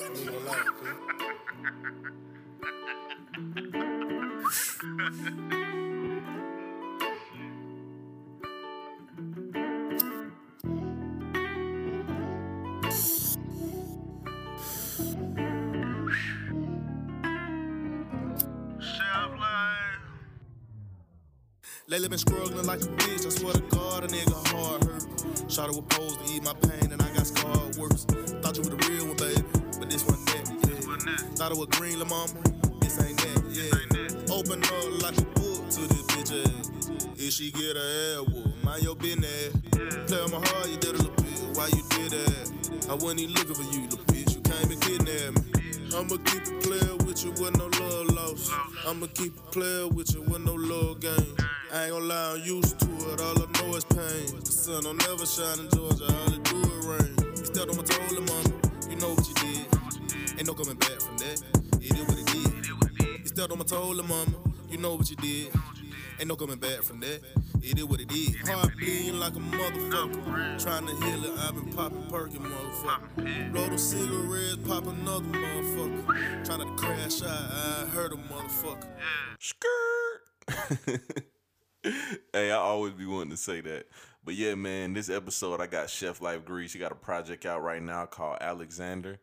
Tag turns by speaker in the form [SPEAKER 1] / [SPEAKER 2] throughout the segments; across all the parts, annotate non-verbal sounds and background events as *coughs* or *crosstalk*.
[SPEAKER 1] Life.
[SPEAKER 2] Lately been struggling like a bitch. I swear to God, a nigga hard hurt. Shot it was supposed to eat my pain, and I got scarred worse. Thought you were the real one, baby, this one that, yeah. Thought it was green, la mama. This ain't that, yeah. Open up like a book to this bitch ass. If she get her ass whooped, mind your business. Play on my heart, you did a little bit. Why you did that? I wasn't even looking for you, little bitch. You came and kidnapped me. I'ma keep it player with you with no love lost. I'ma keep it player with you with no love game. I ain't gonna lie, I'm used to it. All I know is pain. The sun don't never shine in Georgia. All it do is rain. You stepped on my toe, lil' mama. You know what you did. Ain't no coming back from that. It is what it is. You stepped on my toe, lil' mama. You know what you did. Ain't no coming back from that. It is what it is. Heart bleeding like a motherfucker. Trying to heal it, I've been popping perkin', motherfucker. Roll them cigarettes, pop another motherfucker. Trying to crash out, I heard a motherfucker.
[SPEAKER 3] Skirt. *laughs* hey, I always be wanting to say that. But yeah, man, this episode I got Chef Life Grease. He got a project out right now called Alexander.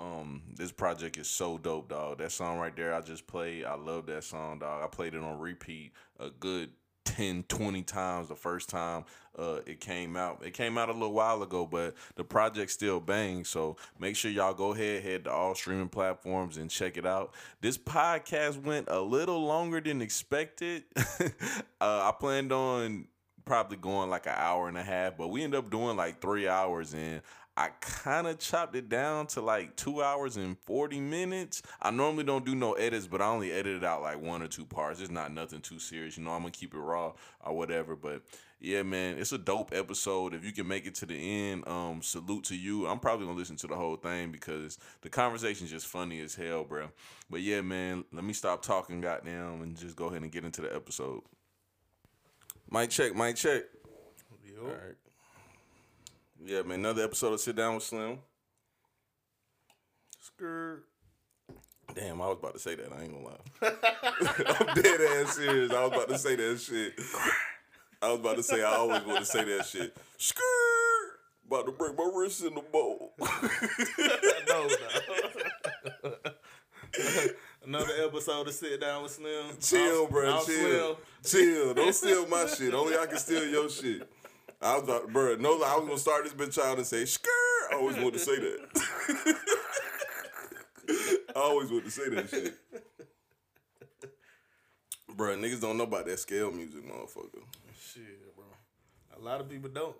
[SPEAKER 3] Um, this project is so dope, dog. That song right there I just played, I love that song, dog. I played it on repeat a good 10, 20 times the first time uh, it came out. It came out a little while ago, but the project still bangs. So make sure y'all go ahead, head to all streaming platforms and check it out. This podcast went a little longer than expected. *laughs* uh, I planned on probably going like an hour and a half, but we ended up doing like three hours and I kind of chopped it down to like two hours and 40 minutes. I normally don't do no edits, but I only edited out like one or two parts. It's not nothing too serious. You know, I'm going to keep it raw or whatever. But yeah, man, it's a dope episode. If you can make it to the end, um, salute to you. I'm probably going to listen to the whole thing because the conversation's just funny as hell, bro. But yeah, man, let me stop talking, goddamn, and just go ahead and get into the episode. Mic check, mic check. All right. Yeah, man. Another episode of Sit Down with Slim. Skirt. Damn, I was about to say that. I ain't gonna lie. *laughs* I'm dead ass serious. I was about to say that shit. I was about to say I always want to say that shit. Skirt. About to break my wrist in the bowl. *laughs* *laughs*
[SPEAKER 2] no, no. Another episode of Sit Down with Slim.
[SPEAKER 3] chill,
[SPEAKER 2] I'm-
[SPEAKER 3] bro.
[SPEAKER 2] I'm
[SPEAKER 3] chill. Chill. Don't steal my shit. Only I can steal your shit. I was about, bro. No, I was gonna start this bitch out and say skirt. I always wanted to say that. *laughs* I always wanted to say that shit. Bro, niggas don't know about that scale music, motherfucker.
[SPEAKER 2] Shit, bro. A lot of people don't.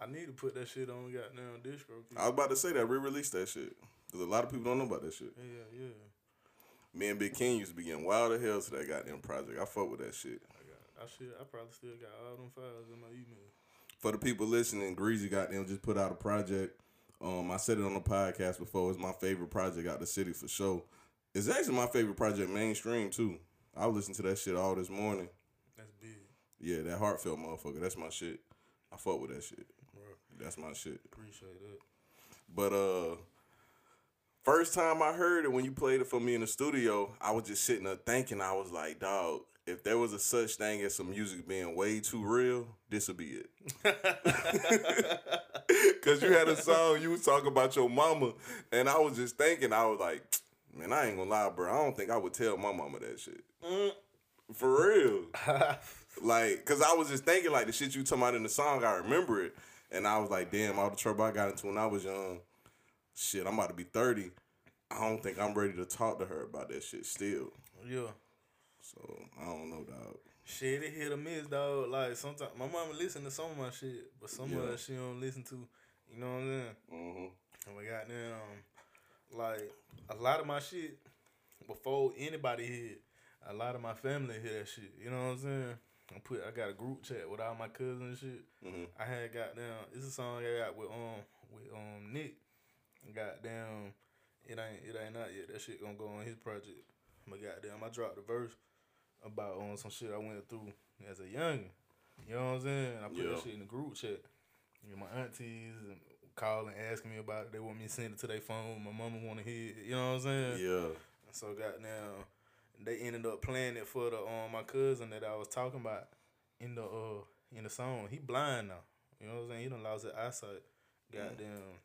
[SPEAKER 2] I need to put that shit on the goddamn distro.
[SPEAKER 3] I was about to say that re-release that shit because a lot of people don't know about that shit.
[SPEAKER 2] Yeah, yeah.
[SPEAKER 3] Me and Big King used to be getting wild as hell to that goddamn project. I fuck with that shit.
[SPEAKER 2] I got. I should. I probably still got all them files in my email.
[SPEAKER 3] For the people listening, Greasy goddamn just put out a project. Um, I said it on the podcast before. It's my favorite project out the city for sure. It's actually my favorite project mainstream too. I listened to that shit all this morning.
[SPEAKER 2] That's big,
[SPEAKER 3] Yeah, that heartfelt motherfucker. That's my shit. I fuck with that shit.
[SPEAKER 2] bro.
[SPEAKER 3] That's my shit.
[SPEAKER 2] Appreciate that.
[SPEAKER 3] But uh first time I heard it when you played it for me in the studio, I was just sitting there thinking, I was like, dog, if there was a such thing as some music being way too real, this would be it. *laughs* Cause you had a song you was talking about your mama, and I was just thinking, I was like, man, I ain't gonna lie, bro. I don't think I would tell my mama that shit. Mm. For real. *laughs* like, cause I was just thinking like the shit you talking about in the song, I remember it. And I was like, damn, all the trouble I got into when I was young. Shit, I'm about to be 30. I don't think I'm ready to talk to her about that shit still.
[SPEAKER 2] Yeah.
[SPEAKER 3] So I don't know, dog.
[SPEAKER 2] Shit, it hit or miss, dog. Like sometimes my mama listen to some of my shit, but some
[SPEAKER 3] Yeah.
[SPEAKER 2] of it she don't listen to. You know what I'm saying?
[SPEAKER 3] Mm-hmm.
[SPEAKER 2] And we got them, like a lot of my shit before anybody hit. A lot of my family hear that shit. You know what I'm saying? I put I got a group chat with all my cousins and shit.
[SPEAKER 3] Mhm.
[SPEAKER 2] I had goddamn. It's a song I got with um with um Nick. Goddamn, it ain't it ain't out yet. That shit gonna go on his project. But goddamn, I dropped a verse about on some shit I went through as a youngin. You know what I'm saying? I put
[SPEAKER 3] Yeah.
[SPEAKER 2] that shit in the group chat. You know, my aunties and calling, asking me about it. They want me to send it to their phone. My mama want to hear it. You know what I'm saying?
[SPEAKER 3] Yeah.
[SPEAKER 2] So goddamn, they ended up playing it for the um my cousin that I was talking about in the uh in the song. He blind now. You know what I'm saying? He done lost his eyesight. Goddamn.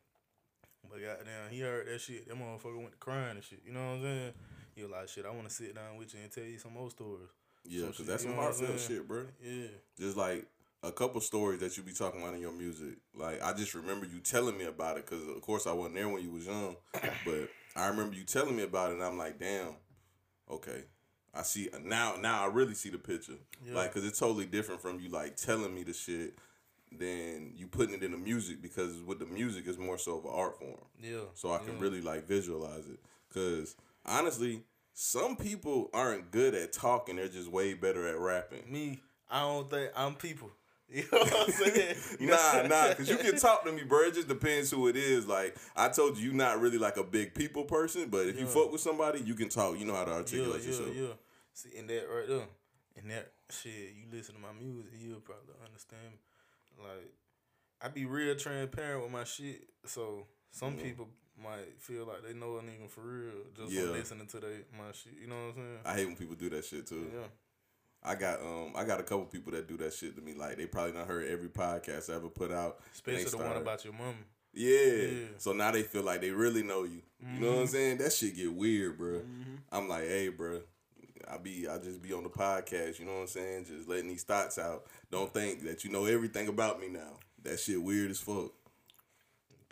[SPEAKER 2] But goddamn, he heard that shit. That motherfucker went to crying and shit. You know what I'm saying? Was like, shit, I want to sit down with you and tell you some more stories.
[SPEAKER 3] Yeah, because that's some
[SPEAKER 2] know what I'm
[SPEAKER 3] heartfelt shit, bro.
[SPEAKER 2] Yeah.
[SPEAKER 3] Just like a couple stories that you be talking about in your music. Like I just remember you telling me about it because of course I wasn't there when you was young, *coughs* but I remember you telling me about it, and I'm like, damn, okay. I see now. Now I really see the picture,
[SPEAKER 2] Yeah.
[SPEAKER 3] like, cause it's totally different from you like telling me the shit than you putting it in the music because with the music it's more so of an art form.
[SPEAKER 2] Yeah.
[SPEAKER 3] so I can
[SPEAKER 2] yeah.
[SPEAKER 3] really like visualize it. Cause honestly, some people aren't good at talking; they're just way better at rapping.
[SPEAKER 2] Me, I don't think I'm people. *laughs* You know what I'm saying? *laughs*
[SPEAKER 3] nah, nah, cause you can talk to me, bro. It just depends who it is. Like I told you, you're not really like a big people person, but if you fuck with somebody, you can talk. You know how to articulate
[SPEAKER 2] yeah,
[SPEAKER 3] yourself.
[SPEAKER 2] yeah. yeah. See, and that right there, and that shit, you listen to my music, you'll probably understand. Like, I be real transparent with my shit, so some people might feel like they know a nigga for real just
[SPEAKER 3] Yeah.
[SPEAKER 2] from listening to they my shit. You know what I'm saying?
[SPEAKER 3] I hate when people do that shit too.
[SPEAKER 2] yeah.
[SPEAKER 3] I got um I got a couple people that do that shit to me. Like they probably not heard every podcast I ever put out.
[SPEAKER 2] Especially the one about your mom.
[SPEAKER 3] Yeah.
[SPEAKER 2] Yeah.
[SPEAKER 3] So now they feel like they really know you. You know what I'm saying? That shit get weird, bro. I'm like, hey, bro. I be I just be on the podcast. You know what I'm saying? Just letting these thoughts out. Don't think that you know everything about me now. That shit weird as fuck.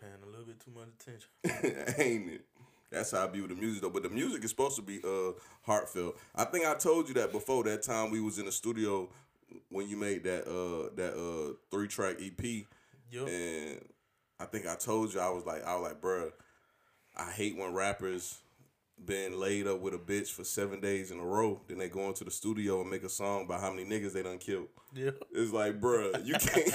[SPEAKER 2] Paying a little bit too much attention. *laughs*
[SPEAKER 3] Ain't it? That's how I be with the music though. But the music is supposed to be uh heartfelt. I think I told you that before. That time we was in the studio when you made that uh that uh three track EP.
[SPEAKER 2] Yup.
[SPEAKER 3] And I think I told you I was like I was like, bruh, I hate when rappers been laid up with a bitch for seven days in a row. Then they go into the studio and make a song about how many niggas they done killed.
[SPEAKER 2] Yeah.
[SPEAKER 3] It's like, bruh, you can't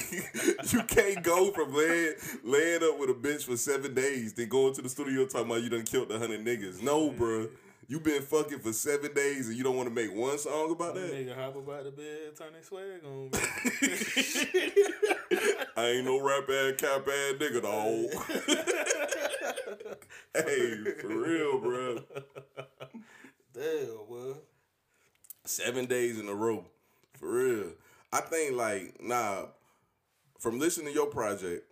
[SPEAKER 3] *laughs* you can't go from laying laying up with a bitch for seven days, then go into the studio talking about you done killed a hundred niggas. No, bruh. You been fucking for seven days and you don't want to make one song about that?
[SPEAKER 2] Nigga hop about the bed, turn their swag on. *laughs*
[SPEAKER 3] I ain't no rap ass cap ass nigga dog. *laughs* *laughs* hey, for real, bro.
[SPEAKER 2] Damn, well.
[SPEAKER 3] Seven days in a row. For real. I think like, nah, from listening to your project,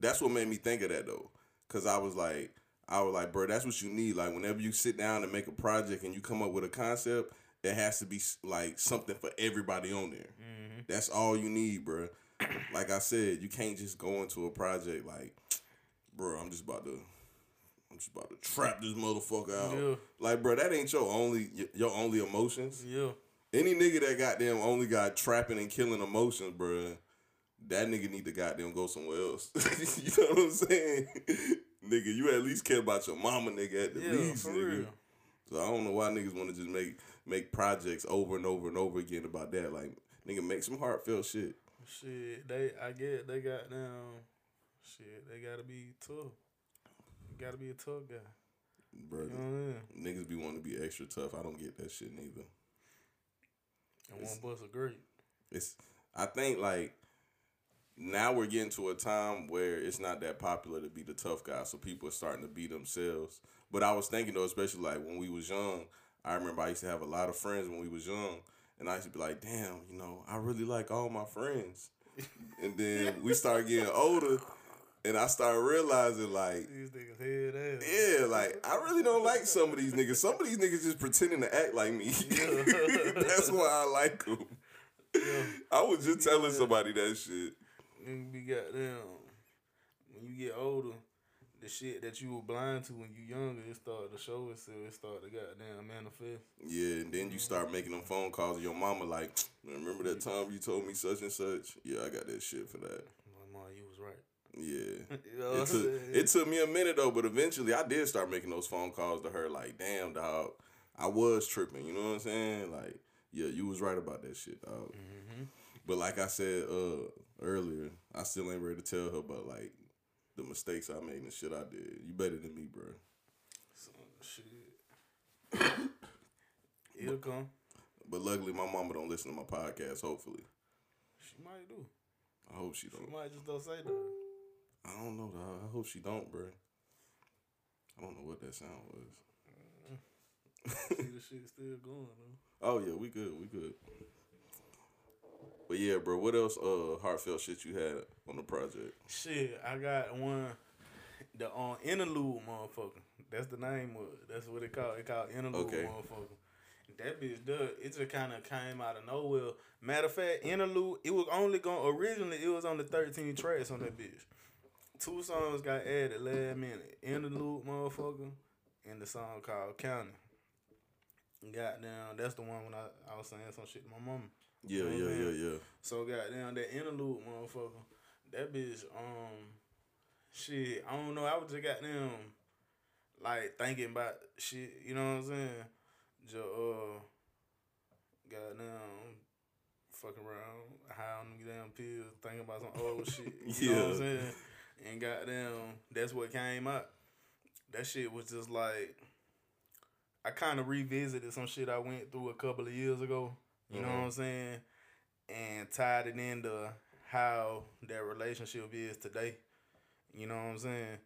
[SPEAKER 3] that's what made me think of that though. Cause I was like, I was like, bro, that's what you need. Like whenever you sit down and make a project and you come up with a concept, it has to be like something for everybody on there. Mm-hmm. That's all you need, bro. like I said, you can't just go into a project like, bro, I'm just about to, I'm just about to trap this motherfucker out.
[SPEAKER 2] Yeah.
[SPEAKER 3] Like, bro, that ain't your only your only emotions.
[SPEAKER 2] Yeah.
[SPEAKER 3] Any nigga that goddamn only got trapping and killing emotions, bro, that nigga need to goddamn go somewhere else. *laughs* you know what I'm saying? nigga, you at least care about your mama, nigga, at the
[SPEAKER 2] Yeah,
[SPEAKER 3] least,
[SPEAKER 2] for
[SPEAKER 3] nigga.
[SPEAKER 2] real.
[SPEAKER 3] So I don't know why niggas want to just make make projects over and over and over again about that. Like, nigga, make some heartfelt shit.
[SPEAKER 2] Shit, they I get they got down. Shit, they gotta be tough. Gotta be a tough guy.
[SPEAKER 3] Bruh,
[SPEAKER 2] You know I mean?
[SPEAKER 3] niggas be wanting to be extra tough. I don't get that shit neither.
[SPEAKER 2] And one bus a great.
[SPEAKER 3] it's I think like now we're getting to a time where it's not that popular to be the tough guy, so people are starting to be themselves. But I was thinking though, especially like when we was young, I remember I used to have a lot of friends when we was young, and I used to be like, damn, you know, I really like all my friends. *laughs* and then we started getting older, and I started realizing like
[SPEAKER 2] These niggas head ass.
[SPEAKER 3] yeah, like I really don't like some of these niggas. Some of these niggas just pretending to act like me. *laughs* That's why I like them. I was just telling somebody that shit.
[SPEAKER 2] Nigga be goddamn. When you get older, the shit that you were blind to when you younger, it start to show itself. It start to goddamn manifest.
[SPEAKER 3] Yeah, and then you start mm-hmm. making them phone calls to your mama like, remember that time you told me such and such? Yeah, I got that shit for that.
[SPEAKER 2] My mom, you was right.
[SPEAKER 3] Yeah. *laughs*
[SPEAKER 2] You know
[SPEAKER 3] It took, it took me a minute though, but eventually I did start making those phone calls to her like, damn dog, I was tripping, you know what I'm saying? Like, yeah, you was right about that shit, dog. But like I said uh earlier, I still ain't ready to tell her about like the mistakes I made and the shit I did. You better than me, bro.
[SPEAKER 2] So, shit. *coughs* It'll come.
[SPEAKER 3] But luckily my mama don't listen to my podcast, hopefully.
[SPEAKER 2] She might do.
[SPEAKER 3] I hope she
[SPEAKER 2] She
[SPEAKER 3] don't.
[SPEAKER 2] might just don't say that.
[SPEAKER 3] I don't know, dog. I hope she don't, bro. I don't know what that sound was.
[SPEAKER 2] See *laughs* the shit still going though.
[SPEAKER 3] Oh yeah, we good, we good. But yeah, bro, what else uh heartfelt shit you had on the project?
[SPEAKER 2] Shit, I got one. The on interlude motherfucker. That's the name of it. That's what it called. It called interlude
[SPEAKER 3] Okay.
[SPEAKER 2] motherfucker. That bitch does. It just kind of came out of nowhere. Matter of fact, interlude. It was only going originally. It was on the thirteen tracks on that bitch. Two songs got added last minute. Interlude motherfucker, and the song called County. Goddamn, that's the one when I, I was saying some shit to my mama.
[SPEAKER 3] Yeah,
[SPEAKER 2] know
[SPEAKER 3] yeah, yeah, yeah.
[SPEAKER 2] So goddamn that interlude motherfucker. That bitch um shit, I don't know, I was just goddamn like thinking about shit, you know what I'm saying? Just uh goddamn fucking around, high on them damn pills, thinking about some old shit. You know what *laughs*
[SPEAKER 3] Yeah.
[SPEAKER 2] I'm saying? And goddamn, that's what came up. That shit was just like I kind of revisited some shit I went through a couple of years ago. You know what I'm saying? And tied it into how that relationship is today. You know what I'm saying?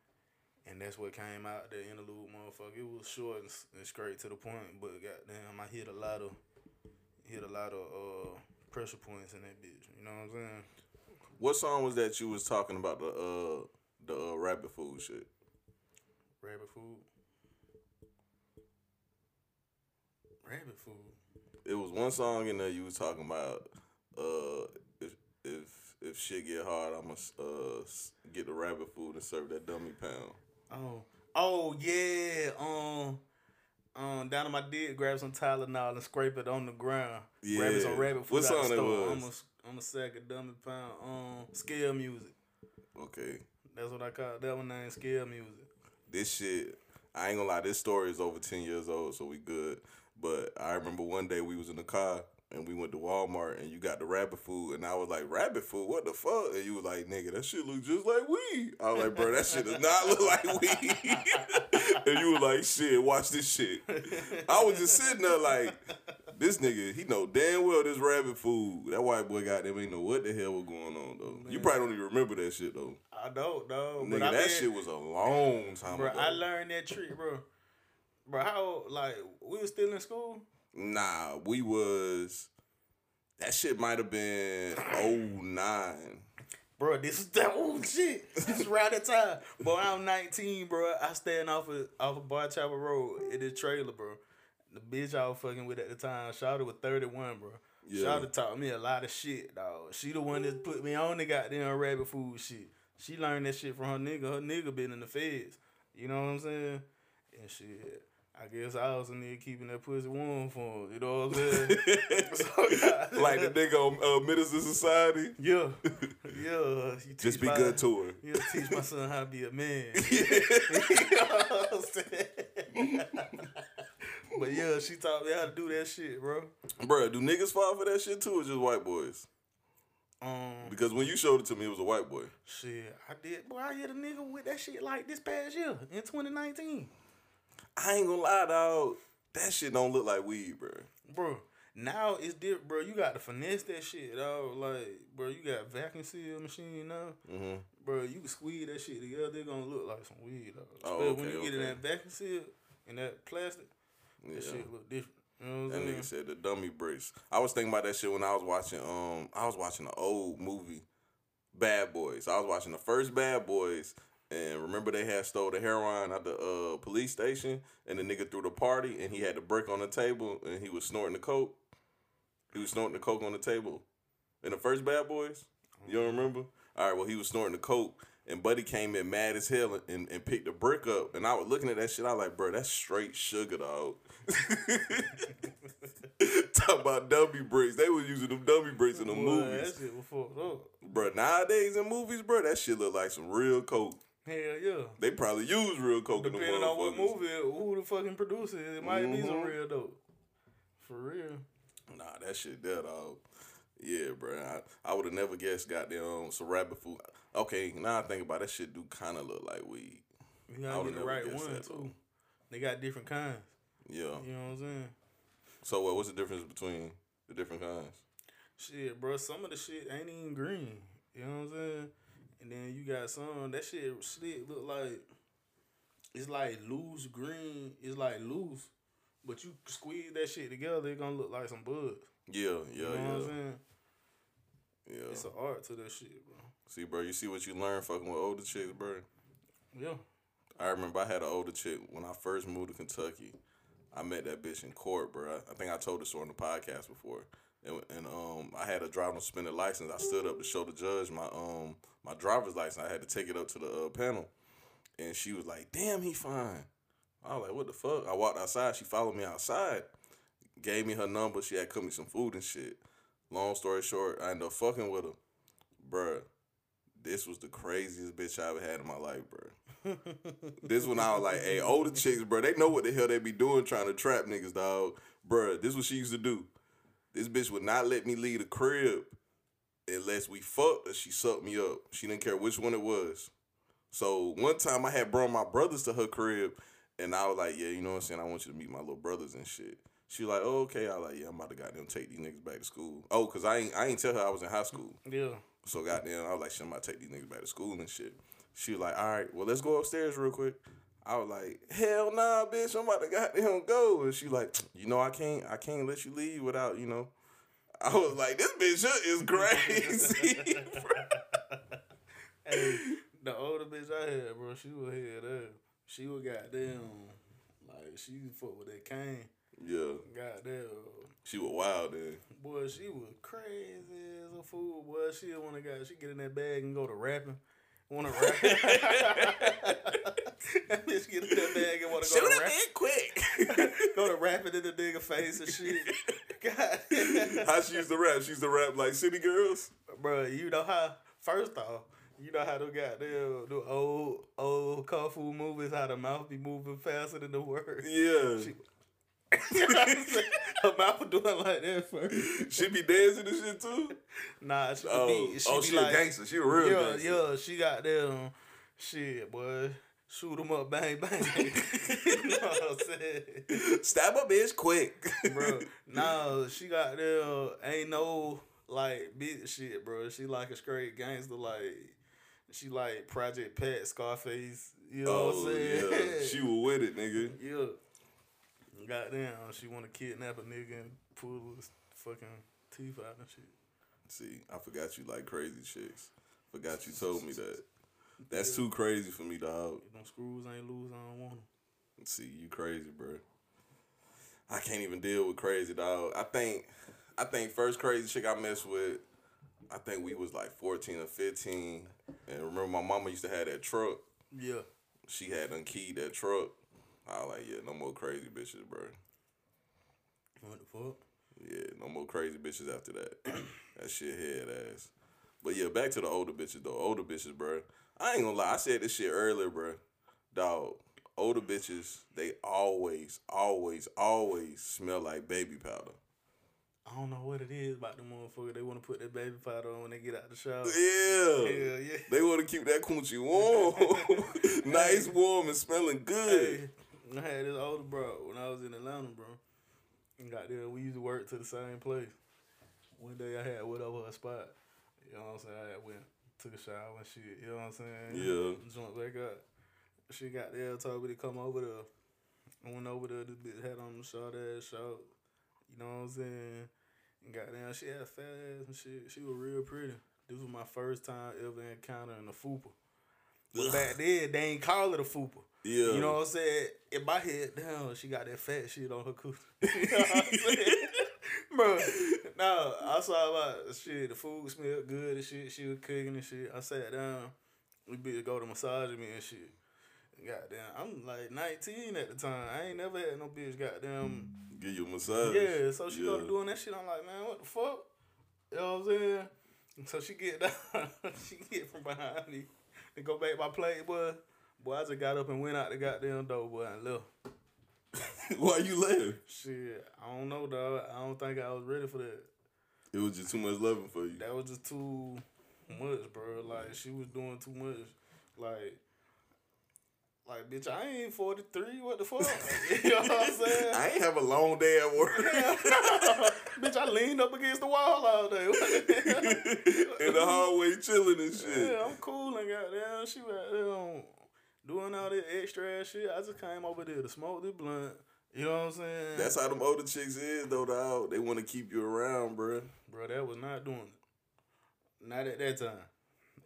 [SPEAKER 2] And that's what came out the interlude, motherfucker. It was short and, and straight to the point, but goddamn, I hit a lot of hit a lot of uh pressure points in that bitch. You know what I'm saying?
[SPEAKER 3] What song was that you was talking about the uh the uh, rabbit food shit?
[SPEAKER 2] Rabbit food. Rabbit food.
[SPEAKER 3] It was one song in there you was talking about uh if if if shit get hard, I'ma uh get the rabbit food and serve that dummy pound.
[SPEAKER 2] Oh, oh yeah. Um, um, down on my dick, grab some Tylenol and scrape it on the ground. Grab it some rabbit food
[SPEAKER 3] What
[SPEAKER 2] out
[SPEAKER 3] song
[SPEAKER 2] the store.
[SPEAKER 3] was?
[SPEAKER 2] I'm a sack of dummy pound. Um, scale music.
[SPEAKER 3] Okay.
[SPEAKER 2] That's what I call that one. Name scale music.
[SPEAKER 3] This shit, I ain't gonna lie, this story is over ten years old, so we good. But I remember one day we was in the car and we went to Walmart and you got the rabbit food and I was like, Rabbit food, what the fuck? And you was like, nigga, that shit look just like weed. I was like, bro, that shit does not look like weed. *laughs* and you was like, shit, watch this shit. I was just sitting there like, this nigga, he know damn well this rabbit food. That white boy got them ain't know what the hell was going on though. You probably don't even remember that shit though.
[SPEAKER 2] I don't know,
[SPEAKER 3] Nigga, that shit was a long time
[SPEAKER 2] bro.
[SPEAKER 3] ago.
[SPEAKER 2] I learned that trick, bro. Bro, how like we was still in school?
[SPEAKER 3] Nah, we was. That shit might have been 09.
[SPEAKER 2] Bro, this is *laughs* that old shit. This is around that time. Bro, I'm 19, bro. I stand off of off of Bar Chapel Road in this trailer, bro. The bitch I was fucking with at the time, Shawty was 31, bro.
[SPEAKER 3] Yeah.
[SPEAKER 2] Shawty taught me a lot of shit, dog. She the one that put me on the goddamn rabbit food shit. She learned that shit from her nigga. Her nigga been in the feds. You know what I'm saying? And shit. I guess I was a nigga keeping that pussy warm for him. You know what I'm saying? *laughs* So,
[SPEAKER 3] like the nigga on uh, Menace II Society.
[SPEAKER 2] Yeah. *laughs* Yeah. You
[SPEAKER 3] Just be
[SPEAKER 2] my-
[SPEAKER 3] good to her.
[SPEAKER 2] You teach my son how to be a man. you know what I'm saying? but yeah, she taught me how to do that shit, bro.
[SPEAKER 3] Bro, do niggas fall for that shit too or just white boys?
[SPEAKER 2] Um,
[SPEAKER 3] Because when you showed it to me, it was a white boy.
[SPEAKER 2] shit, I did. Boy, I hit a nigga with that shit like this past year in 2019,
[SPEAKER 3] I ain't gonna lie, dog. That shit don't look like weed, bro.
[SPEAKER 2] bro. Now it's different, bro. You got to finesse that shit, dog. Like, bro, you got vacuum seal machine now,
[SPEAKER 3] Mm-hmm.
[SPEAKER 2] bro. You can squeeze that shit together. They're gonna look like some weed, dog.
[SPEAKER 3] Oh,
[SPEAKER 2] Especially when
[SPEAKER 3] okay,
[SPEAKER 2] you get in that vacuum seal and that plastic,
[SPEAKER 3] Yeah.
[SPEAKER 2] that shit look different. You know
[SPEAKER 3] That nigga said the dummy brace. I was thinking about that shit when I was watching um I was watching the old movie Bad Boys. I was watching the first Bad Boys and remember they had stole the heroin at the uh, police station and the nigga threw the party and he had the brick on the table and he was snorting the coke. He was snorting the coke on the table. In the first Bad Boys? You don't remember? All right, well he was snorting the coke and Buddy came in mad as hell and, and picked the brick up. And I was looking at that shit, I was like, bro, that's straight sugar, dog. *laughs* Talk about dummy bricks. They was using them dummy bricks in the
[SPEAKER 2] Boy,
[SPEAKER 3] movies.
[SPEAKER 2] That shit was fucked up.
[SPEAKER 3] Bro, nowadays in movies, bro, that shit look like some real coke.
[SPEAKER 2] Hell yeah.
[SPEAKER 3] They probably use real coke
[SPEAKER 2] Depending on what movie, who the fucking producer is, it might be some
[SPEAKER 3] Mhm.
[SPEAKER 2] real dope. For real.
[SPEAKER 3] Nah, that shit there, dog. Yeah, bro. I, I would have never guessed goddamn some rabbit food. Okay, now I think about it, that shit do kind of look like weed.
[SPEAKER 2] You
[SPEAKER 3] I
[SPEAKER 2] gotta get the right one
[SPEAKER 3] that,
[SPEAKER 2] too.
[SPEAKER 3] though.
[SPEAKER 2] They got different kinds.
[SPEAKER 3] Yeah.
[SPEAKER 2] You know what I'm saying?
[SPEAKER 3] So what? What's the difference between the different kinds?
[SPEAKER 2] Shit, bro. Some of the shit ain't even green. You know what I'm saying? And then you got some that shit slick look like it's like loose green. It's like loose, but you squeeze that shit together, it gonna look like some buds.
[SPEAKER 3] Yeah, yeah,
[SPEAKER 2] You know what I'm
[SPEAKER 3] yeah,
[SPEAKER 2] saying?
[SPEAKER 3] yeah.
[SPEAKER 2] It's an art to that shit, bro.
[SPEAKER 3] See, bro, you see what you learn fucking with older chicks, bro.
[SPEAKER 2] Yeah.
[SPEAKER 3] I remember I had an older chick when I first moved to Kentucky. I met that bitch in court, bro. I, I think I told this story on the podcast before. And, and um, I had a driving suspended license. I stood up to show the judge my um my driver's license. I had to take it up to the uh, panel, and she was like, "Damn, he fine." I was like, "What the fuck?" I walked outside. She followed me outside, gave me her number. She had cooked me some food and shit. Long story short, I ended up fucking with her, bruh. This was the craziest bitch I ever had in my life, bruh. *laughs* This when I was like, hey, older chicks, bro, they know what the hell they be doing trying to trap niggas, dog. Bruh, this what she used to do. This bitch would not let me leave the crib unless we fucked or she sucked me up. She didn't care which one it was. So one time I had brought my brothers to her crib and I was like, yeah, you know what I'm saying? I want you to meet my little brothers and shit. She was like, oh, okay. I was like, yeah, I'm about to goddamn take these niggas back to school. Oh, cause I ain't I ain't tell her I was in high school.
[SPEAKER 2] Yeah.
[SPEAKER 3] So goddamn, I was like, shit, I'm about to take these niggas back to school and shit. She was like, all right, well, let's go upstairs real quick. I was like, hell nah, bitch, I'm about to goddamn go. And she like, you know, I can't, I can't let you leave without, you know. I was like, this bitch is crazy. *laughs*
[SPEAKER 2] Hey, the older bitch I had, bro, she was head up. She was goddamn like she fuck with that cane.
[SPEAKER 3] yeah,
[SPEAKER 2] Goddamn.
[SPEAKER 3] she was wild then.
[SPEAKER 2] Boy, she was crazy as a fool. Boy, she that got she get in that bag and go to rapping. Wanna rap? *laughs* *laughs* that bitch get in that bag and wanna go to rap.
[SPEAKER 3] quick. *laughs*
[SPEAKER 2] go to rapping in the nigga face and shit. *laughs* God,
[SPEAKER 3] How she used to rap? She used to rap like City Girls.
[SPEAKER 2] bro, you know how? First off, you know how them goddamn the old old kung fu movies, how the mouth be moving faster than the words.
[SPEAKER 3] Yeah,
[SPEAKER 2] She- You know what I'm saying? Her mouth was doing like that first.
[SPEAKER 3] she be dancing and shit too.
[SPEAKER 2] Nah, she,
[SPEAKER 3] Oh,
[SPEAKER 2] be, she
[SPEAKER 3] oh,
[SPEAKER 2] be
[SPEAKER 3] she
[SPEAKER 2] like,
[SPEAKER 3] a gangster. She a real
[SPEAKER 2] yeah,
[SPEAKER 3] gangster.
[SPEAKER 2] yeah, she got them shit, boy. Shoot them up, bang bang. *laughs* you know what I'm saying,
[SPEAKER 3] Stab a bitch quick, *laughs*
[SPEAKER 2] bro? No, she got them. Ain't no like bitch shit, bro. She like a straight gangster, like she like Project Pat, Scarface. You know what I'm
[SPEAKER 3] Oh
[SPEAKER 2] saying?
[SPEAKER 3] yeah, *laughs* she was with it, nigga.
[SPEAKER 2] yeah. Goddamn, she want to kidnap a nigga and pull his fucking teeth out and shit.
[SPEAKER 3] See, I forgot you like crazy chicks. Forgot you told me that. That's too crazy for me, dog.
[SPEAKER 2] If them screws ain't loose, I don't want them.
[SPEAKER 3] See, you crazy, bro. I can't even deal with crazy, dog. I think, I think first crazy chick I messed with, I think we was like fourteen or fifteen. And remember, my mama used to have that truck.
[SPEAKER 2] Yeah.
[SPEAKER 3] She had unkeyed that truck. I was like, yeah, no more crazy bitches, bro.
[SPEAKER 2] What the fuck?
[SPEAKER 3] Yeah, no more crazy bitches after that. *clears throat* that shit head ass. But yeah, back to the older bitches though. Older bitches, bro. I ain't gonna lie. I said this shit earlier, bro. Dog. Older bitches, they always, always, always smell like baby powder.
[SPEAKER 2] I don't know what it is about the motherfucker. They want to put that baby powder on when they get out the shower.
[SPEAKER 3] Yeah.
[SPEAKER 2] Hell yeah.
[SPEAKER 3] They want to keep that coochie warm, *laughs* nice, warm, and smelling good.
[SPEAKER 2] Hey, I had this older bro when I was in Atlanta, bro. And got there, we used to work to the same place. One day I had went over her spot. You know what I'm saying? I had went, took a shower and shit. You know what I'm saying?
[SPEAKER 3] Yeah.
[SPEAKER 2] Jumped back up. She got there, told me to come over there. I went over there, this bitch had on the short ass short. You know what I'm saying? And got down, she had a fat ass and shit. She was real pretty. This was my first time ever encountering a fupa. But back then, they ain't call it a fupa.
[SPEAKER 3] Yeah.
[SPEAKER 2] You know what I'm saying? In my head, damn, she got that fat shit on her coochie. *laughs* you know what I'm *laughs* saying? Bro, *laughs* no, I saw about shit, the food smelled good and shit. She was cooking and shit. I sat down. We bitch go to massage me and shit. Goddamn, I'm like 19 at the time. I ain't never had no bitch goddamn.
[SPEAKER 3] Give you a massage.
[SPEAKER 2] Yeah, so she go doing that shit. I'm like, man, what the fuck? You know what I'm saying? So she get *laughs* down, she get from behind me and go back my plate, boy. Boy, I just got up and went out the goddamn door, boy, and left. *laughs*
[SPEAKER 3] Why you left?
[SPEAKER 2] Shit, I don't know, dog. I don't think I was ready for that.
[SPEAKER 3] It was just too much loving for you.
[SPEAKER 2] That was just too much, bro. Like she was doing too much. Like Like, bitch, I ain't 43. What the fuck? *laughs* you know what I'm saying?
[SPEAKER 3] I ain't have a long day at work. *laughs*
[SPEAKER 2] bitch, I leaned up against the wall all day.
[SPEAKER 3] In the hallway chilling and shit.
[SPEAKER 2] yeah, I'm cool and goddamn. She right there on doing all this extra ass shit. I just came over there to smoke this blunt. You know what I'm saying?
[SPEAKER 3] That's how them older chicks is though, dog. They want to keep you around, bruh.
[SPEAKER 2] Bro, that was not doing it. Not at that time.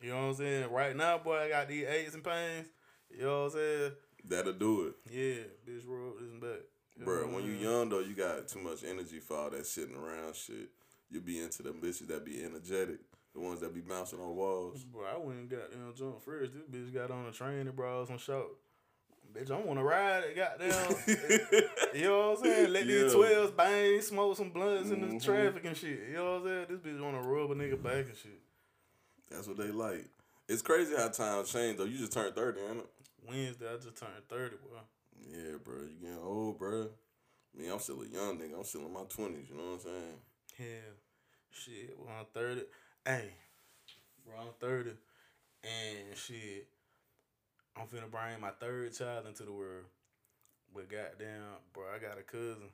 [SPEAKER 2] You know what I'm saying? Right now, boy, I got these aches and pains. You know what I'm saying?
[SPEAKER 3] That'll do it.
[SPEAKER 2] Yeah, bitch, roll and back. You know
[SPEAKER 3] Bruh, when you young though, you got too much energy for all that sitting around shit. You be into them bitches that be energetic, the ones that be bouncing on walls.
[SPEAKER 2] Bro, I went and got them jump first. This bitch got on a train and brought some short. Bitch, I want to ride it, goddamn. *laughs* you know what I'm saying? Let these
[SPEAKER 3] Yeah.
[SPEAKER 2] 12s bang, smoke some blunts in the
[SPEAKER 3] mm-hmm.
[SPEAKER 2] traffic and shit. You know what I'm saying? This bitch want to rub a nigga back and shit.
[SPEAKER 3] That's what they like. It's crazy how times change though. You just turned thirty, ain't it?
[SPEAKER 2] Wednesday, I just turned 30, bro.
[SPEAKER 3] Yeah, bro. You getting old, bro. I mean, I'm still a young nigga. I'm still in my twenties. You know what I'm saying?
[SPEAKER 2] Hell, shit, well, I'm 30. Hey, bro, I'm 30. And shit, I'm finna bring my third child into the world. But goddamn, bro, I got a cousin.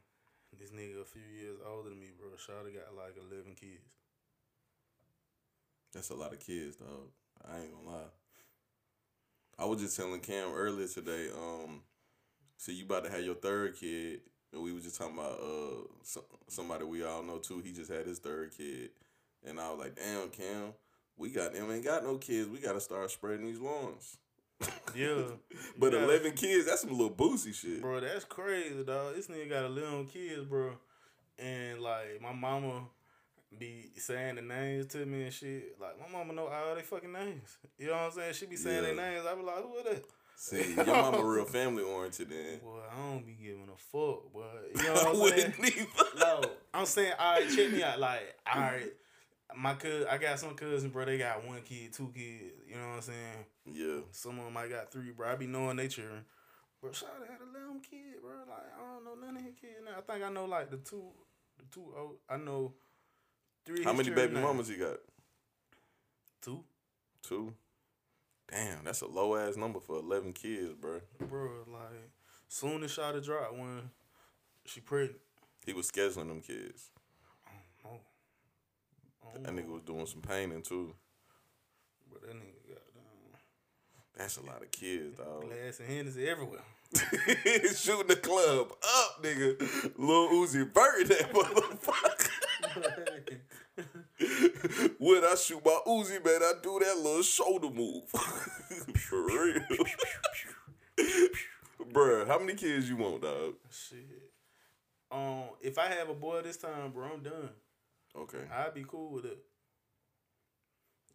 [SPEAKER 2] This nigga a few years older than me, bro. Shawty got like 11 kids.
[SPEAKER 3] That's a lot of kids, dog. I ain't gonna lie. I was just telling Cam earlier today. Um, so you about to have your third kid, and we was just talking about uh so, somebody we all know too. He just had his third kid, and I was like, damn, Cam, we got them ain't got no kids. We gotta start spreading these lawns.
[SPEAKER 2] Yeah. *laughs*
[SPEAKER 3] But
[SPEAKER 2] gotta-
[SPEAKER 3] eleven kids, that's some little boozy shit.
[SPEAKER 2] Bro, that's crazy, dog. This nigga got 11 kids, bro. And like, my mama be saying the names to me and shit. Like, my mama know all they fucking names. You know what I'm saying? She be saying their names. I be like, who is that?
[SPEAKER 3] See, your mama *laughs* real family oriented then.
[SPEAKER 2] Boy, I don't be giving a fuck, but you *laughs* know what I'm saying? no, I'm saying, all right, check me out. Like, all right, my cousin, I got some cousins, bro. They got one kid, two kids. You know what I'm saying?
[SPEAKER 3] Yeah.
[SPEAKER 2] Some of them I got three, bro. I be knowing they children. Bro, Shawty had a little kid, bro. Like, I don't know none of his kids now. I think I know like the two, the two. Oh, I know three.
[SPEAKER 3] How many baby
[SPEAKER 2] now.
[SPEAKER 3] mamas he got?
[SPEAKER 2] Two,
[SPEAKER 3] Two. Damn, that's a low ass number for eleven kids, bro.
[SPEAKER 2] bro. Like, soon as Shawty dropped one, she pregnant.
[SPEAKER 3] He was scheduling them kids. That nigga was doing some painting too.
[SPEAKER 2] But that nigga got down.
[SPEAKER 3] That's a lot of kids, dog.
[SPEAKER 2] Glass and Hennessy everywhere. *laughs*
[SPEAKER 3] Shooting the club up, nigga. Lil Uzi Vert, that motherfucker. *laughs* when I shoot my Uzi, man, I do that little shoulder move. *laughs* For real. Bruh, how many kids you want, dog?
[SPEAKER 2] Shit. Um, if I have a boy this time, bro, I'm done.
[SPEAKER 3] Okay.
[SPEAKER 2] I'd be cool with it.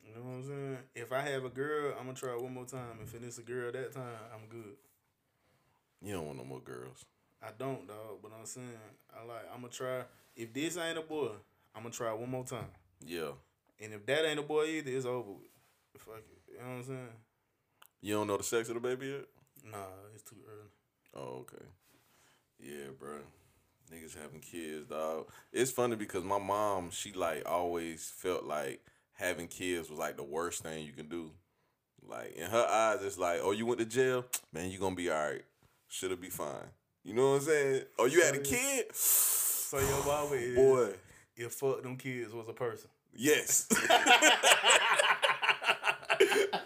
[SPEAKER 2] You know what I'm saying? If I have a girl, I'm gonna try one more time. If it's a girl that time, I'm good.
[SPEAKER 3] You don't want no more girls.
[SPEAKER 2] I don't, dog. But I'm saying, I like. I'm gonna try. If this ain't a boy, I'm gonna try one more time.
[SPEAKER 3] Yeah.
[SPEAKER 2] And if that ain't a boy either, it's over with. Fuck it. You know what I'm saying?
[SPEAKER 3] You don't know the sex of the baby yet?
[SPEAKER 2] Nah, it's too early.
[SPEAKER 3] Oh, okay. Yeah, bro. Niggas having kids, dog. It's funny because my mom, she like always felt like having kids was like the worst thing you can do. Like in her eyes, it's like, oh, you went to jail, *tsk* man, you gonna be all right. Should it be fine? You know what I'm saying? Oh, you had a kid,
[SPEAKER 2] So your mama *sighs* is
[SPEAKER 3] boy.
[SPEAKER 2] if fuck them kids was a person.
[SPEAKER 3] Yes. *laughs*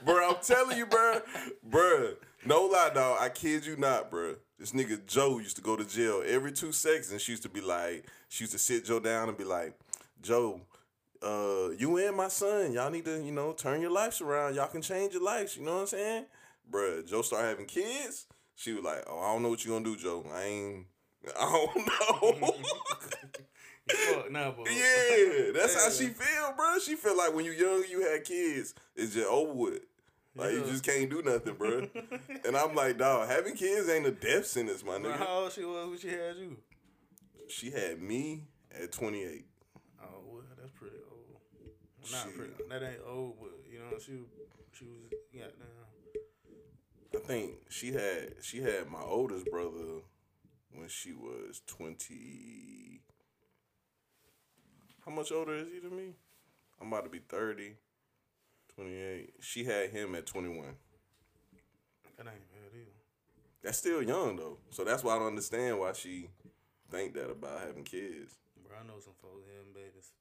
[SPEAKER 3] bro, I'm telling you, bro. Bro, no lie, dog. I kid you not, bro. This nigga Joe used to go to jail every two seconds, and she used to be like, she used to sit Joe down and be like, Joe, uh, you and my son, y'all need to, you know, turn your lives around. Y'all can change your lives. You know what I'm saying? Bruh, Joe started having kids. She was like, oh, I don't know what you gonna do, Joe. I ain't, *laughs* I don't know. *laughs*
[SPEAKER 2] Fuck nah, but
[SPEAKER 3] Yeah, that's how she feel, bro. She feel like when you young, you had kids, it's just over with. Like you just can't do nothing, bro. *laughs* and I'm like, dog, having kids ain't a death sentence, my nigga.
[SPEAKER 2] how old she was when she had you?
[SPEAKER 3] She had me at 28.
[SPEAKER 2] Oh well, that's pretty old. Not
[SPEAKER 3] Shit.
[SPEAKER 2] pretty. That ain't old, but you know she she was goddamn.
[SPEAKER 3] I think she had she had my oldest brother when she was 20. How much older is he than me? I'm about to be 30. 28. She had him at 21.
[SPEAKER 2] That ain't bad either.
[SPEAKER 3] That's still young though. So that's why I don't understand why she think that about having kids.
[SPEAKER 2] Bro, I know some folks having babies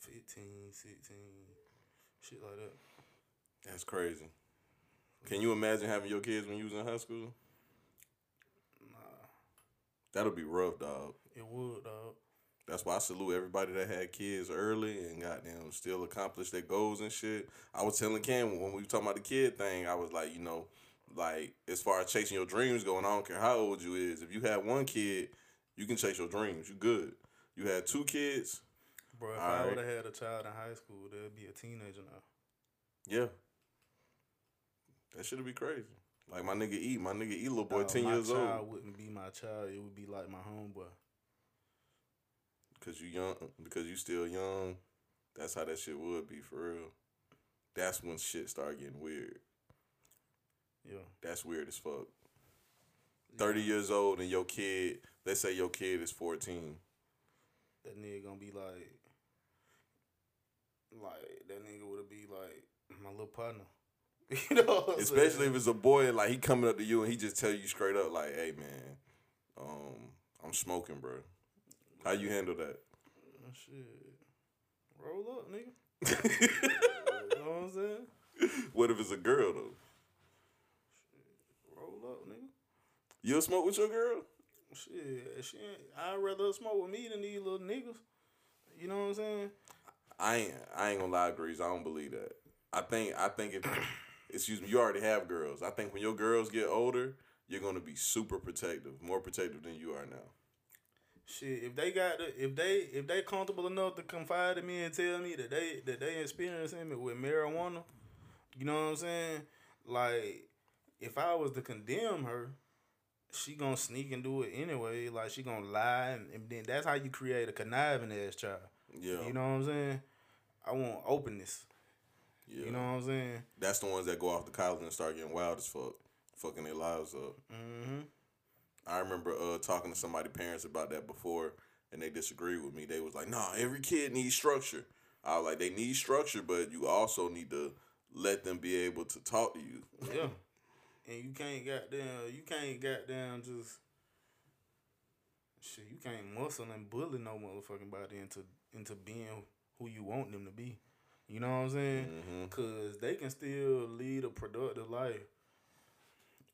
[SPEAKER 2] 15, 16, shit like that.
[SPEAKER 3] That's crazy. Can you imagine having your kids when you was in high school?
[SPEAKER 2] Nah,
[SPEAKER 3] That'll be rough, dog.
[SPEAKER 2] it would, dog.
[SPEAKER 3] That's why I salute everybody that had kids early and got them still accomplished their goals and shit. I was telling Cam when we were talking about the kid thing, I was like, you know, like as far as chasing your dreams going, I don't care how old you is. If you have one kid, you can chase your dreams. You good. You had two kids,
[SPEAKER 2] Bro, if I
[SPEAKER 3] Alright.
[SPEAKER 2] would have had a child in high school, they'd be a teenager now.
[SPEAKER 3] yeah. That should be crazy. Like my nigga E, my nigga E, little boy,
[SPEAKER 2] Dog,
[SPEAKER 3] ten
[SPEAKER 2] my
[SPEAKER 3] years
[SPEAKER 2] child
[SPEAKER 3] old.
[SPEAKER 2] wouldn't be my child. It would be like my homeboy.
[SPEAKER 3] Cause you young, because you still young. That's how that shit would be for real. That's when shit start getting weird.
[SPEAKER 2] Yeah.
[SPEAKER 3] That's weird as fuck. Thirty years old and your kid, let's say your kid is fourteen.
[SPEAKER 2] That nigga gonna be like, like that nigga would be like my little partner. *laughs* you know,
[SPEAKER 3] Especially
[SPEAKER 2] saying?
[SPEAKER 3] if it's a boy and like he coming up to you and he just tell you straight up like, "Hey man, um, I'm smoking, bro." How you handle that?
[SPEAKER 2] Oh, shit. Roll up, nigga. *laughs* you know what I'm saying?
[SPEAKER 3] what if it's a girl though? Shit.
[SPEAKER 2] Roll up, nigga.
[SPEAKER 3] You'll smoke with your girl?
[SPEAKER 2] Shit, she ain't, I'd rather smoke with me than these little niggas. You know what I'm saying?
[SPEAKER 3] I ain't. I ain't gonna lie, Grease. I don't believe that. I think. I think if, *coughs* excuse me, you already have girls. I think when your girls get older, you're gonna be super protective, more protective than you are now.
[SPEAKER 2] Shit, if they got the, if they if they comfortable enough to confide in me and tell me that they that they experiencing it with marijuana, you know what I'm saying? Like, if I was to condemn her, she gonna sneak and do it anyway. Like she gonna lie, and, and then that's how you create a conniving ass child.
[SPEAKER 3] Yeah.
[SPEAKER 2] You know what I'm saying? I want openness.
[SPEAKER 3] Yeah.
[SPEAKER 2] You know what I'm saying?
[SPEAKER 3] That's the ones that go off the college and start getting wild as fuck, fucking their lives up.
[SPEAKER 2] Mm-hmm.
[SPEAKER 3] I remember uh, talking to somebody parents about that before, and they disagreed with me. They was like, "Nah, every kid needs structure." I was like, "They need structure, but you also need to let them be able to talk to you."
[SPEAKER 2] Yeah. *laughs* And you can't goddamn you can't goddamn just shit, you can't muscle and bully no motherfucking body into into being who you want them to be. You know what I'm saying?
[SPEAKER 3] hmm
[SPEAKER 2] Cause they can still lead a productive life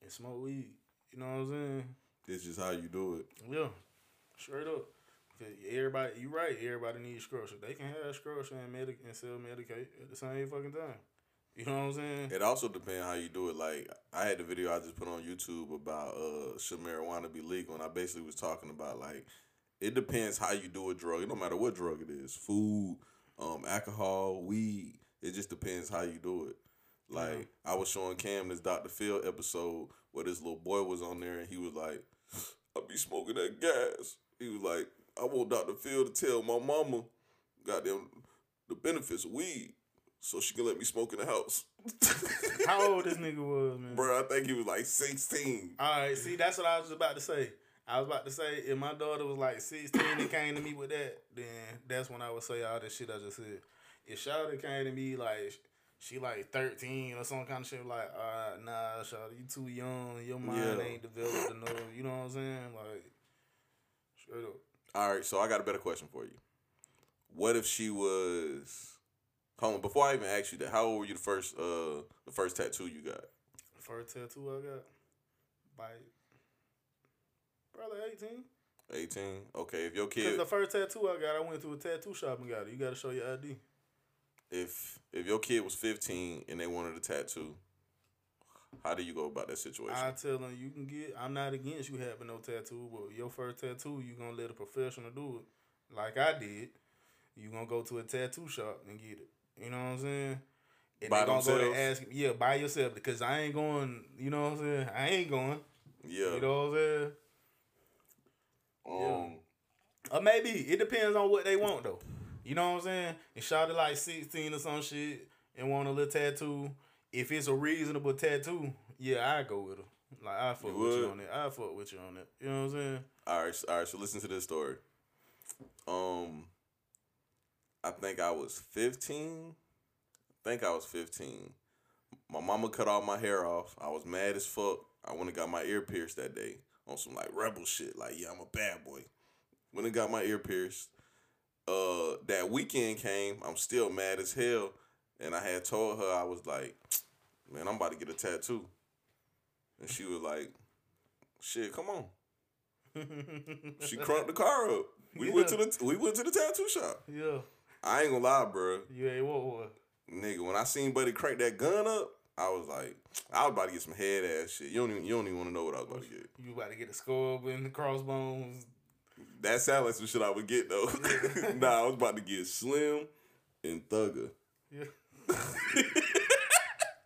[SPEAKER 2] and smoke weed. You know what I'm saying?
[SPEAKER 3] This is how you do it.
[SPEAKER 2] Yeah. Straight up. 'Cause everybody you right, everybody needs structure. They can have structure and medic and self medicate at the same fucking time. You know what I'm saying?
[SPEAKER 3] It also depends how you do it. Like I had the video I just put on YouTube about uh should marijuana be legal, and I basically was talking about like it depends how you do a drug. It no matter what drug it is, food, um, alcohol, weed. It just depends how you do it. Like I was showing Cam this Dr. Phil episode where this little boy was on there, and he was like, "I be smoking that gas." He was like, "I want Dr. Phil to tell my mama, goddamn, the benefits of weed." So she can let me smoke in the house. *laughs*
[SPEAKER 2] How old this nigga was, man?
[SPEAKER 3] Bro, I think he was like 16.
[SPEAKER 2] All right, see, that's what I was about to say. I was about to say if my daughter was like 16 and came to me with that, then that's when I would say all this shit I just said. If Shawty came to me like she like 13 or some kind of shit, like, uh, nah, Shawty, you too young. Your mind
[SPEAKER 3] Yeah.
[SPEAKER 2] ain't developed enough. You know what I'm saying? Like, straight up.
[SPEAKER 3] All right, so I got a better question for you. What if she was Hold on, before I even ask you that, how old were you the first uh the first tattoo you got?
[SPEAKER 2] First tattoo I got, like, probably 18.
[SPEAKER 3] 18. Okay, if your kid.
[SPEAKER 2] Because the first tattoo I got, I went to a tattoo shop and got it. You got to show your ID.
[SPEAKER 3] If if your kid was 15 and they wanted a tattoo, how do you go about that situation?
[SPEAKER 2] I tell them you can get. I'm not against you having no tattoo, but your first tattoo, you gonna let a professional do it, like I did. You gonna go to a tattoo shop and get it. You know what I'm saying? And
[SPEAKER 3] By
[SPEAKER 2] they gonna go to ask, yeah, by yourself because I ain't going. You know what I'm saying? I ain't going.
[SPEAKER 3] yeah.
[SPEAKER 2] You know what I'm saying?
[SPEAKER 3] um
[SPEAKER 2] Or maybe it depends on what they want though. You know what I'm saying? And shot it like 16 or some shit and want a little tattoo. If it's a reasonable tattoo, yeah, I go with her. Like I fuck
[SPEAKER 3] You
[SPEAKER 2] with you on that. I fuck with you on that. You know what I'm saying?
[SPEAKER 3] All right, so- all right. So listen to this story. Um, I think I was fifteen. I think I was fifteen. My mama cut all my hair off. I was mad as fuck. I went and got my ear pierced that day on some like rebel shit. Like, yeah, I'm a bad boy. Went and got my ear pierced. Uh, that weekend came. I'm still mad as hell, and I had told her I was like, *tsk* man, I'm about to get a tattoo, and she was like, shit, come on. *laughs* She crunked the car up. We went to the we went to the tattoo shop.
[SPEAKER 2] Yeah.
[SPEAKER 3] I ain't gonna lie, bro.
[SPEAKER 2] You ain't what one.
[SPEAKER 3] Nigga, when I seen Buddy crank that gun up, I was like, I was about to get some head ass shit. You don't even you don't even want to know what I was about to get.
[SPEAKER 2] You about to get a skull in the crossbones.
[SPEAKER 3] That sound like some shit I would get though. *laughs* nah, I was about to get Slim and Thugger.
[SPEAKER 2] Yeah. *laughs*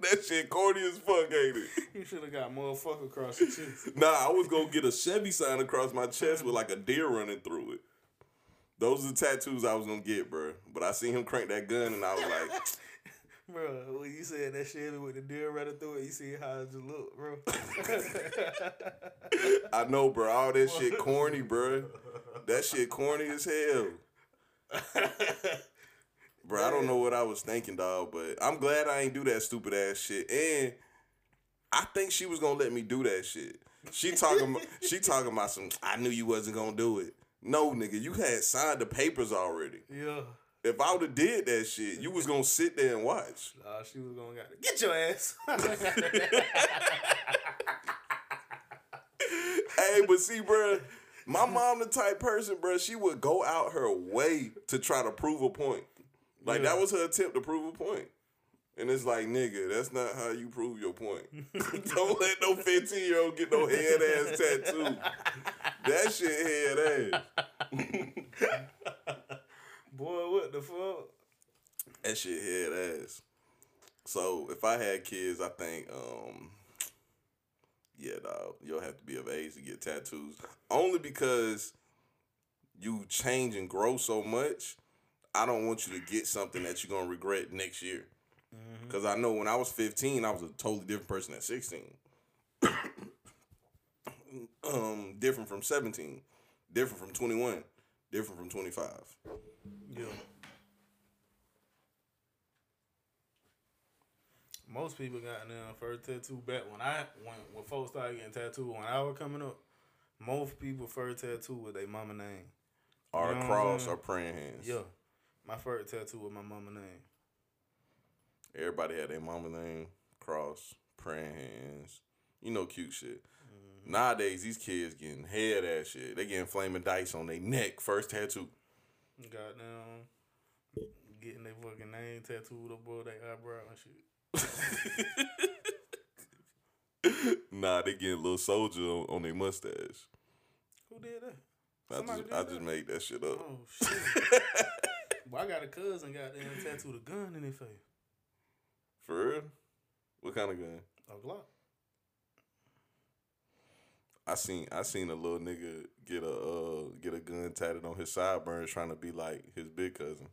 [SPEAKER 3] That shit corny as fuck, ain't it?
[SPEAKER 2] You should have got motherfucker across your chest.
[SPEAKER 3] Nah, I was gonna get a Chevy sign across my chest with like a deer running through it. Those are the tattoos I was gonna get, bro. But I seen him crank that gun and I was like, *laughs*
[SPEAKER 2] Bro, when you said that shit with the deer running through it, you see how it just look, bro. *laughs*
[SPEAKER 3] I know, bro. All that shit corny, bro. That shit corny as hell. Bro, I don't know what I was thinking, dog, but I'm glad I ain't do that stupid ass shit. And I think she was gonna let me do that shit. She talking, she talking about some. I knew you wasn't gonna do it. No, nigga, you had signed the papers already.
[SPEAKER 2] yeah.
[SPEAKER 3] If I would have did that shit, you was gonna sit there and watch.
[SPEAKER 2] Nah, she was gonna got get your ass. *laughs*
[SPEAKER 3] hey, but see, bro, my mom the type person, bro. She would go out her way to try to prove a point. Like that was her attempt to prove a point. And it's like, nigga, that's not how you prove your point. *laughs* Don't let no 15 year old get no head ass tattoo. That shit head ass. *laughs*
[SPEAKER 2] Boy, what the fuck?
[SPEAKER 3] That shit head ass. So if I had kids, I think, um, yeah, dog, you'll have to be of age to get tattoos. Only because you change and grow so much. I don't want you to get something that you're gonna regret next year. Because I know when I was 15, I was a totally different person at 16. *coughs* um, different from 17, different from 21, different from 25.
[SPEAKER 2] Yeah. Most people got their first tattoo back when I when when folks started getting tattooed when I was coming up. Most people first tattoo with their mama name.
[SPEAKER 3] Or a cross or praying hands.
[SPEAKER 2] Yeah, my first tattoo with my mama name.
[SPEAKER 3] Everybody had their mama name, cross, praying hands. You know, cute shit.
[SPEAKER 2] Mm-hmm.
[SPEAKER 3] Nowadays, these kids getting head ass shit. They getting flaming dice on their neck, first tattoo.
[SPEAKER 2] Goddamn, getting their fucking name tattooed up above their eyebrow and shit. *laughs*
[SPEAKER 3] nah, they getting little soldier on, on their mustache.
[SPEAKER 2] Who did that?
[SPEAKER 3] I
[SPEAKER 2] Somebody
[SPEAKER 3] just, I
[SPEAKER 2] that?
[SPEAKER 3] just made that shit up.
[SPEAKER 2] Oh shit! *laughs* well, I got a cousin got goddamn tattooed a gun in his face.
[SPEAKER 3] For real? What kind of gun?
[SPEAKER 2] A Glock.
[SPEAKER 3] I seen I seen a little nigga get a uh, get a gun tatted on his sideburns trying to be like his big cousin.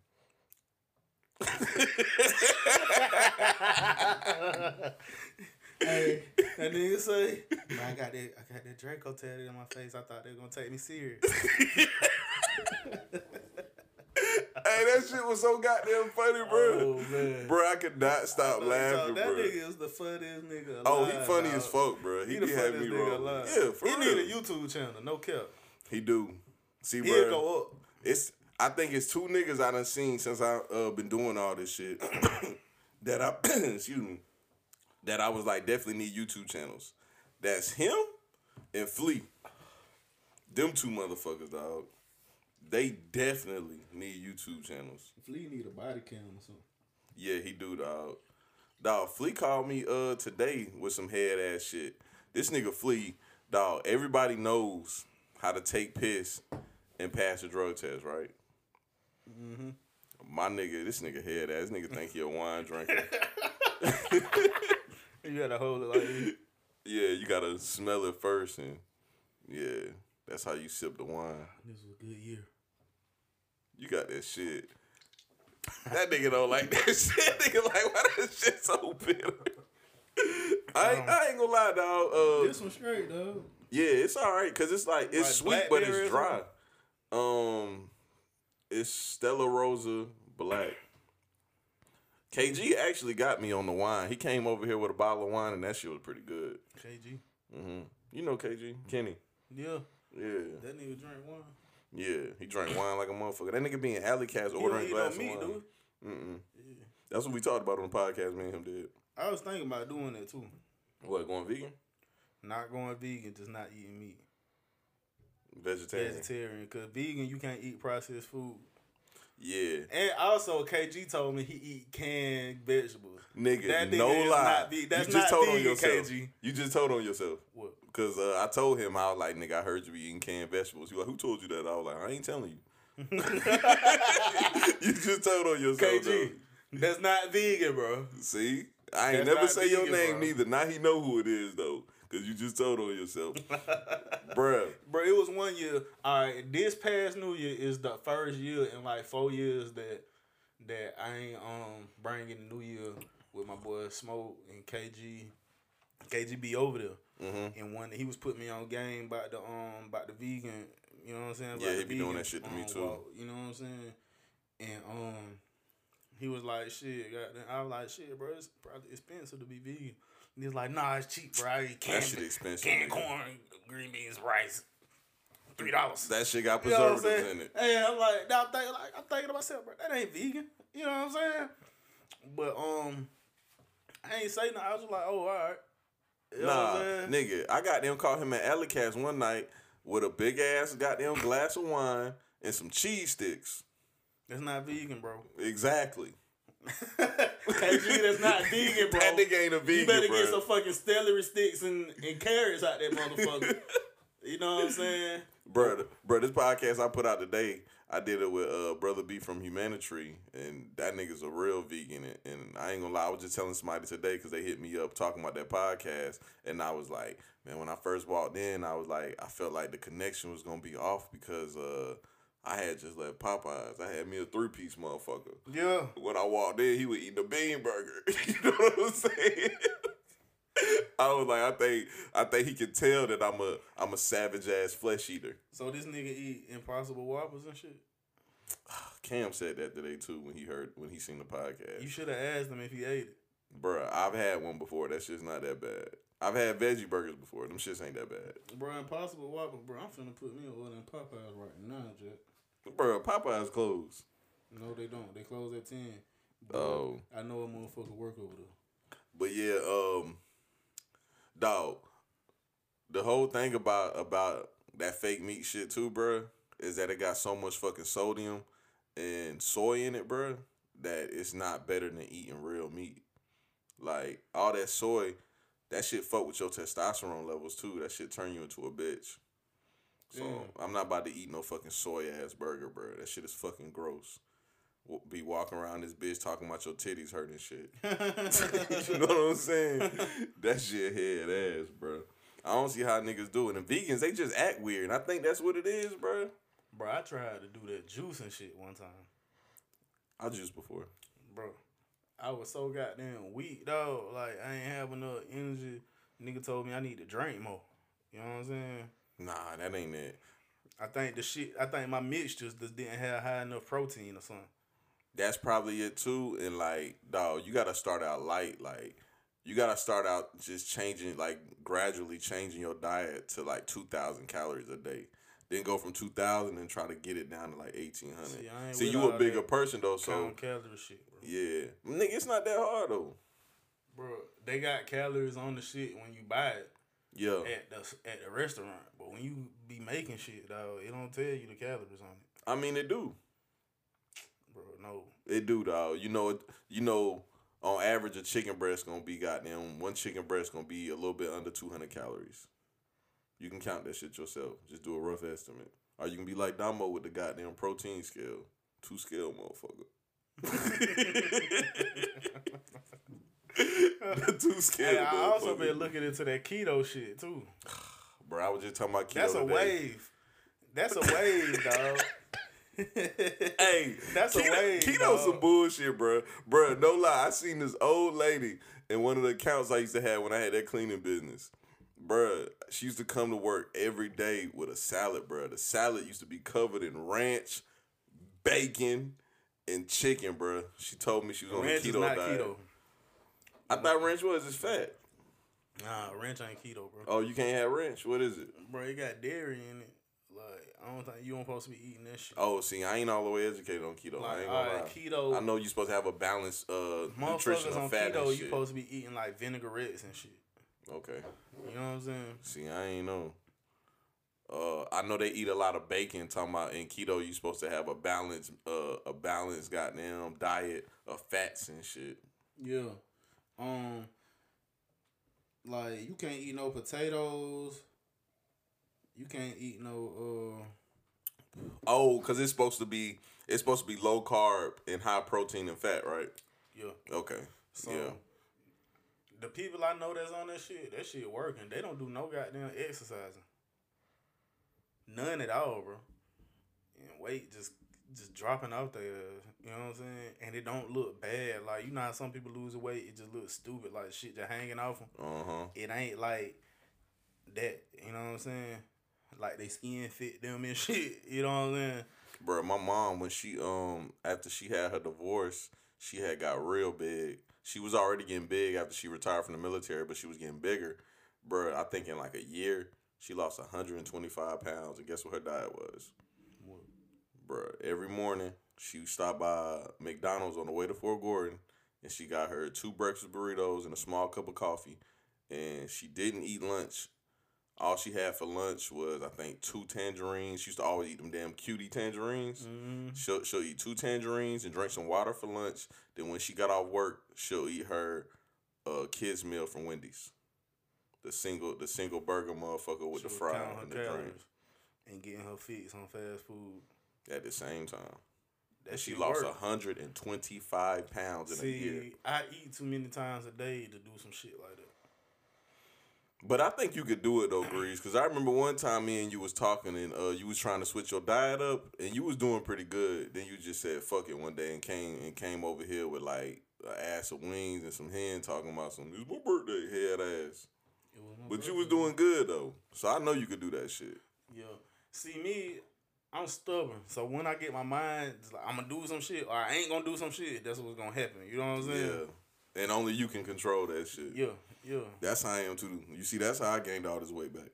[SPEAKER 2] Hey, that nigga say, "Man, I got that, I got that Draco tatted on my face. I thought they were gonna take me serious. *laughs*
[SPEAKER 3] Hey, that shit was so goddamn funny, bro.
[SPEAKER 2] Oh man,
[SPEAKER 3] Bro, I could not stop laughing,
[SPEAKER 2] that
[SPEAKER 3] bro.
[SPEAKER 2] nigga is the funniest nigga alive.
[SPEAKER 3] Oh, he funny
[SPEAKER 2] dog.
[SPEAKER 3] as fuck, bro. He,
[SPEAKER 2] He the
[SPEAKER 3] be having
[SPEAKER 2] funniest
[SPEAKER 3] me
[SPEAKER 2] nigga
[SPEAKER 3] roll.
[SPEAKER 2] alive.
[SPEAKER 3] Yeah, for
[SPEAKER 2] he
[SPEAKER 3] real.
[SPEAKER 2] need a YouTube channel, no cap.
[SPEAKER 3] He do. See,
[SPEAKER 2] He'll
[SPEAKER 3] bro.
[SPEAKER 2] go up.
[SPEAKER 3] It's I think it's two niggas I done seen since I uh, been doing all this shit *coughs* that I *coughs* excuse me that I was like definitely need YouTube channels. That's him and Flea. Them two motherfuckers, dog. They definitely need YouTube channels.
[SPEAKER 2] Flea need a body cam or something.
[SPEAKER 3] Yeah, he do, dog. Dog, Flea called me uh today with some head ass shit. This nigga Flea, dog, everybody knows how to take piss and pass a drug test, right? Mm-hmm. My nigga, this nigga head ass, nigga think he a wine drinker. *laughs*
[SPEAKER 2] You gotta hold it like
[SPEAKER 3] yeah, you gotta smell it first and yeah, that's how you sip the wine.
[SPEAKER 2] This was a good year.
[SPEAKER 3] You got that shit. That nigga don't like that *laughs* shit. Nigga like, why that shit so bitter? I ain't, I ain't gonna lie, dog. Uh,
[SPEAKER 2] This one straight, though.
[SPEAKER 3] yeah, it's all right because it's like it's
[SPEAKER 2] Like
[SPEAKER 3] sweet, but it's dry. Um, it's Stella Rosa Black. KG actually got me on the wine. He came over here with a bottle of wine, and that shit was pretty good.
[SPEAKER 2] KG.
[SPEAKER 3] Mm-hmm. You know KG Kenny.
[SPEAKER 2] Yeah,
[SPEAKER 3] Yeah,
[SPEAKER 2] that nigga drink wine.
[SPEAKER 3] Yeah. He drank wine like a motherfucker. That nigga be in alley cats ordering glass
[SPEAKER 2] meat,
[SPEAKER 3] of wine. Mm-mm. That's what we talked about on the podcast. Me and him did.
[SPEAKER 2] I was thinking about doing that too.
[SPEAKER 3] What going vegan?
[SPEAKER 2] Not going vegan, just not eating meat.
[SPEAKER 3] Vegetarian.
[SPEAKER 2] Vegetarian, cause vegan you can't eat processed food.
[SPEAKER 3] Yeah,
[SPEAKER 2] And also, KG told me he eat canned vegetables.
[SPEAKER 3] nigga.
[SPEAKER 2] That nigga
[SPEAKER 3] no
[SPEAKER 2] is
[SPEAKER 3] lie.
[SPEAKER 2] not that's
[SPEAKER 3] you just
[SPEAKER 2] not
[SPEAKER 3] told on yourself.
[SPEAKER 2] KG.
[SPEAKER 3] You just told on yourself.
[SPEAKER 2] What?
[SPEAKER 3] Cause uh, I told him I was like, nigga, I heard you be eating canned vegetables. You like, who told you that? I was like, I ain't telling you. *laughs* *laughs* you just told on yourself.
[SPEAKER 2] KG,
[SPEAKER 3] though.
[SPEAKER 2] that's not vegan, bro.
[SPEAKER 3] See, I ain't
[SPEAKER 2] That's
[SPEAKER 3] never say your name
[SPEAKER 2] bro.
[SPEAKER 3] neither. Now he know who it is though, cause you just told on yourself, *laughs* bruh.
[SPEAKER 2] Bro, it was one year. All right, this past New Year is the first year in like four years that that I ain't um bringing the New Year with my boy Smoke and KG. KG be over there,
[SPEAKER 3] Mm-hmm.
[SPEAKER 2] and one he was putting me on game about the um about the vegan. You know what I'm saying? About
[SPEAKER 3] Yeah, he be doing that shit to me,
[SPEAKER 2] um,
[SPEAKER 3] too.
[SPEAKER 2] walk, you know what I'm saying? And um, he was like, "Shit, goddamn." I was like, "Shit, bro, it's probably expensive to be vegan." And he was like, "Nah, it's cheap, bro. I eat canned,
[SPEAKER 3] shit expensive,
[SPEAKER 2] canned corn, green beans, rice, three dollars."
[SPEAKER 3] That shit got
[SPEAKER 2] You know
[SPEAKER 3] preservatives in it.
[SPEAKER 2] Hey, I'm like, now I'm thinking, like, I'm thinking to myself, bro, that ain't vegan. You know what I'm saying? But um, I ain't say nothing. I was just like, oh, all right. You
[SPEAKER 3] Nah,
[SPEAKER 2] what I'm saying?
[SPEAKER 3] nigga, I got them caught him at Alley Cats one night with a big ass goddamn glass of wine and some cheese sticks.
[SPEAKER 2] That's not vegan, bro.
[SPEAKER 3] Exactly. *laughs*
[SPEAKER 2] That's not *laughs* vegan, bro.
[SPEAKER 3] That nigga ain't a vegan,
[SPEAKER 2] you better
[SPEAKER 3] bro.
[SPEAKER 2] get some fucking celery sticks and, and carrots out there, motherfucker. *laughs* you know what I'm saying?
[SPEAKER 3] Bro, bruh, this podcast I put out today, I did it with uh, Brother B from Humanitry, and that nigga's a real vegan. And, and I ain't gonna lie, I was just telling somebody today because they hit me up talking about that podcast, and I was like, man, when I first walked in, I was like, I felt like the connection was gonna be off because uh, I had just left Popeyes. I had me a three piece motherfucker.
[SPEAKER 2] Yeah.
[SPEAKER 3] When I walked in, he was eating a bean burger. *laughs* you know what I'm saying? *laughs* I was like, I think, I think he can tell that I'm a, I'm a savage ass flesh eater.
[SPEAKER 2] So this nigga eat Impossible Whoppers and shit. *sighs*
[SPEAKER 3] Cam said that today too when he heard when he seen the podcast.
[SPEAKER 2] You should have asked him if he ate it.
[SPEAKER 3] Bruh, I've had one before. That shit's not that bad. I've had veggie burgers before. Them shits ain't that bad.
[SPEAKER 2] Bro, Impossible Whopper, bro. I'm finna put me order in Popeyes right now, Jack.
[SPEAKER 3] Bruh, Popeyes closed.
[SPEAKER 2] No, they don't. They close at ten. But
[SPEAKER 3] Oh.
[SPEAKER 2] I know a motherfucker work over there.
[SPEAKER 3] But yeah, um, dog. The whole thing about about that fake meat shit too, bro, is that it got so much fucking sodium and soy in it, bro, that it's not better than eating real meat. Like all that soy, that shit fuck with your testosterone levels too. That shit turn you into a bitch. So
[SPEAKER 2] Yeah.
[SPEAKER 3] I'm not about to eat no fucking soy ass burger, bro. That shit is fucking gross. Be walking around this bitch talking about your titties hurting shit. *laughs* *laughs* you know what I'm saying? that shit head ass, bro. I don't see how niggas do it. And vegans, they just act weird. And I think that's what it is, bro.
[SPEAKER 2] Bro, I tried to do that juice and shit one time.
[SPEAKER 3] I juiced before.
[SPEAKER 2] Bro, I was so goddamn weak, though. Like, I ain't have enough energy. Nigga told me I need to drink more. You know what I'm saying?
[SPEAKER 3] Nah, that ain't it.
[SPEAKER 2] I think the shit, I think my mixtures just didn't have high enough protein or something.
[SPEAKER 3] That's probably it too. And like, dog, you gotta start out light. Like, you gotta start out just changing, like, gradually changing your diet to like two thousand calories a day. Then go from two thousand and try to get it down to like eighteen hundred.
[SPEAKER 2] See,
[SPEAKER 3] See, you a bigger person though, so
[SPEAKER 2] calorie shit, bro.
[SPEAKER 3] yeah, nigga, it's not that hard though.
[SPEAKER 2] Bro, they got calories on the shit when you buy it
[SPEAKER 3] Yeah,
[SPEAKER 2] at the at the restaurant. But when you be making shit, dog, it don't tell you the calories on it.
[SPEAKER 3] I mean it do.
[SPEAKER 2] Bro, no.
[SPEAKER 3] It do, dog. You know, it- you know, on average, a chicken breast gonna be goddamn one chicken breast gonna be a little bit under two hundred calories. You can count that shit yourself. Just do a rough estimate, or you can be like Damo with the goddamn protein scale, two scale motherfucker. the *laughs* two scale.
[SPEAKER 2] Hey, I also
[SPEAKER 3] motherfucker.
[SPEAKER 2] been looking into that keto shit too. *sighs*
[SPEAKER 3] Bro, I was just talking about keto.
[SPEAKER 2] That's a
[SPEAKER 3] today.
[SPEAKER 2] wave. That's a wave, dog.
[SPEAKER 3] Hey, *laughs*
[SPEAKER 2] That's a
[SPEAKER 3] keto,
[SPEAKER 2] wave,
[SPEAKER 3] Keto
[SPEAKER 2] dog.
[SPEAKER 3] some bullshit, bro. Bro, no lie. I seen this old lady in one of the accounts I used to have when I had that cleaning business. Bruh, she used to come to work every day with a salad, bruh. The salad used to be covered in ranch, bacon, and chicken, bruh. She told me she was on
[SPEAKER 2] Ranch
[SPEAKER 3] a
[SPEAKER 2] is
[SPEAKER 3] keto
[SPEAKER 2] not
[SPEAKER 3] diet.
[SPEAKER 2] keto.
[SPEAKER 3] I thought ranch was just fat.
[SPEAKER 2] Nah, ranch ain't keto, bro.
[SPEAKER 3] Oh, you can't have ranch. What is it?
[SPEAKER 2] Bro, it got dairy in it. Like I don't think you don't supposed to be eating this shit.
[SPEAKER 3] Oh, see, I ain't all the way educated on keto. I ain't gonna lie.
[SPEAKER 2] right, keto.
[SPEAKER 3] I know you're supposed to have a balanced uh, nutrition of
[SPEAKER 2] on
[SPEAKER 3] fat
[SPEAKER 2] keto,
[SPEAKER 3] and
[SPEAKER 2] you
[SPEAKER 3] shit.
[SPEAKER 2] supposed to be eating like vinaigrettes and shit.
[SPEAKER 3] okay.
[SPEAKER 2] You know what I'm saying?
[SPEAKER 3] See, I ain't know. Uh, I know they eat a lot of bacon. Talking about in keto, you supposed to have a balanced, uh, a balanced goddamn diet of fats and shit.
[SPEAKER 2] Yeah. Um. Like you can't eat no potatoes. You can't eat no. uh
[SPEAKER 3] Oh, cause it's supposed to be, it's supposed to be low carb and high protein and fat, right?
[SPEAKER 2] Yeah.
[SPEAKER 3] Okay.
[SPEAKER 2] So
[SPEAKER 3] yeah.
[SPEAKER 2] the people I know that's on that shit, that shit working. They don't do no goddamn exercising. None at all, bro. And weight just just dropping out there. You know what I'm saying? And it don't look bad. Like you know how some people lose weight, it just looks stupid, like shit just hanging off them.
[SPEAKER 3] Uh huh.
[SPEAKER 2] It ain't like that. You know what I'm saying? Like they skin fit them and *laughs* shit. You know what I'm saying?
[SPEAKER 3] Bro, my mom when she um after she had her divorce, she had got real big. She was already getting big after she retired from the military, but she was getting bigger. Bro, I think in like a year, she lost 125 pounds. And guess what her diet was?
[SPEAKER 2] What?
[SPEAKER 3] Bro, every morning she stopped by McDonald's on the way to Fort Gordon, and she got her two breakfast burritos and a small cup of coffee, and she didn't eat lunch. All she had for lunch was, I think, two tangerines. She used to always eat them damn cutie tangerines.
[SPEAKER 2] Mm-hmm.
[SPEAKER 3] She'll, she'll eat two tangerines and drink some water for lunch. Then when she got off work, she'll eat her uh, kids meal from Wendy's. The single the single burger motherfucker with the fry and the drink
[SPEAKER 2] and getting her fix on fast food.
[SPEAKER 3] at the same time.
[SPEAKER 2] That
[SPEAKER 3] And she lost
[SPEAKER 2] work.
[SPEAKER 3] 125 pounds in a year.
[SPEAKER 2] See, I eat too many times a day to do some shit like that.
[SPEAKER 3] But I think you could do it though, Grease. Because I remember one time me and you was talking and uh, you was trying to switch your diet up and you was doing pretty good. Then you just said fuck it one day and came and came over here with like an ass of wings and some hen talking about some it's my birthday head ass.
[SPEAKER 2] It was my
[SPEAKER 3] But you was doing good though, so I know you could do that shit.
[SPEAKER 2] Yeah. See me, I'm stubborn. So when I get my mind, like, I'm gonna do some shit or I ain't gonna do some shit. That's what's gonna happen. You know what I'm saying?
[SPEAKER 3] Yeah, and only you can control that shit.
[SPEAKER 2] Yeah. Yeah.
[SPEAKER 3] That's how I am too. You see, that's how I gained all this weight back.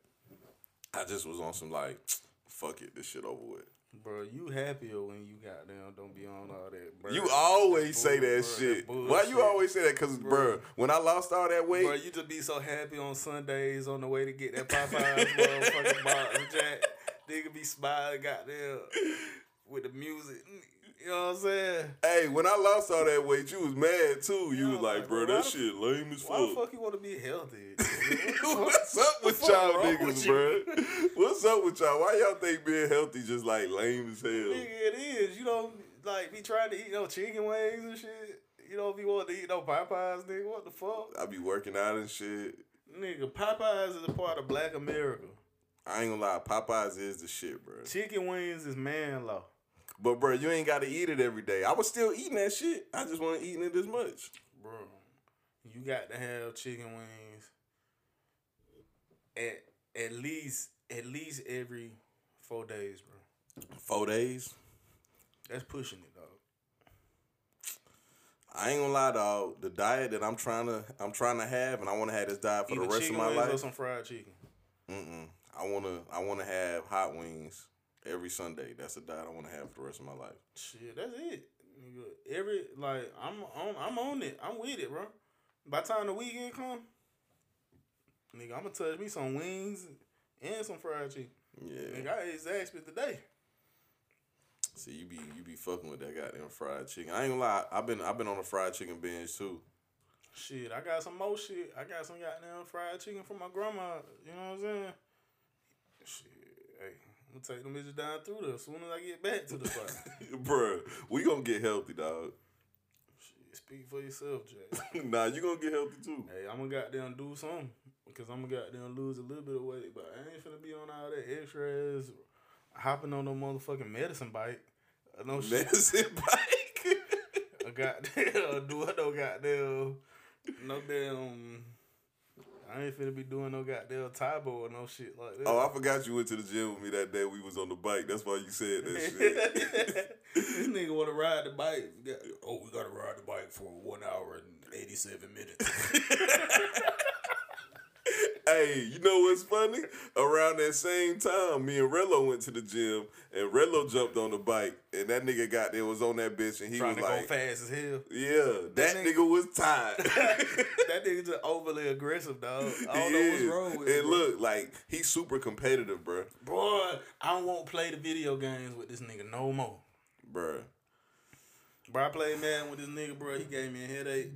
[SPEAKER 3] I just was on some like, *tsk* fuck it, this shit over with.
[SPEAKER 2] Bro, you happier when you got down. Don't be on all that. Bro.
[SPEAKER 3] You always say
[SPEAKER 2] bull-
[SPEAKER 3] that
[SPEAKER 2] bro,
[SPEAKER 3] shit.
[SPEAKER 2] that
[SPEAKER 3] Why you always say that? Cause, bro, when I lost all that weight,
[SPEAKER 2] Bro, you just be so happy on Sundays on the way to get that Popeyes *laughs* motherfucking box Jack. Nigga be smiling, goddamn, with the music. You know what I'm saying?
[SPEAKER 3] hey, when I lost all that weight, you was mad too. You was like,
[SPEAKER 2] like,
[SPEAKER 3] bro, that shit lame as fuck.
[SPEAKER 2] Why the
[SPEAKER 3] fuck.
[SPEAKER 2] you want to be healthy? *laughs*
[SPEAKER 3] What's up with y'all niggas, bro? *laughs* What's up with y'all? Why y'all think being healthy just like lame as hell?
[SPEAKER 2] Nigga, it is. You don't like be trying to eat no chicken wings and shit. You don't be wanting to eat no Popeyes, nigga. What the fuck?
[SPEAKER 3] I be working out and shit.
[SPEAKER 2] Nigga, Popeyes is a part of black America.
[SPEAKER 3] I ain't gonna lie, Popeyes is the shit, bro.
[SPEAKER 2] Chicken wings is man law.
[SPEAKER 3] But bro, you ain't gotta eat it every day. I was still eating that shit. I just wasn't eating it as much.
[SPEAKER 2] Bro, you got to have chicken wings at at least at least every four days, bro.
[SPEAKER 3] Four days.
[SPEAKER 2] That's pushing it, dog.
[SPEAKER 3] I ain't gonna lie, dog. The diet that I'm trying to I'm trying to have, and I want to have this diet for
[SPEAKER 2] Either
[SPEAKER 3] the rest of my
[SPEAKER 2] wings or
[SPEAKER 3] life.
[SPEAKER 2] some fried chicken.
[SPEAKER 3] Mm-mm. I wanna I wanna have hot wings every Sunday. That's the diet I wanna have for the rest of my life.
[SPEAKER 2] Shit, that's it. Nigga, Every like I'm on I'm on it. I'm with it, bro. By the time the weekend come, nigga, I'm gonna touch me some wings and some fried chicken.
[SPEAKER 3] Yeah.
[SPEAKER 2] Nigga, I ate Zaxby's today.
[SPEAKER 3] See, you be you be fucking with that goddamn fried chicken. I ain't gonna lie. I've been I've been on a fried chicken binge too.
[SPEAKER 2] Shit, I got some more shit. I got some goddamn fried chicken from my grandma. You know what I'm saying? Shit, I'm gonna take them bitches down through there as soon as I get back to the spot. *laughs*
[SPEAKER 3] Bruh, we gonna get healthy, dog.
[SPEAKER 2] shit, speak for yourself, Jack. *laughs*
[SPEAKER 3] nah, you gonna get healthy too.
[SPEAKER 2] hey, I'm gonna goddamn do something because I'm gonna goddamn lose a little bit of weight, but I ain't finna be on all that extras, hopping on no motherfucking medicine bike. Uh, No. *laughs*
[SPEAKER 3] Medicine bike.
[SPEAKER 2] A goddamn do I no goddamn no damn. I ain't finna be doing no goddamn Tae Bo or no shit like that.
[SPEAKER 3] oh, I forgot you went to the gym with me that day. We was on the bike. That's why you said that *laughs* shit.
[SPEAKER 2] this nigga want to ride the bike. Oh, we gotta ride the bike for one hour and eighty seven minutes. *laughs*
[SPEAKER 3] Hey, you know what's funny? Around that same time, me and Rello went to the gym, and Rello jumped on the bike, and that nigga got there was on that bitch, and he
[SPEAKER 2] Trying
[SPEAKER 3] was
[SPEAKER 2] to
[SPEAKER 3] like,
[SPEAKER 2] go fast as hell.
[SPEAKER 3] "Yeah, that,
[SPEAKER 2] nigga-
[SPEAKER 3] nigga, was tired." *laughs*
[SPEAKER 2] that nigga just overly aggressive, dog. I *laughs* don't
[SPEAKER 3] He
[SPEAKER 2] know what's wrong with
[SPEAKER 3] And
[SPEAKER 2] him. bro.
[SPEAKER 3] look, like he's super competitive, bro.
[SPEAKER 2] Boy, I won't play the video games with this nigga no more.
[SPEAKER 3] bro.
[SPEAKER 2] Bro, I played Madden with this nigga, bro. He gave me a headache.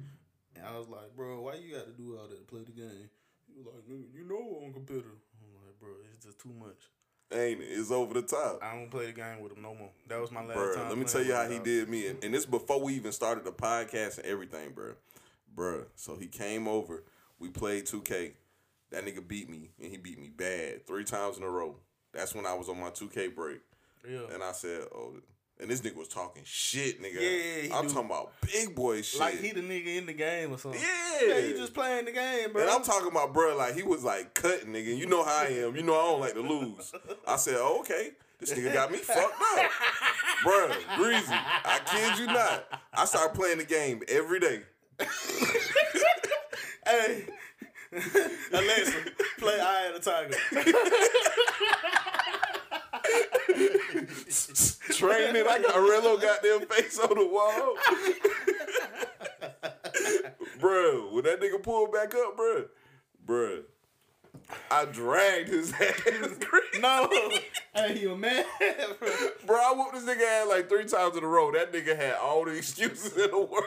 [SPEAKER 2] And I was like, bro, why you got to do all that to play the game? Like, nigga, you know I'm competitive. I'm like, bro, it's just too much.
[SPEAKER 3] Ain't it? It's over the top.
[SPEAKER 2] I don't play the game with him no more. That was my last
[SPEAKER 3] Bruh,
[SPEAKER 2] time.
[SPEAKER 3] let me tell you how he did me. And, and this before we even started the podcast and everything, bro. Bruh. So he came over. We played 2K. That nigga beat me, and he beat me bad three times in a row. That's when I was on my 2K break.
[SPEAKER 2] Yeah.
[SPEAKER 3] And I said, oh, and this nigga was talking shit, nigga.
[SPEAKER 2] Yeah,
[SPEAKER 3] I'm
[SPEAKER 2] do.
[SPEAKER 3] talking about big boy shit.
[SPEAKER 2] Like he the nigga in the game or something.
[SPEAKER 3] Yeah.
[SPEAKER 2] Yeah, he just playing the game, bro.
[SPEAKER 3] And I'm talking about, bro, like he was like cutting, nigga. You know how I am. You know I don't like to lose. I said, oh, okay, this nigga got me fucked up, *laughs* bro. Greasy, I kid you not. I started playing the game every day. *laughs*
[SPEAKER 2] Hey, *laughs* Alexa, play Eye of the Tiger. *laughs*
[SPEAKER 3] Training, I got Rello goddamn face on the wall. *laughs* bro, when that nigga pulled back up, bro, bro, I dragged his ass. *laughs*
[SPEAKER 2] No, hey, you mad, bro?
[SPEAKER 3] Bro, I whooped this nigga ass like three times in a row. That nigga had all the excuses in the world.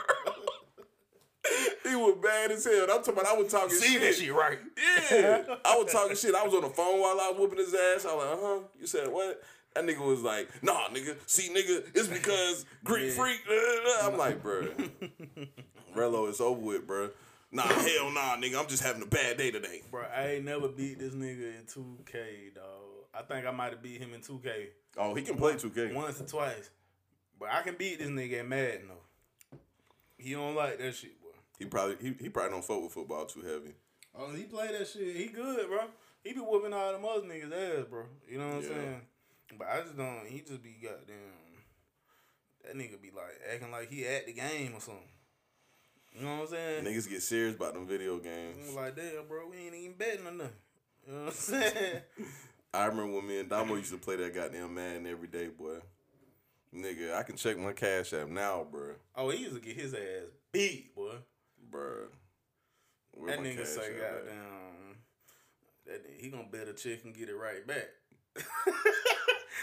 [SPEAKER 3] he was bad as hell. I'm talking about I was talking
[SPEAKER 2] See
[SPEAKER 3] shit.
[SPEAKER 2] that shit right?
[SPEAKER 3] Yeah. I was talking shit. I was on the phone while I was whooping his ass. I was like, uh huh. You said what? That nigga was like, nah, nigga. See, nigga, it's because Greek
[SPEAKER 2] Yeah.
[SPEAKER 3] freak. da, da, da." I'm like, bro. *laughs* Rello, it's over with, bro. Nah, hell nah, nigga. I'm just having a bad day today.
[SPEAKER 2] Bro, I ain't never beat this nigga in 2K, dog. I think I might have beat him in 2K
[SPEAKER 3] Oh, he can play 2K.
[SPEAKER 2] once or twice. But I can beat this nigga at Madden, though. He don't like that shit, bro.
[SPEAKER 3] He probably he, he probably don't fuck with football too heavy.
[SPEAKER 2] Oh, he play that shit. He good, bro. He be whooping all them other niggas ass, bro. You know what I'm saying? But I just don't. He just be goddamn. That nigga be like acting like he at the game or something. You know what I'm saying?
[SPEAKER 3] Niggas get serious about them video games.
[SPEAKER 2] I'm like, damn, bro, we ain't even betting or nothing. You know what I'm saying? *laughs*
[SPEAKER 3] I remember when me and Damo used to play that goddamn Madden every day, boy. Nigga, I can check my cash app now, bro.
[SPEAKER 2] oh, he used to get his ass beat, boy.
[SPEAKER 3] Bro.
[SPEAKER 2] That nigga say, goddamn, that nigga, he gonna bet a chick and get it right back. *laughs*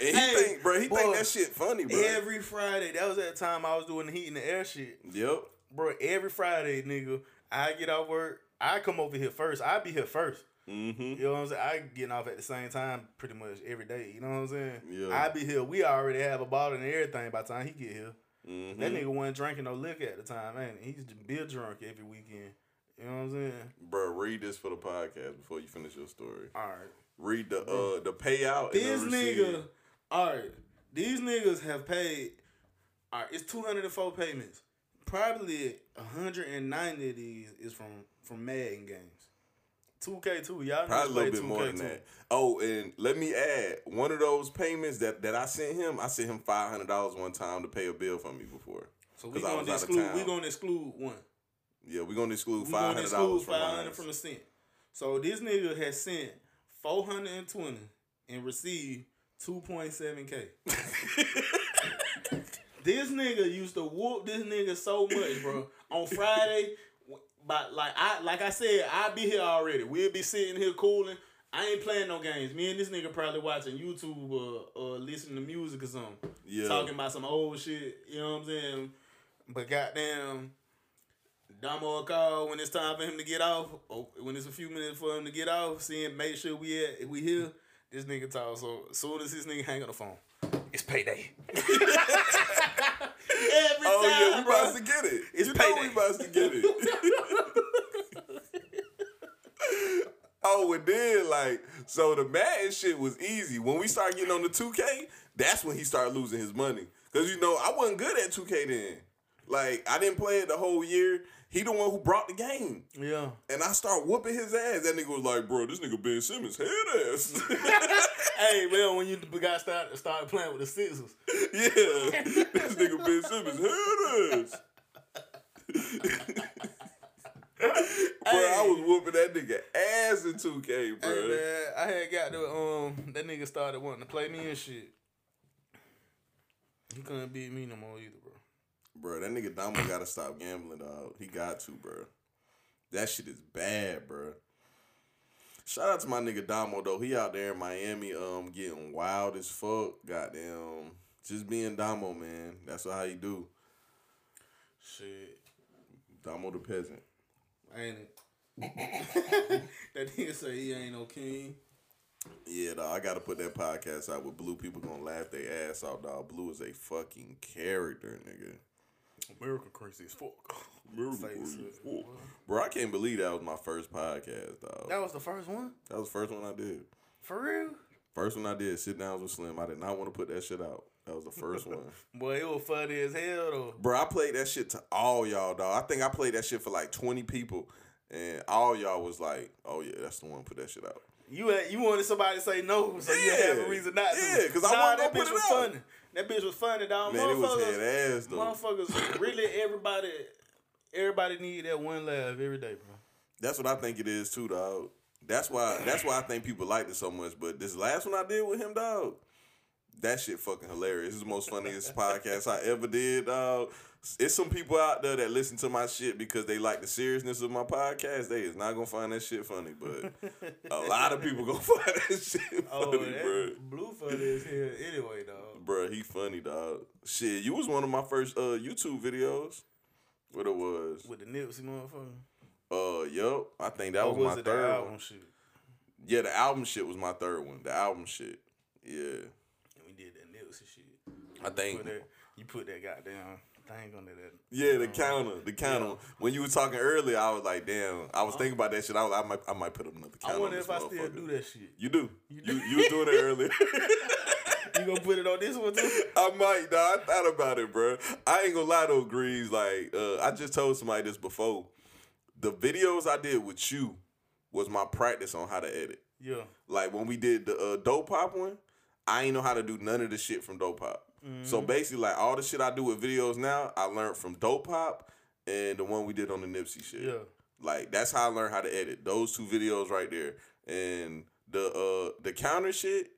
[SPEAKER 3] And he
[SPEAKER 2] Hey,
[SPEAKER 3] think, bro, he
[SPEAKER 2] boy,
[SPEAKER 3] think that shit funny, bro.
[SPEAKER 2] Every Friday, that was that time I was doing the heat and the air shit.
[SPEAKER 3] yep.
[SPEAKER 2] Bro, every Friday, nigga, I get off work. I come over here first. I be here first.
[SPEAKER 3] Mm-hmm.
[SPEAKER 2] You know what I'm saying? I getting off at the same time pretty much every day. You know what I'm saying?
[SPEAKER 3] Yeah.
[SPEAKER 2] I be here. We already have a bottle and everything by the time he get here.
[SPEAKER 3] Mm-hmm.
[SPEAKER 2] That nigga wasn't drinking no liquor at the time, ain't he? He's beer drunk every weekend. You know what I'm saying?
[SPEAKER 3] Bro, read this for the podcast before you finish your story.
[SPEAKER 2] All right.
[SPEAKER 3] Read the uh the payout.
[SPEAKER 2] This
[SPEAKER 3] the
[SPEAKER 2] nigga, all right. These niggas have paid. All right, it's two hundred and four payments. Probably hundred and ninety of these is from from Madden games. Two K two, y'all know
[SPEAKER 3] Probably a little bit more
[SPEAKER 2] 2K2.
[SPEAKER 3] than that. Oh, and let me add, one of those payments that, that I sent him, I sent him five hundred dollars one time to pay a bill for me before.
[SPEAKER 2] So we gonna
[SPEAKER 3] was out of
[SPEAKER 2] exclude. We
[SPEAKER 3] town.
[SPEAKER 2] gonna exclude one.
[SPEAKER 3] Yeah, we're gonna exclude five hundred dollars from
[SPEAKER 2] five from the cent. So this nigga has sent four hundred and twenty and received two point seven k. This nigga used to whoop this nigga so much, bro. On Friday, but like I like I said, I'd be here already. We'll be sitting here cooling. I ain't playing no games. Me and this nigga probably watching YouTube or, or listening to music or something.
[SPEAKER 3] Yeah.
[SPEAKER 2] Talking about some old shit. You know what I'm saying? But goddamn, Damo call when it's time for him to get off. Or when it's a few minutes for him to get off, seeing make sure we at we here. This nigga talk. So as soon as this nigga hang on the phone, it's payday. *laughs* Every
[SPEAKER 3] Oh
[SPEAKER 2] time,
[SPEAKER 3] yeah, we
[SPEAKER 2] bro.
[SPEAKER 3] about to get it.
[SPEAKER 2] It's
[SPEAKER 3] you know we about to get it. *laughs* oh, and then like so the Madden shit was easy. When we started getting on the 2K, that's when he started losing his money. Cause you know I wasn't good at 2K then. Like I didn't play it the whole year. He the one who brought the game.
[SPEAKER 2] Yeah.
[SPEAKER 3] And I start whooping his ass. That nigga was like, bro, this nigga Ben Simmons head ass. *laughs* *laughs*
[SPEAKER 2] hey, man, when you got started started playing with the scissors.
[SPEAKER 3] yeah. *laughs* This nigga Ben Simmons head ass. Bro, I was whooping that nigga ass in 2K, bro.
[SPEAKER 2] Hey man, I had got to um that nigga started wanting to play me and shit. He couldn't beat me no more either, bro.
[SPEAKER 3] Bro, that nigga Damo gotta stop gambling, dog. He got to, bro. That shit is bad, bro. Shout out to my nigga Damo though. He out there in Miami, um, getting wild as fuck. Goddamn, just being Damo, man. That's how he do.
[SPEAKER 2] Shit,
[SPEAKER 3] Damo the peasant.
[SPEAKER 2] ain't it? *laughs* that nigga say he ain't no king.
[SPEAKER 3] Yeah, dog. I gotta put that podcast out with Blue. People gonna laugh their ass off, dog. Blue is a fucking character, nigga.
[SPEAKER 2] America crazy as fuck. *laughs* Face it.
[SPEAKER 3] Bro, I can't believe that was my first podcast, dog.
[SPEAKER 2] That was the first one?
[SPEAKER 3] That was the first one I did.
[SPEAKER 2] For real?
[SPEAKER 3] First one I did, sit down with Slim. I did not want to put that shit out. That was the first *laughs* one.
[SPEAKER 2] Boy, it was funny as hell though.
[SPEAKER 3] Bro, I played that shit to all y'all, dog. I think I played that shit for like 20 people. And all y'all was like, oh yeah, that's the one put that shit out.
[SPEAKER 2] You had, you wanted somebody to say no, so you had a reason not to.
[SPEAKER 3] Yeah, 'cause I
[SPEAKER 2] nah,
[SPEAKER 3] wasn't
[SPEAKER 2] that
[SPEAKER 3] gonna
[SPEAKER 2] bitch
[SPEAKER 3] put it
[SPEAKER 2] was
[SPEAKER 3] out.
[SPEAKER 2] funny. That bitch was funny, dog.
[SPEAKER 3] Man, it was
[SPEAKER 2] Motherfuckers-
[SPEAKER 3] head ass though.
[SPEAKER 2] Motherfuckers, really, everybody, everybody need that one laugh every day, bro.
[SPEAKER 3] That's what I think it is too, dog. That's why that's why I think people liked it so much. But this last one I did with him, dog, that shit fucking hilarious. Is the most funniest *laughs* podcast I ever did, dog. It's some people out there that listen to my shit because they like the seriousness of my podcast. They is not gonna find that shit funny, but a lot of people gonna *laughs* find that shit
[SPEAKER 2] Oh,
[SPEAKER 3] funny,
[SPEAKER 2] that
[SPEAKER 3] bro.
[SPEAKER 2] blue funny is here Anyway, dog.
[SPEAKER 3] Bro, he funny, dog. Shit, you was one of my first uh YouTube videos. What it was?
[SPEAKER 2] With the Nipsey motherfucker.
[SPEAKER 3] Uh, yup. I think that
[SPEAKER 2] Or
[SPEAKER 3] was,
[SPEAKER 2] was
[SPEAKER 3] my third
[SPEAKER 2] album
[SPEAKER 3] one.
[SPEAKER 2] shit?
[SPEAKER 3] Yeah, the album shit was my third one. The album shit. Yeah.
[SPEAKER 2] And we did that Nipsey shit.
[SPEAKER 3] I think.
[SPEAKER 2] Put that, you put that goddamn thing on that.
[SPEAKER 3] Yeah, the counter, the counter. When you were talking earlier, I was like, damn. I was thinking about that shit. I, was, I might, I might put up
[SPEAKER 2] another
[SPEAKER 3] counter.
[SPEAKER 2] I wonder
[SPEAKER 3] on
[SPEAKER 2] if I still do that shit.
[SPEAKER 3] You do.
[SPEAKER 2] You
[SPEAKER 3] You
[SPEAKER 2] do?
[SPEAKER 3] you, was doing it earlier. *laughs*
[SPEAKER 2] You gonna put it on this one too? *laughs*
[SPEAKER 3] I might, dog. I thought about it, bro. I ain't gonna lie though, Grease. Like, uh, I just told somebody this before. The videos I did with you was my practice on how to edit.
[SPEAKER 2] Yeah.
[SPEAKER 3] Like when we did the uh, dope pop one, I ain't know how to do none of the shit from dope pop. So basically, like all the shit I do with videos now, I learned from dope pop and the one we did on the Nipsey shit.
[SPEAKER 2] Yeah.
[SPEAKER 3] Like that's how I learned how to edit those two videos right there. And the uh the counter shit,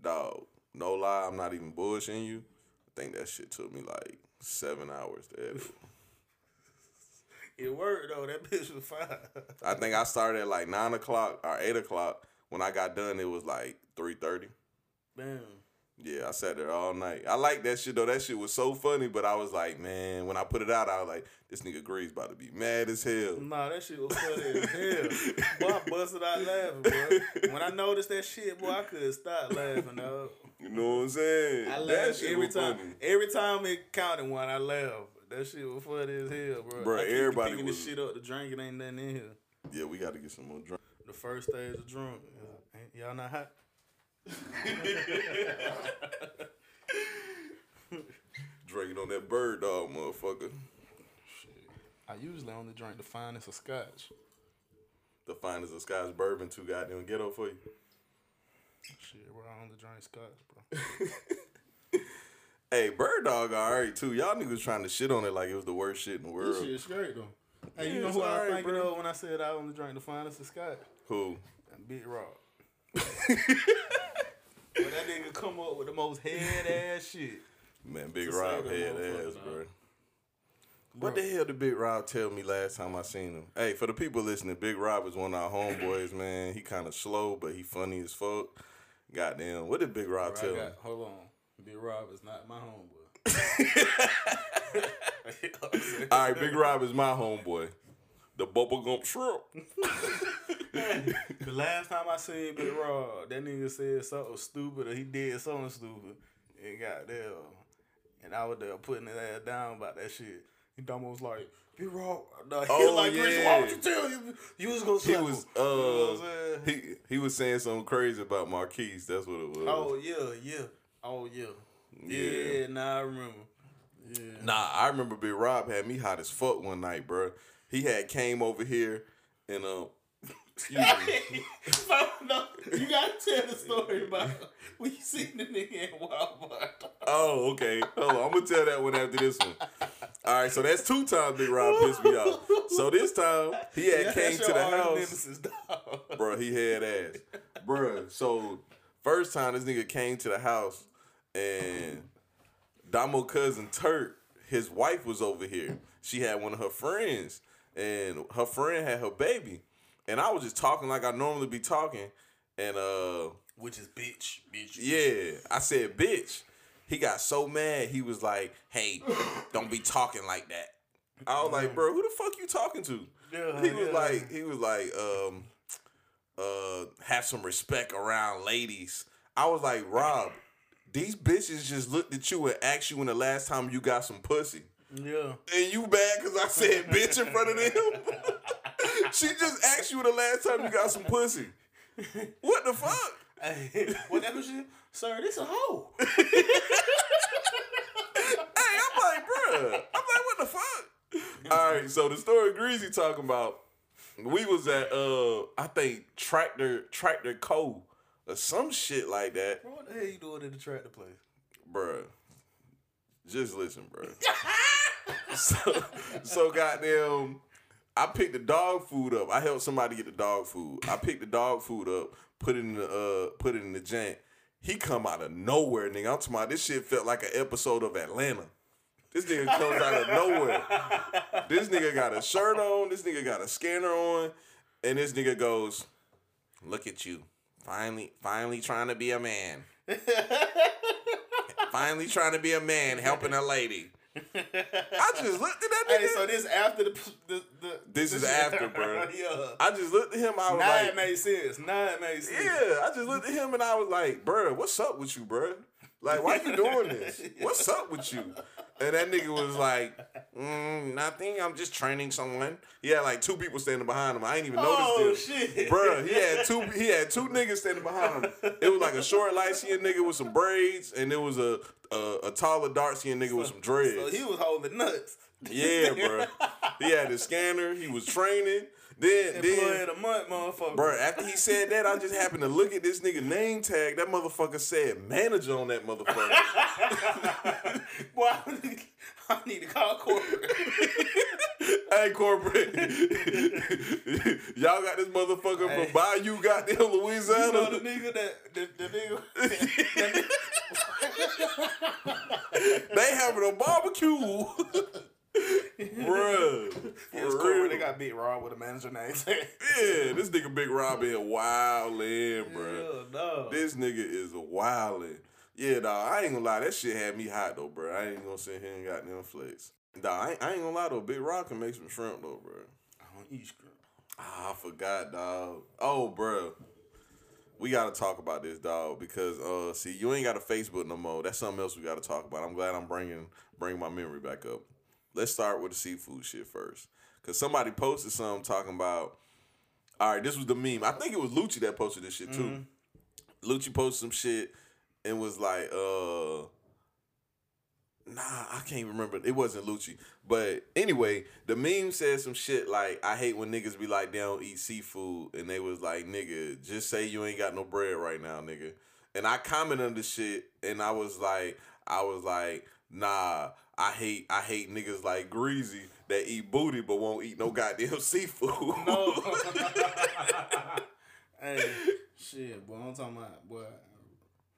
[SPEAKER 3] dog. No lie, I'm not even bullshitting you. I think that shit took me like seven hours to edit. *laughs*
[SPEAKER 2] It worked though. That bitch was fine. *laughs*
[SPEAKER 3] I think I started at like nine o'clock or eight o'clock. When I got done, it was like three thirty.
[SPEAKER 2] Bam.
[SPEAKER 3] Yeah, I sat there all night. I like that shit though. That shit was so funny, but I was like, man, when I put it out, I was like, this nigga Grease about to be mad as hell.
[SPEAKER 2] Nah, that shit was funny as hell. Boy, I busted out laughing, bro. When I noticed that shit, boy, I couldn't stop laughing, dog.
[SPEAKER 3] You know what I'm saying?
[SPEAKER 2] I laughed every time.
[SPEAKER 3] funny.
[SPEAKER 2] Every time it counted one, I laughed. That shit was funny as hell, bro.
[SPEAKER 3] Bro, everybody
[SPEAKER 2] picking
[SPEAKER 3] was-
[SPEAKER 2] this shit up to drink. It ain't nothing in here.
[SPEAKER 3] Yeah, we got to get some more drunk.
[SPEAKER 2] The first stage of drunk. Y'all not hot? *laughs*
[SPEAKER 3] Drinking on that bird dog, motherfucker. Shit.
[SPEAKER 2] I usually only drink the finest of scotch.
[SPEAKER 3] The finest of Scotch bourbon, too goddamn ghetto for you.
[SPEAKER 2] Shit, bro, I only drink scotch, bro. *laughs*
[SPEAKER 3] Hey, bird dog, all right too. Y'all niggas trying to shit on it like it was the worst shit in the
[SPEAKER 2] This
[SPEAKER 3] world.
[SPEAKER 2] shit is straight though. Hey,
[SPEAKER 3] Yeah,
[SPEAKER 2] you know
[SPEAKER 3] it's
[SPEAKER 2] who I was
[SPEAKER 3] alright,
[SPEAKER 2] thinking
[SPEAKER 3] bro.
[SPEAKER 2] of when I said I only drank the finest of scotch?
[SPEAKER 3] Who?
[SPEAKER 2] Big Rob. *laughs* But that nigga come up with the most head ass shit.
[SPEAKER 3] Man, Big
[SPEAKER 2] To
[SPEAKER 3] Rob head ass,
[SPEAKER 2] dog.
[SPEAKER 3] bro. What the hell did Big Rob tell me last time I seen him? Hey, for the people listening, Big Rob is one of our homeboys, man. He kind of slow, but he funny as fuck. Goddamn, what did Big Rob
[SPEAKER 2] Bro,
[SPEAKER 3] tell
[SPEAKER 2] I
[SPEAKER 3] me?
[SPEAKER 2] hold on. Big Rob is not my homeboy. *laughs* *laughs* You know what I'm saying?
[SPEAKER 3] All right, Big Rob is my homeboy. The bubblegum shrimp. *laughs* *laughs*
[SPEAKER 2] The last time I seen Big Rob, that nigga said something stupid or he did something stupid. And got there. And I was there putting his ass down about that shit. He almost like, Big Rob. No, he
[SPEAKER 3] Oh,
[SPEAKER 2] was like,
[SPEAKER 3] yeah.
[SPEAKER 2] why would you tell you? You was gonna
[SPEAKER 3] He was
[SPEAKER 2] him. You know
[SPEAKER 3] uh
[SPEAKER 2] saying?
[SPEAKER 3] he he was saying something crazy about Marquise. That's what it was.
[SPEAKER 2] Oh yeah, yeah. Oh yeah. Yeah,
[SPEAKER 3] Yeah.
[SPEAKER 2] nah, I remember. Yeah.
[SPEAKER 3] Nah, I remember Big Rob had me hot as fuck one night, bro. He had came over here and um *laughs* excuse me. *laughs*
[SPEAKER 2] no, no, you gotta tell the story about when you seen the nigga in Walmart.
[SPEAKER 3] Oh, okay. Hold on. I'm gonna tell that one after this one. All right, so that's two times Big Rob pissed me off. So this time he had
[SPEAKER 2] Yeah,
[SPEAKER 3] came to the house,
[SPEAKER 2] nemesis,
[SPEAKER 3] bro. He had ass, bro. So first time this nigga came to the house, and Damo cousin Turk, his wife was over here. She had one of her friends, and her friend had her baby, and I was just talking like I normally be talking, and uh.
[SPEAKER 2] Which is bitch, bitch.
[SPEAKER 3] Yeah, I said, bitch. He got so mad. He was like, "Hey, don't be talking like that." I was like, "Bro, who the fuck you talking to?"
[SPEAKER 2] Yeah,
[SPEAKER 3] he was
[SPEAKER 2] yeah.
[SPEAKER 3] like, he was like, um, uh, have some respect around ladies. I was like, Rob, these bitches just looked at you and asked you when the last time you got some pussy,
[SPEAKER 2] Yeah.
[SPEAKER 3] and you bad because I said bitch in front of them. *laughs* she just asked you the last time you got some pussy. What the fuck?
[SPEAKER 2] Hey, whatever shit. Sir, this a hoe. *laughs*
[SPEAKER 3] Hey, I'm like, bruh. I'm like, what the fuck? All right, so the story Greasy talking about, we was at uh, I think Tractor Tractor Co. or some shit like that,
[SPEAKER 2] Bro, what the hell you doing at the tractor place?
[SPEAKER 3] bruh. Just listen, bro. *laughs* so, so goddamn, I picked the dog food up. I helped somebody get the dog food. I picked the dog food up, put it in the uh, put it in the jank. He come out of nowhere, nigga. I'm talking about this shit felt like an episode of Atlanta. This nigga comes out of nowhere. This nigga got a shirt on. This nigga got a scanner on, and this nigga goes, "Look at you, finally, finally trying to be a man. *laughs* finally trying to be a man, helping a lady." *laughs* I just looked at that nigga.
[SPEAKER 2] Hey, so this after the the, the
[SPEAKER 3] This is *laughs* after, bro.
[SPEAKER 2] yeah.
[SPEAKER 3] I just looked at him. I was
[SPEAKER 2] Now
[SPEAKER 3] like,
[SPEAKER 2] it made sense. Now it made sense.
[SPEAKER 3] Yeah, I just looked at him and I was like, bruh, what's up with you, bruh? Like, why you doing this? *laughs* What's up with you? And that nigga was like, mm, nothing. I'm just training someone. He had like two people standing behind him. I ain't even noticed
[SPEAKER 2] Oh
[SPEAKER 3] this.
[SPEAKER 2] shit,
[SPEAKER 3] Bruh, he had two. He had two niggas standing behind him. It was like a short, light skinned nigga with some braids, and it was a a, a taller, dark skinned nigga with some dreads.
[SPEAKER 2] So he was holding nuts.
[SPEAKER 3] yeah, bruh. He had his scanner. He was training. Then,
[SPEAKER 2] Employee
[SPEAKER 3] then,
[SPEAKER 2] of the month, motherfucker.
[SPEAKER 3] Bro, after he said that, I just happened to look at this nigga name tag. That motherfucker said manager on that motherfucker. *laughs*
[SPEAKER 2] Boy, I need, I need to call corporate. *laughs*
[SPEAKER 3] hey, corporate. *laughs* Y'all got this motherfucker
[SPEAKER 2] Hey.
[SPEAKER 3] from Bayou, goddamn
[SPEAKER 2] you know
[SPEAKER 3] Louisiana.
[SPEAKER 2] the nigga that the, the nigga.
[SPEAKER 3] they having a barbecue. Bruh.
[SPEAKER 2] It's cool. They got beat Raw with a manager name. *laughs*
[SPEAKER 3] Yeah, this nigga Big Rob in wildin', bruh.
[SPEAKER 2] Hell no.
[SPEAKER 3] This nigga is wildin'. Yeah, dog. I ain't gonna lie. That shit had me hot though, bro. I ain't gonna sit here and got them flex. Dog, I ain't, I ain't gonna lie though. Big Rob can make some shrimp though, bro.
[SPEAKER 2] I don't eat shrimp.
[SPEAKER 3] Ah, I forgot, dog. Oh, bro. We gotta talk about this, dog, because uh, see, you ain't got a Facebook no more. That's something else we gotta talk about. I'm glad I'm bringing bring my memory back up. Let's start with the seafood shit first, cause somebody posted something talking about. All right, this was the meme. I think it was Lucci that posted this shit too. Lucci posted some shit and was like, uh. Nah, I can't remember. It wasn't Lucci. But anyway, the meme said some shit like, I hate when niggas be like, they don't eat seafood. And they was like, nigga, just say you ain't got no bread right now, nigga. And I commented on the shit and I was like, I was like, nah, I hate I hate niggas like Greasy that eat booty but won't eat no goddamn *laughs* seafood.
[SPEAKER 2] No. *laughs* hey, shit, boy, I'm talking about, boy,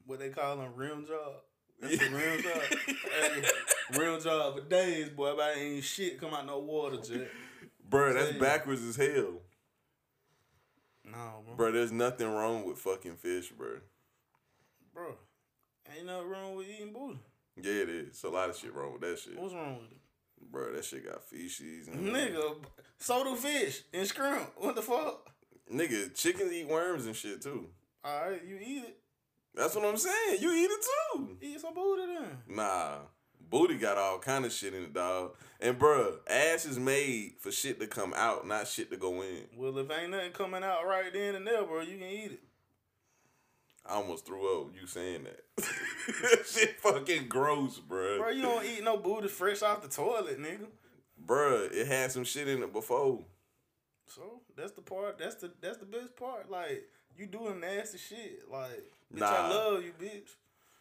[SPEAKER 2] what they call them, rim job. That's the rim job. hey, rim job for days, boy. If I ain't shit, come out no water, Jet.
[SPEAKER 3] Bruh, that's backwards as hell.
[SPEAKER 2] No, bro.
[SPEAKER 3] Bruh, there's nothing wrong with fucking fish, bro.
[SPEAKER 2] Bro, ain't nothing wrong with eating booty.
[SPEAKER 3] Yeah, it is. A lot of shit wrong with that shit.
[SPEAKER 2] What's wrong with it?
[SPEAKER 3] Bro, that shit got feces. And
[SPEAKER 2] Nigga, so do fish and shrimp. What the fuck?
[SPEAKER 3] Nigga, chickens eat worms and shit too.
[SPEAKER 2] All right, you eat it.
[SPEAKER 3] That's what I'm saying. You eat it too.
[SPEAKER 2] Eat some booty then.
[SPEAKER 3] Nah. Booty got all kind of shit in it, dog. And bruh, ass is made for shit to come out, not shit to go in.
[SPEAKER 2] Well, if ain't nothing coming out right then and there, bro, you can eat it.
[SPEAKER 3] I almost threw up you saying that. *laughs* shit fucking gross, bruh.
[SPEAKER 2] Bro, you don't eat no booty fresh off the toilet, nigga.
[SPEAKER 3] Bruh, it had some shit in it before.
[SPEAKER 2] So that's the part. That's the that's the best part. Like you doing nasty shit. Like bitch,
[SPEAKER 3] Nah.
[SPEAKER 2] I love you, bitch.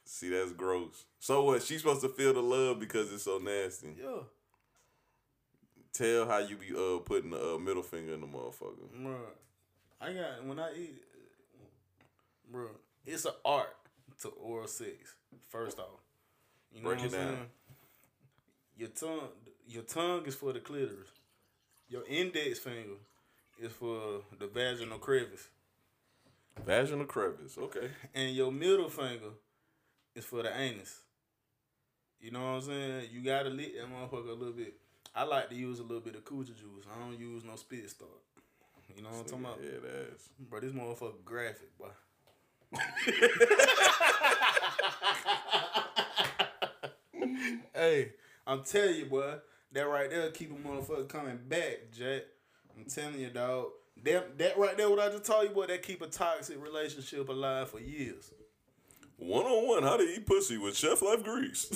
[SPEAKER 3] See, that's gross. So what? She's supposed to feel the love because it's so nasty.
[SPEAKER 2] Yeah.
[SPEAKER 3] Tell how you be uh putting the uh, middle finger in the motherfucker.
[SPEAKER 2] Bro, I got when I eat, bro. It's an art to oral sex. First off, you know
[SPEAKER 3] Break
[SPEAKER 2] what I'm
[SPEAKER 3] down.
[SPEAKER 2] saying. Your tongue, your tongue is for the clitoris. Your index finger is for the vaginal crevice,
[SPEAKER 3] Vaginal crevice. Okay.
[SPEAKER 2] and your middle finger is for the anus. You know what I'm saying? You gotta lick that motherfucker a little bit. I like to use a little bit of coochie juice. I don't use no spit start. You know what I'm talking about?
[SPEAKER 3] Yeah, ass.
[SPEAKER 2] Bro, this motherfucker graphic, boy. *laughs* hey, I'm telling you, boy, that right there keep a motherfucker coming back, Jack. I'm telling you, dog. That that right there, what I just told you, boy, that keep a toxic relationship alive for years.
[SPEAKER 3] One on one, how to eat pussy with Chef Life Grease. *laughs*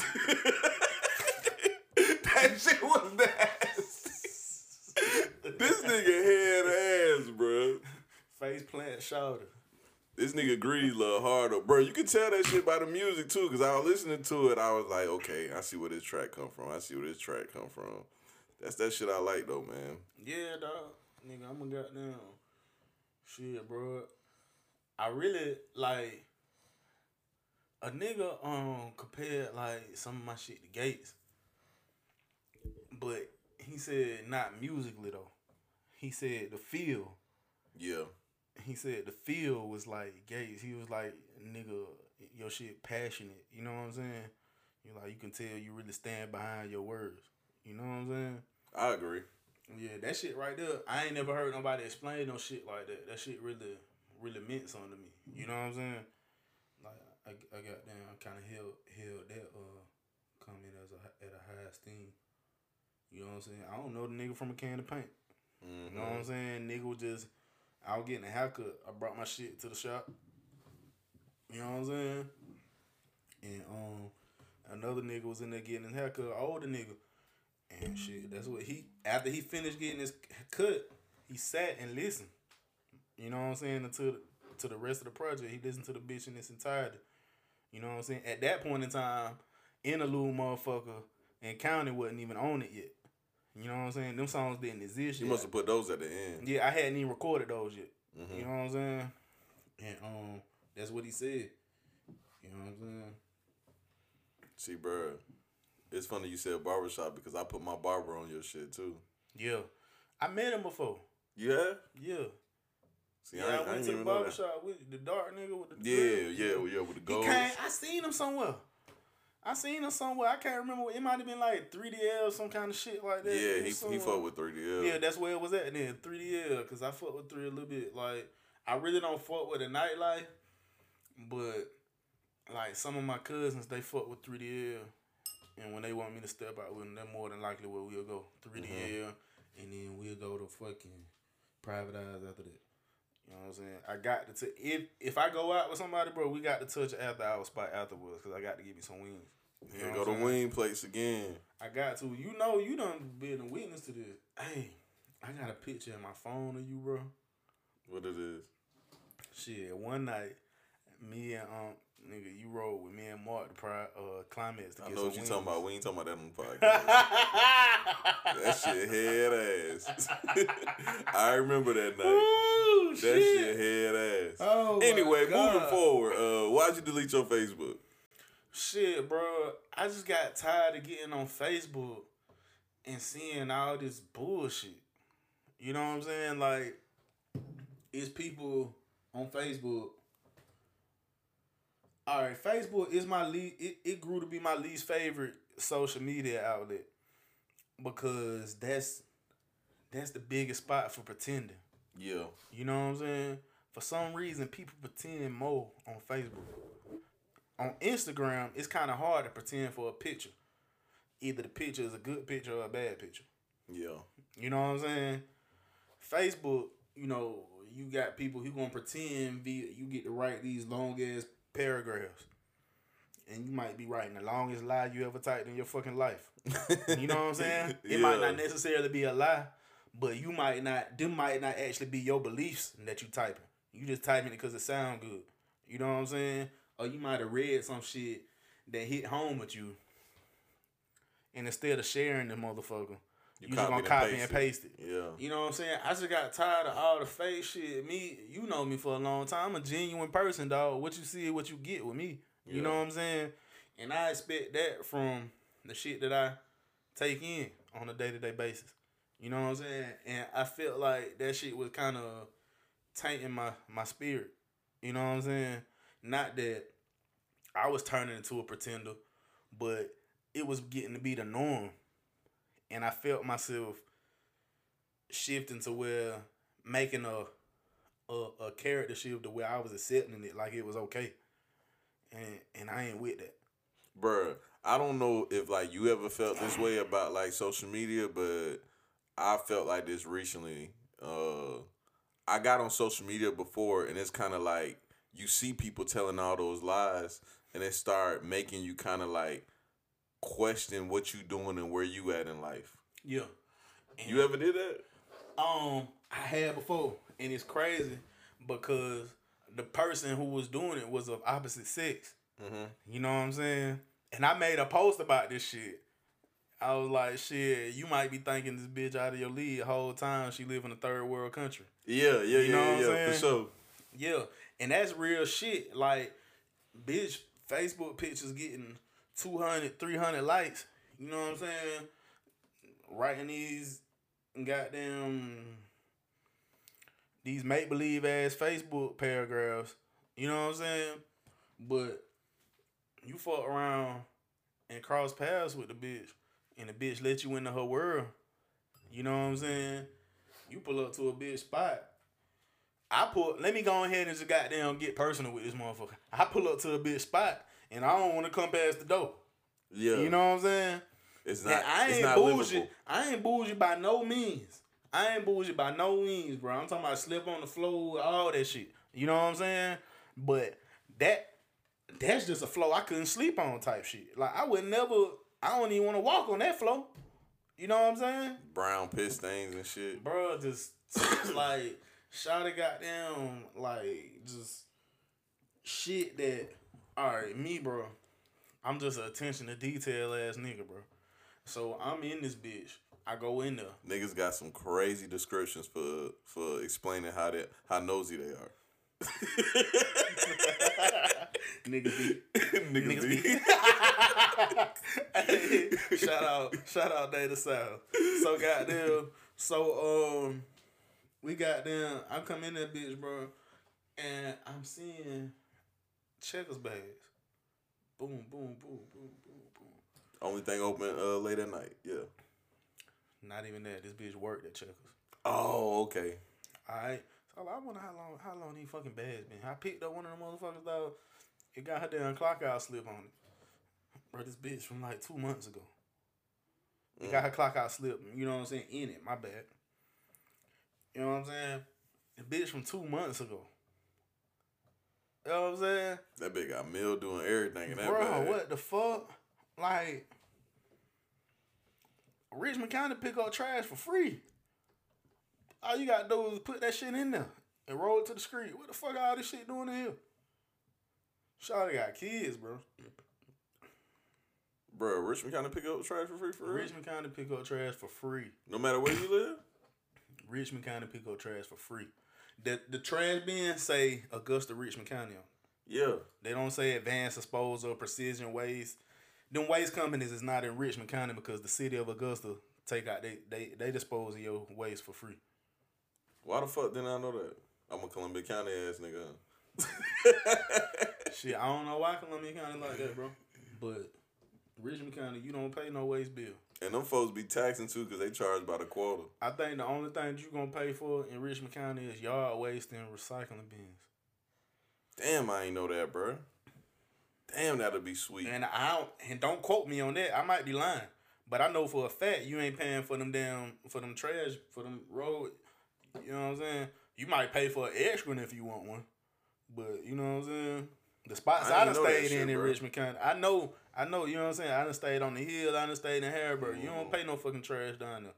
[SPEAKER 3] that shit was nasty. this nigga head ass, bro.
[SPEAKER 2] Face plant shoulder.
[SPEAKER 3] This nigga Grease love harder, bro. You can tell that shit by the music too, cause I was listening to it. I was like, okay, I see where this track come from. I see where this track come from. That's that shit I like though, man.
[SPEAKER 2] Yeah, dog. Nigga, I'm a goddamn shit, bro. I really like a nigga um compared like some of my shit to Gates. But he said not musically though. He said the feel.
[SPEAKER 3] Yeah,
[SPEAKER 2] He said the feel was like Gates. He was like, nigga, your shit passionate. You know what I'm saying? You like you can tell you really stand behind your words. You know what I'm saying?
[SPEAKER 3] I agree.
[SPEAKER 2] Yeah, that shit right there. I ain't never heard nobody explain no shit like that. That shit really, really meant something to me. You know what I'm saying? Like I, I got down, I kind of held held that uh comment as a at a high esteem. You know what I'm saying? I don't know the nigga from a can of paint.
[SPEAKER 3] Mm-hmm.
[SPEAKER 2] You know what I'm saying? Nigga was just I was getting a haircut. I brought my shit to the shop. You know what I'm saying? And um another nigga was in there getting his haircut, older nigga. And shit, that's what he after he finished getting his cut, he sat and listened. You know what I'm saying? Until the, to the rest of the project, he listened to the bitch in its entirety. You know what I'm saying? At that point in time, Interlude motherfucker and County wasn't even on it yet. You know what I'm saying? Them songs didn't exist
[SPEAKER 3] You
[SPEAKER 2] yet.
[SPEAKER 3] must have put those at the end.
[SPEAKER 2] Yeah, I hadn't even recorded those yet.
[SPEAKER 3] Mhm.
[SPEAKER 2] You know what I'm saying? And um, that's what he said. You know what I'm saying?
[SPEAKER 3] See, bro, it's funny you said barbershop because I put my barber on your shit too.
[SPEAKER 2] Yeah, I met him before.
[SPEAKER 3] Have?
[SPEAKER 2] Yeah,
[SPEAKER 3] See,
[SPEAKER 2] yeah.
[SPEAKER 3] I,
[SPEAKER 2] I,
[SPEAKER 3] I
[SPEAKER 2] went to the barbershop with the dark nigga with the
[SPEAKER 3] Yeah, yeah, yeah, with the
[SPEAKER 2] He
[SPEAKER 3] gold.
[SPEAKER 2] came. I seen him somewhere. I seen him somewhere. I can't remember. It might have been like 3DL, some kind of shit like that.
[SPEAKER 3] Yeah, he he fucked with 3DL.
[SPEAKER 2] Yeah, that's where it was at then. 3DL, because I fuck with 3 a little bit. Like, I really don't fuck with the nightlife, but, like, some of my cousins, they fuck with 3DL. And when they want me to step out with them, they're more than likely where we'll go. 3DL, mm-hmm. and then we'll go to fucking private eyes after that. You know what I'm saying? I got to, t- if if I go out with somebody, bro, we got to touch after hour spot afterwards, because I got to give me some wings. You
[SPEAKER 3] Yeah,
[SPEAKER 2] know
[SPEAKER 3] go to wing place again.
[SPEAKER 2] I got to. You know, you done been a witness to this. Hey, I got a picture in my phone of you, bro.
[SPEAKER 3] What it is?
[SPEAKER 2] Shit, one night, me and um nigga, you rode with me and Mark the pri- uh climax to
[SPEAKER 3] I
[SPEAKER 2] get
[SPEAKER 3] know
[SPEAKER 2] some
[SPEAKER 3] what you
[SPEAKER 2] wings.
[SPEAKER 3] talking about. We ain't talking about that on the *laughs* podcast. that shit head ass. *laughs* I remember that night.
[SPEAKER 2] Ooh,
[SPEAKER 3] That
[SPEAKER 2] shit.
[SPEAKER 3] shit head ass.
[SPEAKER 2] Oh, my
[SPEAKER 3] anyway, moving forward, uh, why'd you delete your Facebook?
[SPEAKER 2] Shit, bro. I just got tired of getting on Facebook and seeing all this bullshit. You know what I'm saying? Like, it's people on Facebook. All right, Facebook is my least. It, it grew to be my least favorite social media outlet because that's that's the biggest spot for pretending.
[SPEAKER 3] Yeah.
[SPEAKER 2] You know what I'm saying? For some reason, people pretend more on Facebook. On Instagram, it's kind of hard to pretend for a picture. Either the picture is a good picture or a bad picture.
[SPEAKER 3] Yeah.
[SPEAKER 2] You know what I'm saying? Facebook, you know, you got people who gonna pretend via you get to write these long ass paragraphs. And you might be writing the longest lie you ever typed in your fucking life. You know what I'm saying? *laughs* It might not necessarily be a lie, but you might not. Them might not actually be your beliefs that you typing. You just typing it because it sound good. You know what I'm saying? Or you might have read some shit that hit home with you, and instead of sharing the motherfucker, You, just gonna
[SPEAKER 3] and
[SPEAKER 2] copy and paste it.
[SPEAKER 3] Yeah.
[SPEAKER 2] You know what I'm saying? I just got tired of all the fake shit. Me, you know me for a long time. I'm a genuine person, dog. What you see is what you get with me. You know what I'm saying? And I expect that from the shit that I take in on a day to day basis. You know what I'm saying? And I felt like that shit was kind of tainting my my spirit. You know what I'm saying? Not that I was turning into a pretender, but it was getting to be the norm. And I felt myself shifting to where making a a, a character shift to where I was accepting it like it was okay. And and I ain't with that.
[SPEAKER 3] Bruh, I don't know if like you ever felt this way about like social media, but I felt like this recently. Uh I got on social media before and it's kind of like you see people telling all those lies and it start making you kind of like question what you doing and where you at in life.
[SPEAKER 2] Yeah.
[SPEAKER 3] And You ever did that?
[SPEAKER 2] Um, I had before, and it's crazy because the person who was doing it was of opposite sex.
[SPEAKER 3] Mhm.
[SPEAKER 2] You know what I'm saying? And I made a post about this shit. I was like, "Shit, you might be thinking this bitch out of your league the whole time she live in a third world country."
[SPEAKER 3] Yeah, yeah,
[SPEAKER 2] You know
[SPEAKER 3] yeah,
[SPEAKER 2] what I'm
[SPEAKER 3] yeah, for
[SPEAKER 2] saying?
[SPEAKER 3] sure.
[SPEAKER 2] Yeah, and that's real shit. Like, bitch, Facebook pictures getting 200, 300 likes. You know what I'm saying? Writing these goddamn these make believe ass Facebook paragraphs. You know what I'm saying? But you fuck around and cross paths with the bitch, and the bitch let you into her world. You know what I'm saying? You pull up to a bitch spot. I pull. Let me go ahead and just goddamn get personal with this motherfucker. I pull up to a big spot, and I don't want to come past the door.
[SPEAKER 3] Yeah.
[SPEAKER 2] You know what I'm saying?
[SPEAKER 3] it's
[SPEAKER 2] And
[SPEAKER 3] not
[SPEAKER 2] I
[SPEAKER 3] it's
[SPEAKER 2] ain't
[SPEAKER 3] not
[SPEAKER 2] bougie.
[SPEAKER 3] livable.
[SPEAKER 2] I ain't bougie by no means. I ain't bougie by no means, bro. I'm talking about slip on the floor, all that shit. You know what I'm saying? But that that's just a flow I couldn't sleep on type shit. Like I would never. I don't even want to walk on that flow. You know what I'm saying?
[SPEAKER 3] Brown piss stains and shit.
[SPEAKER 2] bro, just *laughs* like Shotty goddamn like just shit that all right, me bro. I'm just an attention to detail ass nigga, bro. So I'm in this bitch. I go in there.
[SPEAKER 3] Niggas got some crazy descriptions for for explaining how they how nosy they are. *laughs*
[SPEAKER 2] Niggas be *laughs*
[SPEAKER 3] Niggas be. *laughs*
[SPEAKER 2] Hey, shout out, shout out Data South. So goddamn, so um, we got them. I come in that bitch, bro, and I'm seeing checkers bags. Boom, boom, boom, boom, boom, boom.
[SPEAKER 3] Only thing open uh late at night. Yeah.
[SPEAKER 2] Not even that. This bitch worked at checkers.
[SPEAKER 3] Oh, okay.
[SPEAKER 2] All right. So I wonder how long, how long these fucking bags been. I picked up one of them motherfuckers though. It got her damn clock out slip on it. Bro, this bitch from like two months ago. It got her clock out slip. You know what I'm saying? In it. My bad. You know what I'm saying? The bitch from two months ago. You know what I'm saying?
[SPEAKER 3] That bitch got mildew and everything in that
[SPEAKER 2] Bro,
[SPEAKER 3] bag.
[SPEAKER 2] what the fuck? Like, Richmond County pick up trash for free. All you gotta do is put that shit in there and roll it to the street. What the fuck are all this shit doing in here? Shawty got kids, bro.
[SPEAKER 3] Bro, Richmond County pick up trash for free for real?
[SPEAKER 2] Richmond County pick up trash for free.
[SPEAKER 3] No matter where you live?
[SPEAKER 2] Richmond County pick up trash for free. The the trash bin say Augusta Richmond County on.
[SPEAKER 3] Yeah.
[SPEAKER 2] They don't say advanced disposal, precision waste. Them waste companies is not in Richmond County because the city of Augusta take out they they they dispose of your waste for free.
[SPEAKER 3] Why the fuck didn't I know that? I'm a Columbia County ass nigga. *laughs*
[SPEAKER 2] Shit, I don't know why Columbia County like that, bro. But Richmond County, you don't pay no waste bill.
[SPEAKER 3] And them folks be taxing too because they charge by the quarter.
[SPEAKER 2] I think the only thing you gonna pay for in Richmond County is yard waste and recycling bins.
[SPEAKER 3] Damn, I ain't know that, bro. Damn, that'll be sweet.
[SPEAKER 2] And I don't and don't quote me on that. I might be lying, but I know for a fact you ain't paying for them damn for them trash for them road. You know what I'm saying? You might pay for an extra one if you want one, but you know what I'm saying. The spots
[SPEAKER 3] I
[SPEAKER 2] I, done stayed
[SPEAKER 3] shit,
[SPEAKER 2] in in. Richmond County, I know, I know. You know what I'm saying? I done stayed on the hill. I done stayed in Harrisburg. You don't pay no fucking trash down there.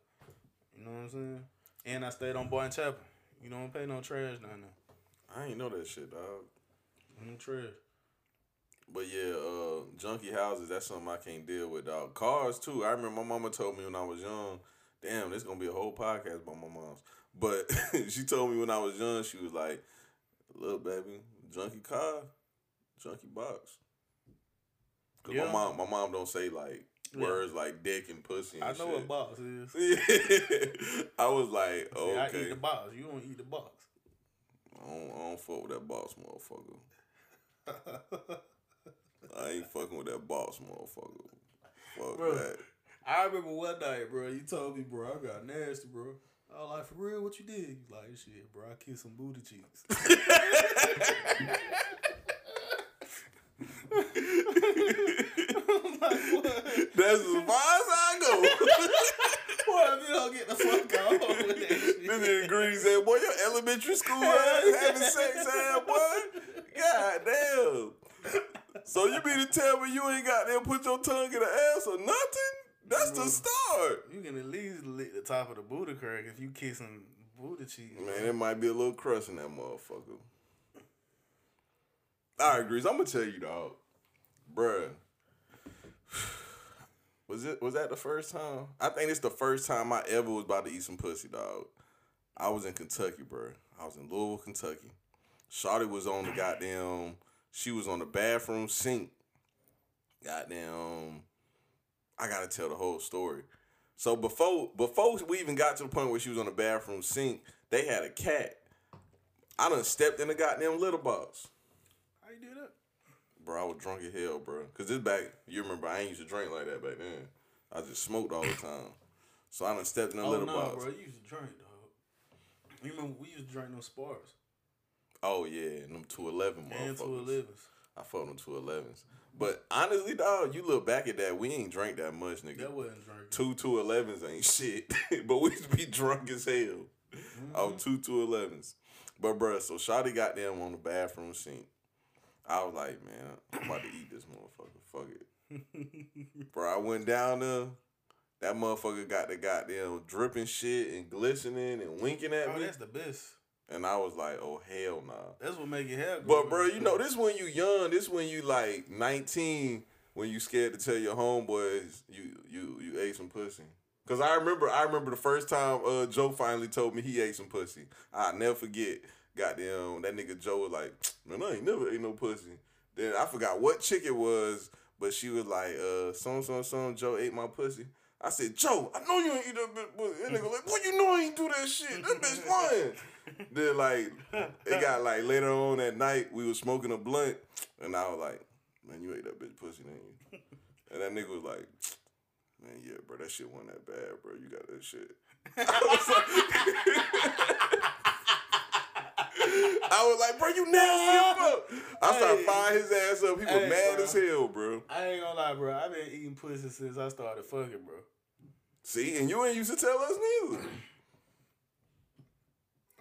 [SPEAKER 2] You know what I'm saying? And I stayed on Boynton Chapel. You don't pay no trash down there.
[SPEAKER 3] I ain't know that shit, dog.
[SPEAKER 2] No trash.
[SPEAKER 3] But yeah, uh, junky houses, that's something I can't deal with, dog. Cars too. I remember my mama told me when I was young Damn, this gonna be a whole podcast about my mom's. But *laughs* she told me when I was young, she was like, "Little baby, junkie car, junkie box." Cause
[SPEAKER 2] Yeah.
[SPEAKER 3] my mom, my mom don't say like
[SPEAKER 2] Yeah.
[SPEAKER 3] words like dick and pussy. And
[SPEAKER 2] I know
[SPEAKER 3] shit.
[SPEAKER 2] what box is. *laughs*
[SPEAKER 3] I was like,
[SPEAKER 2] See, I eat
[SPEAKER 3] okay,
[SPEAKER 2] the box. You don't eat the box.
[SPEAKER 3] I don't, I don't fuck with that boss motherfucker. *laughs* I ain't fucking with that boss motherfucker. Fuck
[SPEAKER 2] Bro.
[SPEAKER 3] that.
[SPEAKER 2] I remember one night, bro. You told me, bro, I got nasty, bro. I was like, for real, what you did? You like, shit, bro. I kissed some booty cheeks. *laughs* I'm like, what?
[SPEAKER 3] That's as far as I go. *laughs*
[SPEAKER 2] Boy, you don't get the fuck out with that shit.
[SPEAKER 3] this nigga Greedy said, boy, your elementary school ass *laughs* having sex ass, boy. God damn. So you mean to tell me you ain't got there put your tongue in the ass or nothing? That's the
[SPEAKER 2] mm-hmm.
[SPEAKER 3] start.
[SPEAKER 2] You can at least lick the top of the booty crack if you kissing booty cheeks.
[SPEAKER 3] Man, it might be a little crust in that motherfucker. All right, Grease, I'm gonna tell you, dog. Bruh. Was it was that the first time? I think it's the first time I ever was about to eat some pussy, dog. I was in Kentucky, bro. I was in Louisville, Kentucky. Shawty was on the goddamn she was on the bathroom sink. Goddamn I gotta tell the whole story. So before before we even got to the point where she was on the bathroom sink, they had a cat. I done stepped in the goddamn litter box.
[SPEAKER 2] How you do that?
[SPEAKER 3] Bro, I was drunk as hell, bro. Cause this back, you remember I ain't used to drink like that back then. I just smoked all the *coughs* time. So I done stepped in the
[SPEAKER 2] Oh
[SPEAKER 3] litter
[SPEAKER 2] no,
[SPEAKER 3] box.
[SPEAKER 2] bro. You used to drink, dog. You remember we used to drink them spars
[SPEAKER 3] Oh yeah, and them two eleven
[SPEAKER 2] and two
[SPEAKER 3] motherfuckers.
[SPEAKER 2] elevens.
[SPEAKER 3] I fucked them two elevens. But honestly, dog, you look back at that, we ain't drank that much, nigga.
[SPEAKER 2] That wasn't drinking.
[SPEAKER 3] two two elevens ain't shit. *laughs* but we used to be drunk as hell.
[SPEAKER 2] Mm-hmm.
[SPEAKER 3] Off two two elevens. But bruh, so Shotty got them on the bathroom sink. I was like, man, I'm about to eat this motherfucker. Fuck it. *laughs* Bro, I went down there. That motherfucker got the goddamn dripping shit and glistening and winking at
[SPEAKER 2] Oh,
[SPEAKER 3] me.
[SPEAKER 2] that's the best.
[SPEAKER 3] And I was like, oh hell nah.
[SPEAKER 2] That's what make it grow.
[SPEAKER 3] But bro, you know, this when you young, this when you like 19, when you scared to tell your homeboys you you you ate some pussy. Cause I remember I remember the first time uh Joe finally told me he ate some pussy. I'll never forget. Goddamn, that nigga Joe was like, *tsk* man, I ain't never ate no pussy. Then I forgot what chick it was, but she was like, uh, some some some Joe ate my pussy. I said, Joe, I know you ain't eat that bitch pussy. That nigga like, what you know I ain't do that shit. That bitch *laughs* lying. then like it got *laughs* like later on that night, we was smoking a blunt, and I was like, man, you ate that bitch pussy, didn't you? And that nigga was like, man, yeah, bro, that shit wasn't that bad, bro. You got that shit. *laughs* I was like, *laughs* I was like, bro, you nasty as fuck. I started
[SPEAKER 2] Hey.
[SPEAKER 3] firing his ass up. He was
[SPEAKER 2] Hey,
[SPEAKER 3] mad
[SPEAKER 2] bro.
[SPEAKER 3] as hell, bro.
[SPEAKER 2] I ain't gonna lie, bro. I've been eating pussy since I started fucking, bro.
[SPEAKER 3] See, and you ain't used to tell us neither.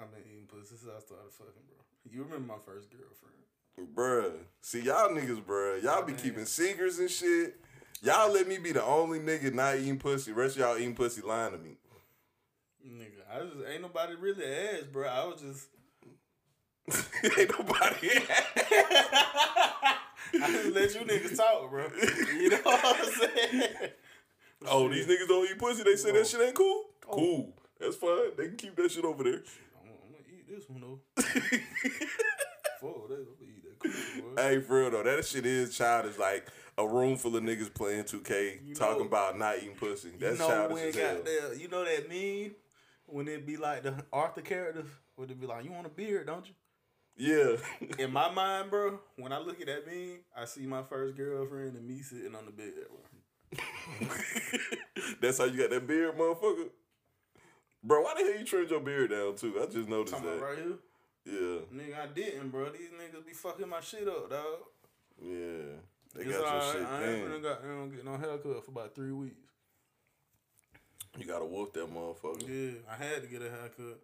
[SPEAKER 2] I've been eating pussy since I started fucking, bro. You remember my first girlfriend?
[SPEAKER 3] Bruh. See, y'all niggas, bruh. Y'all be keeping secrets and shit. Y'all let me be the only nigga not eating pussy. Rest of y'all eating pussy lying to me.
[SPEAKER 2] Nigga, I just ain't nobody really asked, bro. I was just *laughs*
[SPEAKER 3] Ain't nobody. *laughs*
[SPEAKER 2] I just let you niggas talk, bro. You know what I'm saying?
[SPEAKER 3] oh, these niggas don't eat pussy. They say that oh. shit ain't cool. Oh. Cool. That's fine. They can keep that shit over there.
[SPEAKER 2] I'm, I'm gonna eat this one though. *laughs* Fuck that, I'm gonna eat that boy.
[SPEAKER 3] Hey, for real though, that shit is childish. Like a room full of niggas playing 2K,
[SPEAKER 2] You
[SPEAKER 3] talking
[SPEAKER 2] know-
[SPEAKER 3] about not eating pussy. That's
[SPEAKER 2] you know
[SPEAKER 3] childish as hell.
[SPEAKER 2] got there, you know that meme when it be like the Arthur characters, would it be like, you want a beard, don't you?
[SPEAKER 3] Yeah. *laughs*
[SPEAKER 2] In my mind, bro, when I look at that meme, I see my first girlfriend and me sitting on the bed, bro. *laughs*
[SPEAKER 3] That's how you got that beard, motherfucker. Bro, why the hell you trimmed your beard down too? I just noticed
[SPEAKER 2] Talking
[SPEAKER 3] that.
[SPEAKER 2] right here.
[SPEAKER 3] Yeah,
[SPEAKER 2] Nigga, I didn't, bro. These niggas be fucking my shit up, dog.
[SPEAKER 3] yeah. They got your
[SPEAKER 2] alright.
[SPEAKER 3] shit
[SPEAKER 2] I ain't finna got don't get no haircut for about three weeks.
[SPEAKER 3] You gotta whoop that motherfucker.
[SPEAKER 2] Yeah, I had to get a haircut.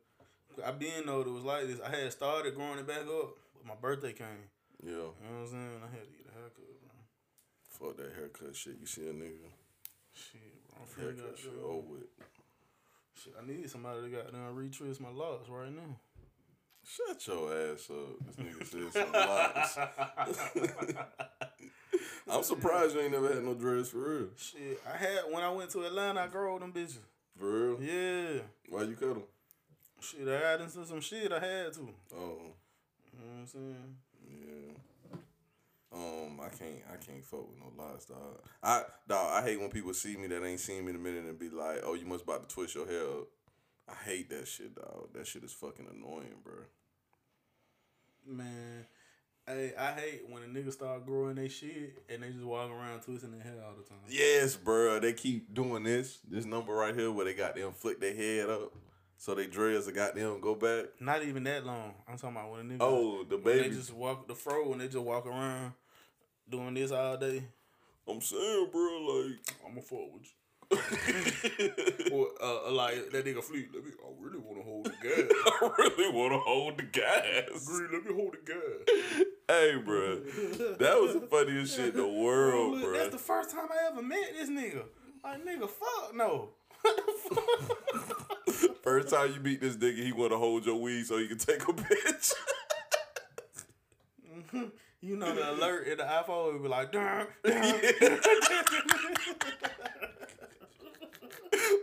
[SPEAKER 2] I been know it was like this. I had started growing it back up, but my birthday came.
[SPEAKER 3] Yeah.
[SPEAKER 2] You know what I'm saying? I had to get a haircut, bro.
[SPEAKER 3] Fuck that haircut shit. You see a nigga
[SPEAKER 2] Shit, bro. I'm
[SPEAKER 3] haircut shit over with.
[SPEAKER 2] Shit, I need somebody got down retrace my locks right now.
[SPEAKER 3] Shut your ass up. This nigga said some lies. *laughs* I'm surprised you ain't never had no dreads for real.
[SPEAKER 2] Shit, I had when I went to Atlanta, I grew them bitches.
[SPEAKER 3] For real?
[SPEAKER 2] Yeah.
[SPEAKER 3] Why you cut him?
[SPEAKER 2] Shit, I got into some shit. I had to.
[SPEAKER 3] Oh.
[SPEAKER 2] You know what I'm saying?
[SPEAKER 3] yeah. Um, I can't, I can't fuck with no lies, dog. I, dog, I hate when people see me that ain't seen me in a minute and be like, "Oh, you must about to twist your hair up." I hate that shit, dog. That shit is fucking annoying, bro.
[SPEAKER 2] Man, hey, I hate when a nigga start growing their shit and they just walk around twisting their hair all the time.
[SPEAKER 3] Yes, bro. They keep doing this, this number right here where they got them flick their head up, so they dreads are got them go back.
[SPEAKER 2] Not even that long. I'm talking about when a nigga.
[SPEAKER 3] Oh, the
[SPEAKER 2] when they just walk the fro and they just walk around doing this all day.
[SPEAKER 3] I'm saying, bro, like.
[SPEAKER 2] I'm a fuck with you. *laughs* or uh, like that nigga fleet. Let me. I really want to hold the gas. *laughs*
[SPEAKER 3] I really want to hold the gas.
[SPEAKER 2] Green, let me hold the gas. *laughs*
[SPEAKER 3] Hey, bro, that was the funniest shit in the world, bro.
[SPEAKER 2] That's the first time I ever met this nigga. Like nigga, fuck no. What the fuck?
[SPEAKER 3] First time you meet this nigga, he want to hold your weed so he can take a bitch. *laughs*
[SPEAKER 2] You know the alert in the iPhone would be like, dun, dun. *laughs*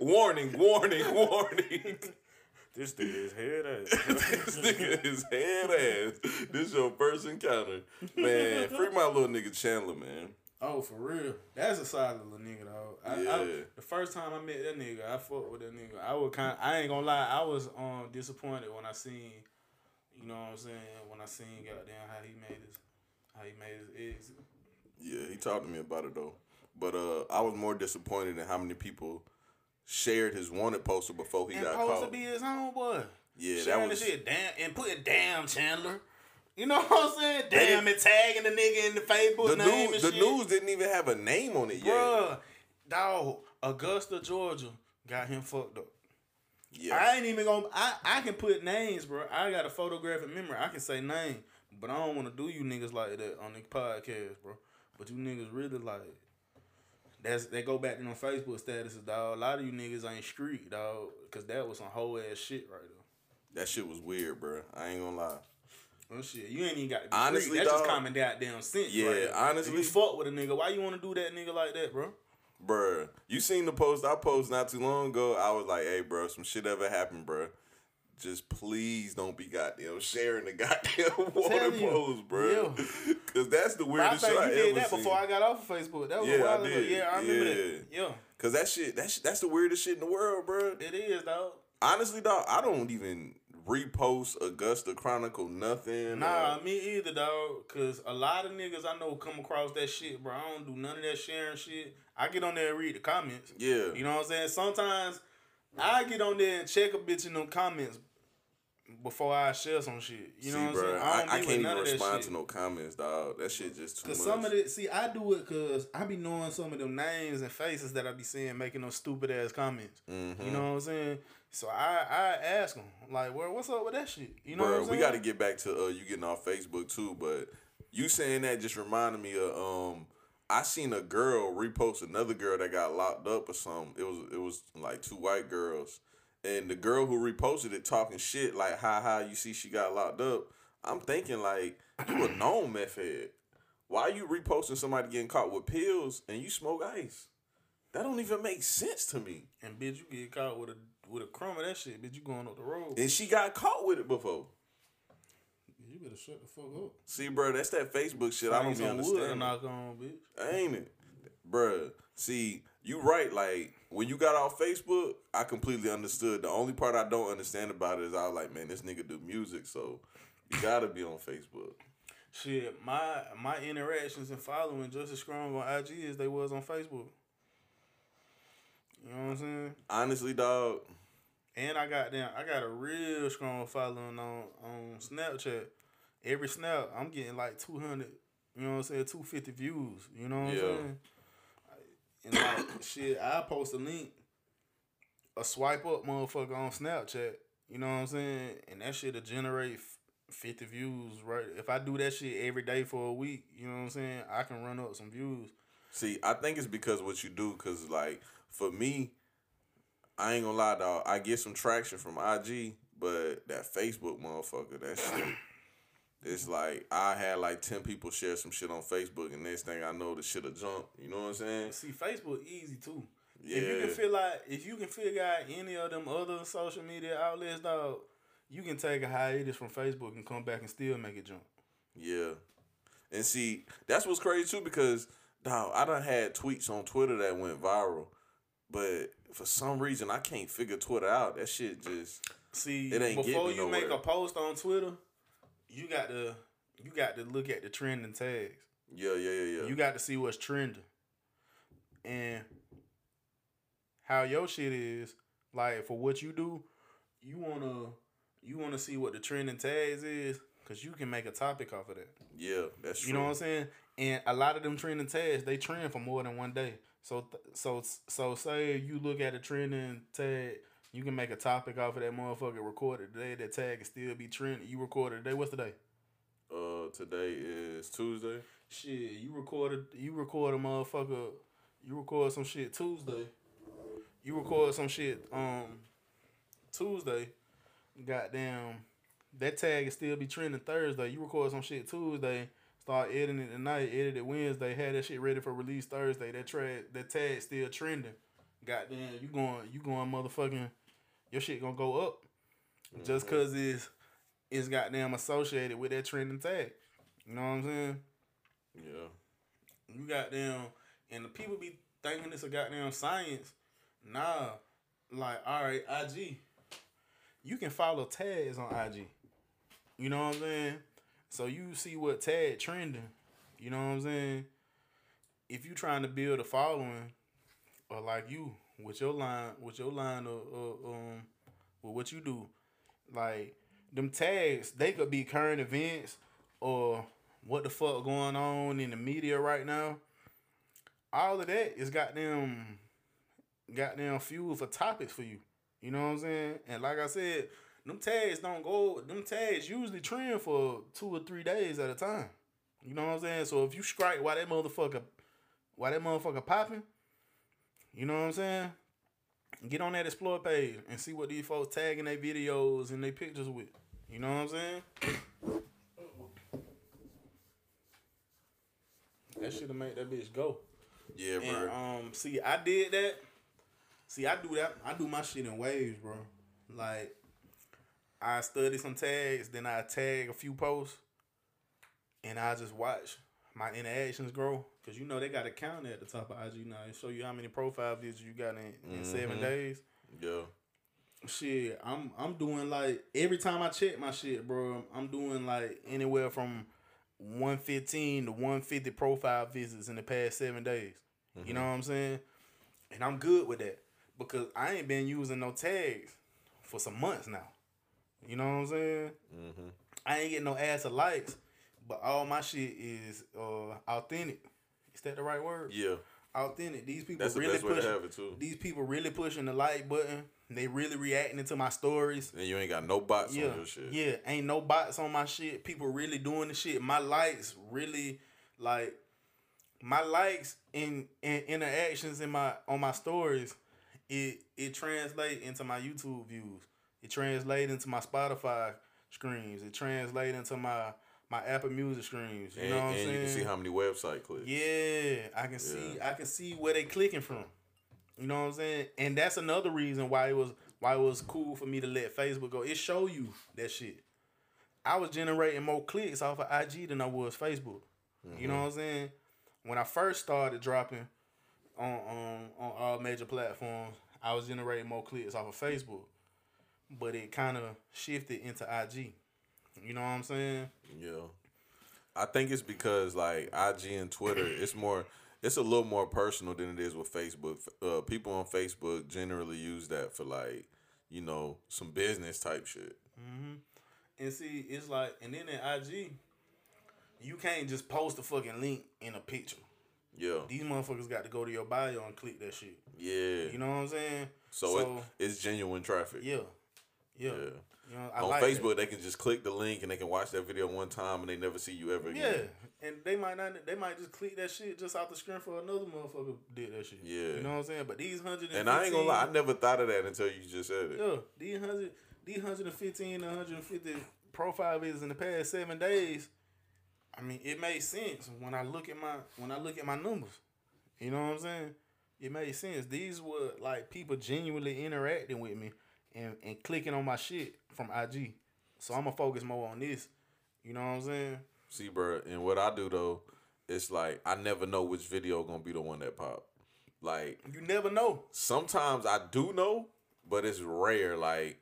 [SPEAKER 3] warning, warning, warning.
[SPEAKER 2] this nigga is head ass. *laughs*
[SPEAKER 3] this nigga is head ass. This your first encounter, man. Free my little nigga Chandler, man.
[SPEAKER 2] Oh, for real. That's a solid little nigga, though. I, I,
[SPEAKER 3] Yeah.
[SPEAKER 2] the first time I met that nigga, I fucked with that nigga. I would kind. I ain't gonna lie. I was um disappointed when I seen, you know what I'm saying, when I seen goddamn how he made his, how he made his exit.
[SPEAKER 3] Yeah, he talked to me about it though. But uh, I was more disappointed in how many people shared his wanted poster before he
[SPEAKER 2] And
[SPEAKER 3] got
[SPEAKER 2] supposed
[SPEAKER 3] caught.
[SPEAKER 2] to be his homeboy.
[SPEAKER 3] yeah, that was.
[SPEAKER 2] shit, damn, and putting damn Chandler. You know what I'm saying? Damn, it tagging the nigga in the Facebook
[SPEAKER 3] The
[SPEAKER 2] name
[SPEAKER 3] news, the
[SPEAKER 2] shit.
[SPEAKER 3] news didn't even have a name on it yet.
[SPEAKER 2] Bruh, dog, Augusta, Georgia got him fucked up.
[SPEAKER 3] Yeah,
[SPEAKER 2] I ain't even gonna. I, I can put names, bro. I got a photographic memory. I can say name, but I don't want to do you niggas like that on the podcast, bro. But you niggas really like. That's they go back to them Facebook statuses, dog. A lot of you niggas ain't street, dog, cause that was some whole ass shit right there.
[SPEAKER 3] that shit was weird, bro. I ain't gonna lie.
[SPEAKER 2] Oh shit, you ain't even got to be
[SPEAKER 3] Honestly,
[SPEAKER 2] street. That's just common goddamn sense.
[SPEAKER 3] yeah,
[SPEAKER 2] right
[SPEAKER 3] honestly-
[SPEAKER 2] if you fuck with a nigga, why you want to do that nigga like that, bro?
[SPEAKER 3] Bruh, you seen the post I posted not too long ago? I was like, hey, bro, some shit ever happened, bro. Just please don't be goddamn sharing the *laughs* goddamn water
[SPEAKER 2] telling bro.
[SPEAKER 3] post, bruh. Cause that's the
[SPEAKER 2] I
[SPEAKER 3] weirdest shit
[SPEAKER 2] you
[SPEAKER 3] I
[SPEAKER 2] did
[SPEAKER 3] ever
[SPEAKER 2] that
[SPEAKER 3] seen.
[SPEAKER 2] before I got off of Facebook. That was
[SPEAKER 3] Yeah,
[SPEAKER 2] a
[SPEAKER 3] I
[SPEAKER 2] while ago.
[SPEAKER 3] did.
[SPEAKER 2] Yeah, I remember that.
[SPEAKER 3] Yeah.
[SPEAKER 2] Yeah,
[SPEAKER 3] Cause that shit, that sh- that's the weirdest shit in the world, bro.
[SPEAKER 2] it is, dog.
[SPEAKER 3] Honestly, dog, I don't even repost Augusta Chronicle nothing.
[SPEAKER 2] Nah,
[SPEAKER 3] or-
[SPEAKER 2] me either, dog. Cause a lot of niggas I know come across that shit, bro. I don't do none of that sharing shit. I get on there and read the comments.
[SPEAKER 3] yeah,
[SPEAKER 2] You know what I'm saying? Sometimes I get on there and check a bitch in them comments before I share some shit. You
[SPEAKER 3] see,
[SPEAKER 2] know what
[SPEAKER 3] bruh,
[SPEAKER 2] I'm saying?
[SPEAKER 3] I, I
[SPEAKER 2] be
[SPEAKER 3] can't even
[SPEAKER 2] none of that
[SPEAKER 3] respond to no comments, dog. That shit just too
[SPEAKER 2] Cause
[SPEAKER 3] much.
[SPEAKER 2] some of it, see, I do it cause I be knowing some of them names and faces that I be seeing making those stupid ass comments.
[SPEAKER 3] Mhm.
[SPEAKER 2] You know what I'm saying? So I I ask them like, well, what's up with that shit? You know what
[SPEAKER 3] Bro, we got to get back to uh, you getting off Facebook too, but you saying that just reminded me of um I seen a girl repost another girl that got locked up or something. It was it was like two white girls. And the girl who reposted it talking shit like ha ha you see she got locked up. I'm thinking like you a known meth head. Why you reposting somebody getting caught with pills and you smoke ice? That don't even make sense to me.
[SPEAKER 2] And bitch, you get caught with a with a crumb of that shit, bitch. You going up the road?
[SPEAKER 3] And she got caught with it before.
[SPEAKER 2] you better shut the fuck up.
[SPEAKER 3] See, bro, that's that Facebook shit. I don't be
[SPEAKER 2] some wood to
[SPEAKER 3] understanding.
[SPEAKER 2] knock on, bitch.
[SPEAKER 3] Ain't it? Bruh. See, you right. Like, when you got off Facebook, I completely understood. The only part I don't understand about it is I was like, man, this nigga do music, so you gotta be on Facebook.
[SPEAKER 2] Shit, my my interactions and following just as strong on IG as they was on Facebook. You know what I'm saying?
[SPEAKER 3] Honestly, dog,
[SPEAKER 2] And I got them. I got a real strong following on on Snapchat. Every snap, I'm getting like 200. You know what I'm saying? 250 views. You know what
[SPEAKER 3] Yeah.
[SPEAKER 2] I'm saying? And like *coughs* shit, I post a link, a swipe up motherfucker on Snapchat. You know what I'm saying? And that shit'll generate 50 views, right? If I do that shit every day for a week, you know what I'm saying? I can run up some views.
[SPEAKER 3] see, I think it's because what you do, cause like for me, I ain't gonna lie, dog. I get some traction from IG, but that Facebook motherfucker, that shit. It's like I had like ten people share some shit on Facebook, and next thing I know, the shit'll jump. You know what I'm saying?
[SPEAKER 2] See, Facebook easy too. Yeah. If you can feel like if you can figure out any of them other social media outlets, dog, you can take a hiatus from Facebook and come back and still make it jump.
[SPEAKER 3] Yeah. And see, that's what's crazy too because dog, I done had tweets on Twitter that went viral, but for some reason I can't figure Twitter out. That shit just
[SPEAKER 2] See,
[SPEAKER 3] It ain't
[SPEAKER 2] before you make a post on Twitter, you got to you got to look at the trending tags.
[SPEAKER 3] yeah, yeah, yeah, yeah.
[SPEAKER 2] You got to see what's trending. And how your shit is, like for what you do, you wanna you wanna see what the trending tags is, cause you can make a topic off of that.
[SPEAKER 3] yeah, that's true.
[SPEAKER 2] You know what I'm saying? And a lot of them trending tags, they trend for more than one day. So th- so so say you look at a trending tag, you can make a topic off of that motherfucker recorded today. That tag can still be trending. You recorded today. What's today?
[SPEAKER 3] Uh today is Tuesday.
[SPEAKER 2] Shit, you recorded you record a motherfucker you record some shit Tuesday. You record some shit um Tuesday. Goddamn that tag can still be trending Thursday. You record some shit Tuesday, start editing it tonight, edit it Wednesday, had that shit ready for release Thursday. That tra- that tag still trending. Goddamn, you going you going motherfucking your shit gonna go up. Just mm-hmm. cause it's it's goddamn associated with that trending tag. You know what I'm saying?
[SPEAKER 3] Yeah.
[SPEAKER 2] You goddamn, and the people be thinking it's a goddamn science. Nah, like all right, IG. You can follow tags on IG. You know what I'm saying? So you see what tag trending. You know what I'm saying? If you trying to build a following, or like you with your line, with your line of, of um, with what you do, like them tags, they could be current events or what the fuck going on in the media right now. All of that is goddamn goddamn fuel for topics for you. You know what I'm saying? And like I said, them tags don't go them tags usually trend for two or three days at a time. You know what I'm saying? So if you strike while that motherfucker while that motherfucker popping, you know what I'm saying? Get on that explore page and see what these folks tagging their videos and their pictures with. You know what I'm saying? That should have made that bitch go.
[SPEAKER 3] Yeah, bro.
[SPEAKER 2] And um, see, I did that. See, I do that. I do my shit in waves, bro. Like, I study some tags, then I tag a few posts, and I just watch my interactions grow. Cause you know they got a counter at the top of IG now. It show you how many profile views you got in, in mm-hmm. seven days.
[SPEAKER 3] yeah.
[SPEAKER 2] Shit, I'm I'm doing like every time I check my shit, bro. I'm doing like anywhere from 115 to 150 profile visits in the past seven days. You know mm-hmm. what I'm saying? And I'm good with that because I ain't been using no tags for some months now. You know what I'm saying? Mm-hmm. I ain't getting no ads or likes, but all my shit is uh authentic. Is that the right word?
[SPEAKER 3] Yeah.
[SPEAKER 2] Authentic. These people
[SPEAKER 3] That's the
[SPEAKER 2] really
[SPEAKER 3] to
[SPEAKER 2] pushing.
[SPEAKER 3] have it too.
[SPEAKER 2] These people really pushing the like button. They really reacting to my stories.
[SPEAKER 3] And you ain't got no bots
[SPEAKER 2] Yeah,
[SPEAKER 3] on your shit.
[SPEAKER 2] yeah. Ain't no bots on my shit. People really doing the shit. My likes really like my likes and, and interactions in my on my stories. It it translate into my YouTube views. It translate into my Spotify screens. It translate into my my Apple Music streams. You
[SPEAKER 3] And,
[SPEAKER 2] know what I'm saying?
[SPEAKER 3] and you can see how many website clicks.
[SPEAKER 2] Yeah, I can see I can see where they clicking from. You know what I'm saying? And that's another reason why it was why it was cool for me to let Facebook go. It show you that shit. I was generating more clicks off of IG than I was Facebook. You know mm-hmm. what I'm saying? When I first started dropping on on on all major platforms, I was generating more clicks off of Facebook. But it kind of shifted into IG. You know what I'm saying?
[SPEAKER 3] Yeah. I think it's because like IG and Twitter, *clears throat* it's more it's a little more personal than it is with Facebook. Uh, people on Facebook generally use that for like, you know, some business type shit.
[SPEAKER 2] And see, it's like, and then in IG, you can't just post a fucking link in a picture.
[SPEAKER 3] Yeah.
[SPEAKER 2] These motherfuckers got to go to your bio and click that shit.
[SPEAKER 3] Yeah.
[SPEAKER 2] You know what I'm saying?
[SPEAKER 3] so it, it's genuine traffic.
[SPEAKER 2] yeah, yeah.
[SPEAKER 3] Yeah.
[SPEAKER 2] You know,
[SPEAKER 3] on
[SPEAKER 2] like
[SPEAKER 3] Facebook, they can just click the link and they can watch that video one time and they never see you ever again.
[SPEAKER 2] Yeah, and they might not. They might just click that shit just off the screen for another motherfucker did that shit.
[SPEAKER 3] Yeah.
[SPEAKER 2] You know what I'm saying? But these hundred
[SPEAKER 3] And I ain't gonna lie, I never thought of that until you just said it.
[SPEAKER 2] Yeah, these hundred, these hundred and fifteen, one hundred and fifty profile visits in the past seven days. I mean, it made sense when I look at my when I look at my numbers. You know what I'm saying? it made sense. These were like people genuinely interacting with me and, and clicking on my shit from IG. So I'm gonna focus more on this. You know what I'm saying?
[SPEAKER 3] See, bro, and what I do though, it's like I never know which video gonna be the one that pop. Like
[SPEAKER 2] You never know.
[SPEAKER 3] sometimes I do know, but it's rare. Like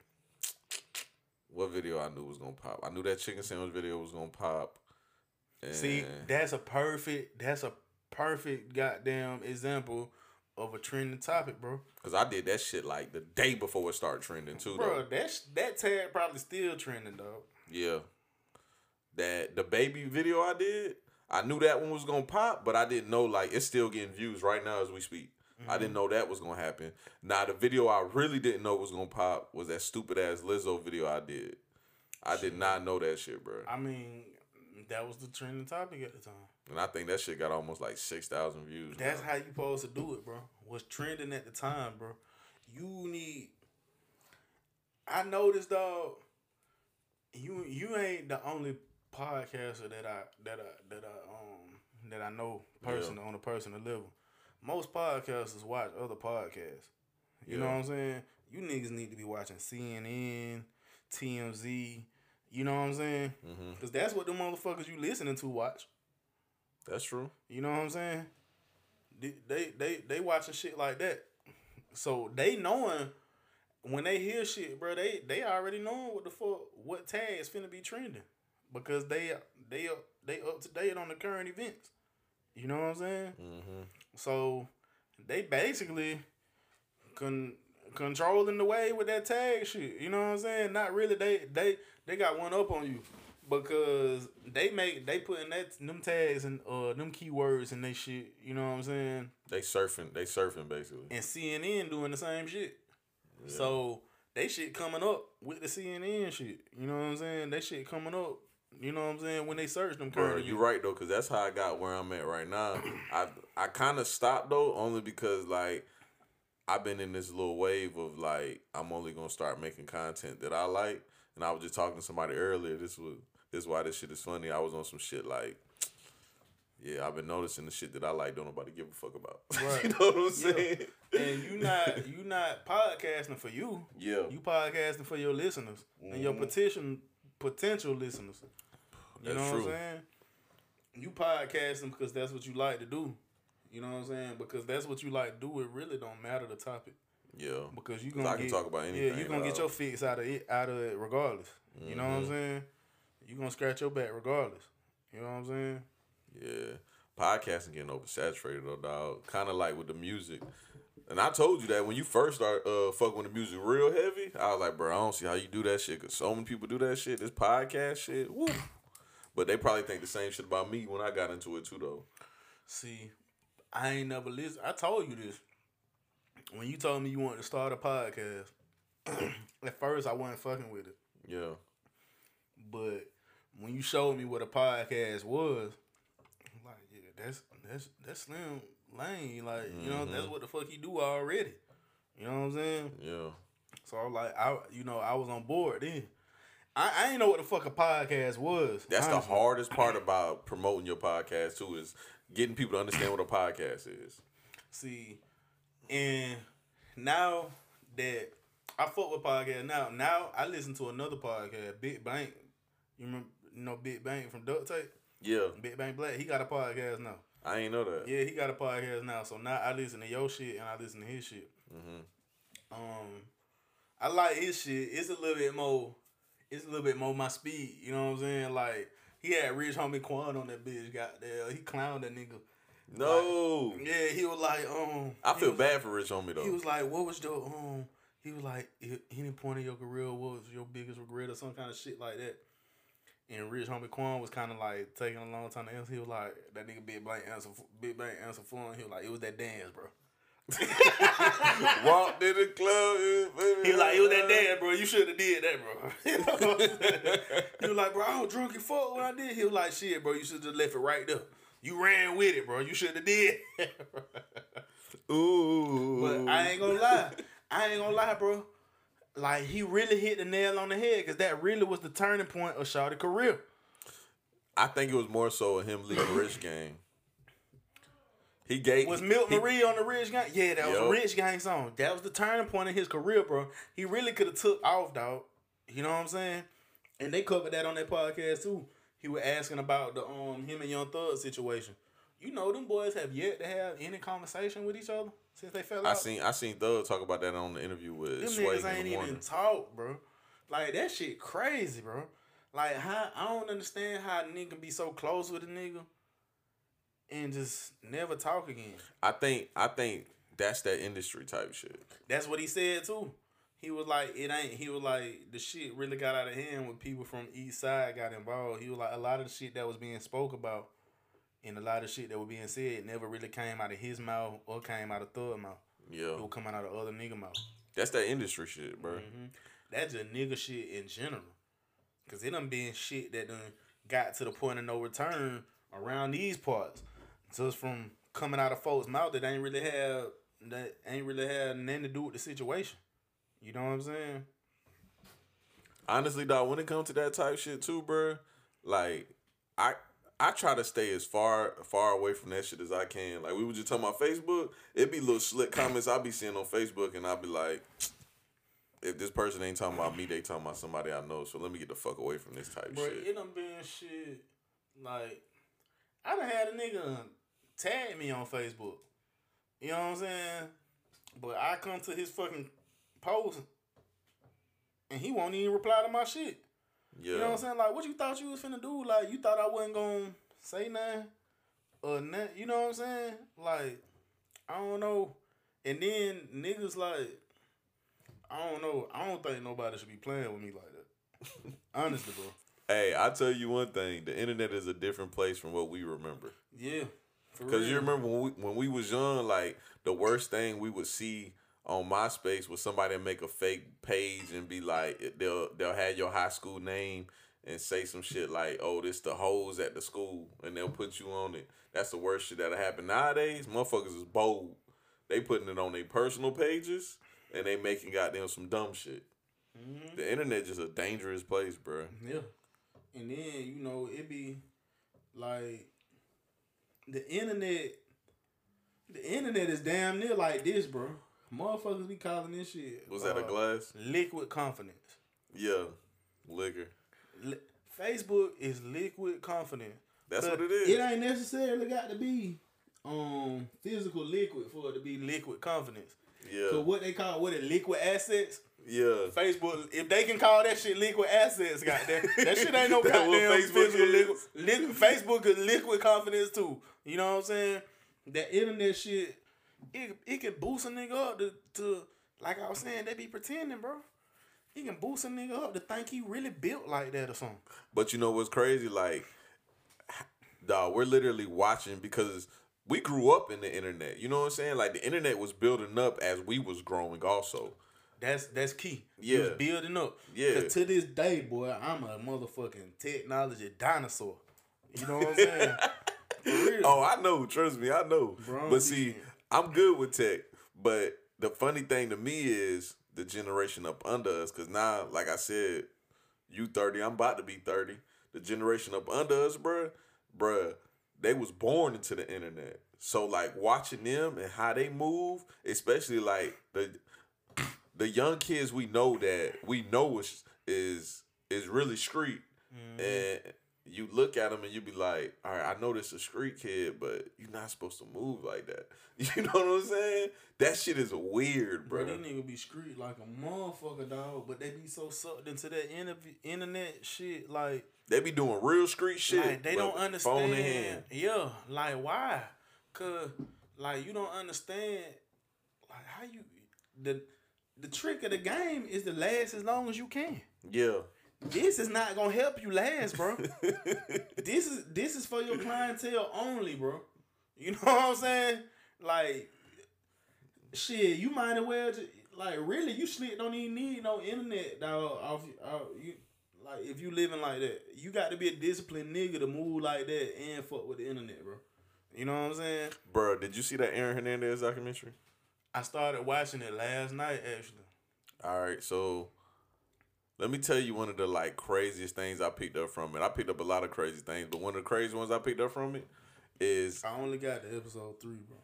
[SPEAKER 3] what video I knew was gonna pop. I knew that chicken sandwich video was gonna pop. And
[SPEAKER 2] See, that's a perfect. That's a perfect goddamn example of a trending topic, bro.
[SPEAKER 3] Cause I did that shit like the day before it started trending too.
[SPEAKER 2] Bro,
[SPEAKER 3] Though.
[SPEAKER 2] that that tag probably still trending, dog.
[SPEAKER 3] Yeah. That the baby video I did, I knew that one was gonna pop, but I didn't know like it's still getting views right now as we speak. I didn't mhm. know that was gonna happen. Now the video I really didn't know was gonna pop was that stupid ass Lizzo video I did. I did not know that shit, bro.
[SPEAKER 2] I mean, that was the trending topic at the time.
[SPEAKER 3] And I think that shit got almost like six thousand views.
[SPEAKER 2] That's
[SPEAKER 3] bro.
[SPEAKER 2] how you supposed to do it, bro. What's trending at the time, bro. You need. I noticed, dog. You you ain't the only podcaster that I that I that I um that I know personal on a personal level. Most podcasters watch other podcasts. You know what I'm saying? You niggas need to be watching CNN, TMZ. You know what I'm saying? Because that's what the motherfuckers you listening to watch.
[SPEAKER 3] That's true.
[SPEAKER 2] You know what I'm saying? They they they, they watching shit like that. So they knowing when they hear shit, bro, they they already knowing what the fuck what tag is finna be trending. Because they they up they up to date on the current events. You know what I'm saying?
[SPEAKER 3] Mm-hmm.
[SPEAKER 2] So they basically con- controlling the way with that tag shit. You know what I'm saying? Not really. They they they got one up on you because they make they putting that them tags and uh them keywords and they shit. You know what I'm saying?
[SPEAKER 3] They surfing. They surfing basically.
[SPEAKER 2] And CNN doing the same shit. So they shit coming up with the CNN shit. You know what I'm saying? They shit coming up. You know what I'm saying? When they search them
[SPEAKER 3] Bro, you're right though, cause that's how I got where I'm at right now. *clears throat* I I kind of stopped though, only because like I've been in this little wave of like I'm only gonna start making content that I like. And I was just talking to somebody earlier. This was this is why this shit is funny. I was on some shit like, yeah, I've been noticing the shit that I like. Don't nobody give a fuck about. *laughs*
[SPEAKER 2] Right.
[SPEAKER 3] you know what I'm saying?
[SPEAKER 2] and you not you not podcasting for you.
[SPEAKER 3] Yeah.
[SPEAKER 2] You podcasting for your listeners and your mm-hmm. petition potential listeners. You
[SPEAKER 3] That's
[SPEAKER 2] know
[SPEAKER 3] true.
[SPEAKER 2] what I'm saying? You podcasting because that's what you like to do. You know what I'm saying? Because that's what you like do. It really don't matter the topic
[SPEAKER 3] Yeah.
[SPEAKER 2] because you gonna
[SPEAKER 3] I can
[SPEAKER 2] get,
[SPEAKER 3] talk about anything.
[SPEAKER 2] Yeah, you gonna get your fix out of it out of it regardless. You know what
[SPEAKER 3] Mm-hmm.
[SPEAKER 2] I'm saying? You gonna scratch your back regardless. You know what I'm saying?
[SPEAKER 3] Yeah. Podcasting getting oversaturated though, dog. Kind of like with the music. And I told you that when you first start uh fucking with the music real heavy, I was like, bro, I don't see how you do that shit. Cause so many people do that shit. This podcast shit, woo. But they probably think the same shit about me when I got into it too, though.
[SPEAKER 2] See, I ain't never listen. I told you this when you told me you wanted to start a podcast. *clears throat* at first, I wasn't fucking with it,
[SPEAKER 3] Yeah.
[SPEAKER 2] but when you showed me what a podcast was, I'm like, yeah, that's that's that's Slim Lane. Like, you know, that's mm-hmm. what the fuck he do already. You know what I'm saying?
[SPEAKER 3] Yeah.
[SPEAKER 2] So I'm like, I you know, I was on board then. I, I didn't know what the fuck a podcast was.
[SPEAKER 3] That's
[SPEAKER 2] honestly.
[SPEAKER 3] the hardest part about promoting your podcast too is getting people to understand what a podcast is.
[SPEAKER 2] See, and now that I fuck with podcast now, now I listen to another podcast, Big Bank. You remember, you know, Big Bank from Duct Tape.
[SPEAKER 3] Yeah.
[SPEAKER 2] Big Bank Black. He got a podcast now.
[SPEAKER 3] I ain't know that.
[SPEAKER 2] Yeah, he got a podcast now. So now I listen to your shit and I listen to his shit.
[SPEAKER 3] Mm-hmm.
[SPEAKER 2] Um, I like his shit. It's a little bit more. It's a little bit more my speed. You know what I'm saying? Like he had Rich Homie Quan on that bitch. Got there. He clowned that nigga.
[SPEAKER 3] No.
[SPEAKER 2] Yeah, he was like, um.
[SPEAKER 3] I feel bad for Rich Homie though.
[SPEAKER 2] He was like, "What was your um?" He was like, "Any point in your career, what was your biggest regret or some kind of shit like that?" And Rich Homie Quan was kind of like taking a long time to answer. He was like, "That nigga Big Bank answer, Big Bank answer for him." He was like, "It was that dance, bro." *laughs*
[SPEAKER 3] Walked in the club.
[SPEAKER 2] He was like, "It was that dance, bro. You should have did that, bro." You know what I'm saying? he was like, "Bro, I was drunk as fuck when I did." He was like, "Shit, bro, you should have left it right there. You ran with it, bro. You should have did." *laughs*
[SPEAKER 3] Ooh.
[SPEAKER 2] But I ain't gonna lie. I ain't gonna lie, bro. Like he really hit the nail on the head because that really was the turning point of Shawty's career.
[SPEAKER 3] I think it was more so him leaving Rich Gang. He gave
[SPEAKER 2] Was Milk
[SPEAKER 3] he-
[SPEAKER 2] Marie on the Rich Gang? Yeah, that was a Rich Gang song. That was the turning point in his career, bro. He really could have took off, dog. You know what I'm saying? And they covered that on their podcast too. He was asking about the um him and Young Thug situation. You know, them boys have yet to have any conversation with each other since they fell
[SPEAKER 3] I
[SPEAKER 2] out.
[SPEAKER 3] seen I seen Thug talk about that on the interview with
[SPEAKER 2] them
[SPEAKER 3] Sway
[SPEAKER 2] niggas
[SPEAKER 3] in
[SPEAKER 2] ain't even
[SPEAKER 3] morning.
[SPEAKER 2] talk, bro. Like that shit crazy, bro. Like how I don't understand how a nigga be so close with a nigga and just never talk again.
[SPEAKER 3] I think I think that's that industry type shit.
[SPEAKER 2] That's what he said too. He was like, it ain't. He was like, the shit really got out of hand when people from East Side got involved. He was like, a lot of the shit that was being spoke about, and a lot of shit that was being said, never really came out of his mouth or came out of Thug mouth.
[SPEAKER 3] Yeah,
[SPEAKER 2] It was coming out of other nigga mouth.
[SPEAKER 3] that's that industry shit, bro.
[SPEAKER 2] Mm-hmm. That's just nigga shit in general. Cause it done been shit that done got to the point of no return around these parts. Just from coming out of folks' mouth that ain't really have that ain't really had nothing to do with the situation. You know what I'm saying?
[SPEAKER 3] Honestly, dog, when it comes to that type shit too, bro, like I I try to stay as far far away from that shit as I can. Like we were just talking about Facebook, it'd be little slick comments I'd be seeing on Facebook, and I'd be like, if this person ain't talking about me, they talking about somebody I know. So let me get the fuck away from this type
[SPEAKER 2] Bro,
[SPEAKER 3] shit.
[SPEAKER 2] it done been shit like I done had a nigga tag me on Facebook. You know what I'm saying? But I come to his fucking post and he won't even reply to my shit.
[SPEAKER 3] yeah,
[SPEAKER 2] You know what I'm saying? Like, what you thought you was finna do? Like, you thought I wasn't gonna say nothing or nothing? You know what I'm saying? Like, I don't know. And then niggas like, I don't know. I don't think nobody should be playing with me like that. *laughs* Honestly, bro.
[SPEAKER 3] Hey, I tell you one thing: the internet is a different place from what we remember.
[SPEAKER 2] Yeah.
[SPEAKER 3] Because you remember when we when we was young, like the worst thing we would see on MySpace was somebody make a fake page and be like, they'll they'll have your high school name and say some shit like, "Oh, this the hoes at the school," and they'll put you on it. That's the worst shit that'll happen nowadays. Motherfuckers is bold. They putting it on their personal pages and they making goddamn some dumb shit.
[SPEAKER 2] Mm-hmm.
[SPEAKER 3] The internet just a dangerous place, bro.
[SPEAKER 2] Yeah. And then, you know, it be like the internet the internet is damn near like this, bro. Motherfuckers be calling this shit.
[SPEAKER 3] Was that a
[SPEAKER 2] uh,
[SPEAKER 3] glass?
[SPEAKER 2] Liquid confidence.
[SPEAKER 3] Yeah, liquor.
[SPEAKER 2] Li- Facebook is liquid confidence.
[SPEAKER 3] That's what it is.
[SPEAKER 2] It ain't necessarily got to be um physical liquid for it to be liquid confidence.
[SPEAKER 3] Yeah,
[SPEAKER 2] So what they call what it liquid assets.
[SPEAKER 3] yeah.
[SPEAKER 2] Facebook, if they can call that shit liquid assets, goddamn, that shit ain't no *laughs* goddamn
[SPEAKER 3] Facebook
[SPEAKER 2] physical liquid, liquid. Facebook is liquid confidence too. You know what I'm saying? That internet shit, it it can boost a nigga up to, to like I was saying, they be pretending, bro. He can boost a nigga up to think he really built like that or something.
[SPEAKER 3] But you know what's crazy? Like, dog, we're literally watching because we grew up in the internet. You know what I'm saying? Like the internet was building up as we was growing. Also,
[SPEAKER 2] That's that's key.
[SPEAKER 3] Yeah.
[SPEAKER 2] He was building up.
[SPEAKER 3] Yeah.
[SPEAKER 2] 'Cause to this day, boy, I'm a motherfucking technology dinosaur. You know what I'm saying? *laughs*
[SPEAKER 3] Oh, I know. Trust me, I know.
[SPEAKER 2] Bro,
[SPEAKER 3] but see,
[SPEAKER 2] yeah.
[SPEAKER 3] I'm good with tech. But the funny thing to me is the generation up under us. Cause now, like I said, you 30, I'm about to be 30. The generation up under us, bruh, bruh, they was born into the internet. So like watching them and how they move, especially like the the young kids we know that we know is is is really street, and you look at them and you be like, all right, I know this a street kid, but you're not supposed to move like that. *laughs* You know what I'm saying? That shit is weird,
[SPEAKER 2] Bro,
[SPEAKER 3] bro.
[SPEAKER 2] these niggas be street like a motherfucker, dog. But they be so sucked into that interv- internet shit, like,
[SPEAKER 3] They be doing real street shit.
[SPEAKER 2] like they don't understand.
[SPEAKER 3] Phone in hand.
[SPEAKER 2] Yeah, like why? Cause like you don't understand, like how you the the trick of the game is to last as long as you can.
[SPEAKER 3] Yeah.
[SPEAKER 2] This is not gonna help you last, bro. *laughs* this is this is for your clientele only, bro. You *laughs* know what I'm saying? Like, shit, you might as well just, like really you slick don't even need no internet dog off, off you like if you living like that. You got to be a disciplined nigga to move like that and fuck with the internet, bro. You know what I'm saying?
[SPEAKER 3] Bro, did you see that Aaron Hernandez documentary?
[SPEAKER 2] I started watching it last night actually.
[SPEAKER 3] All right, so let me tell you one of the like craziest things I picked up from it. I picked up a lot of crazy things, but one of the crazy ones I picked up from it is
[SPEAKER 2] I only got to episode three, bro.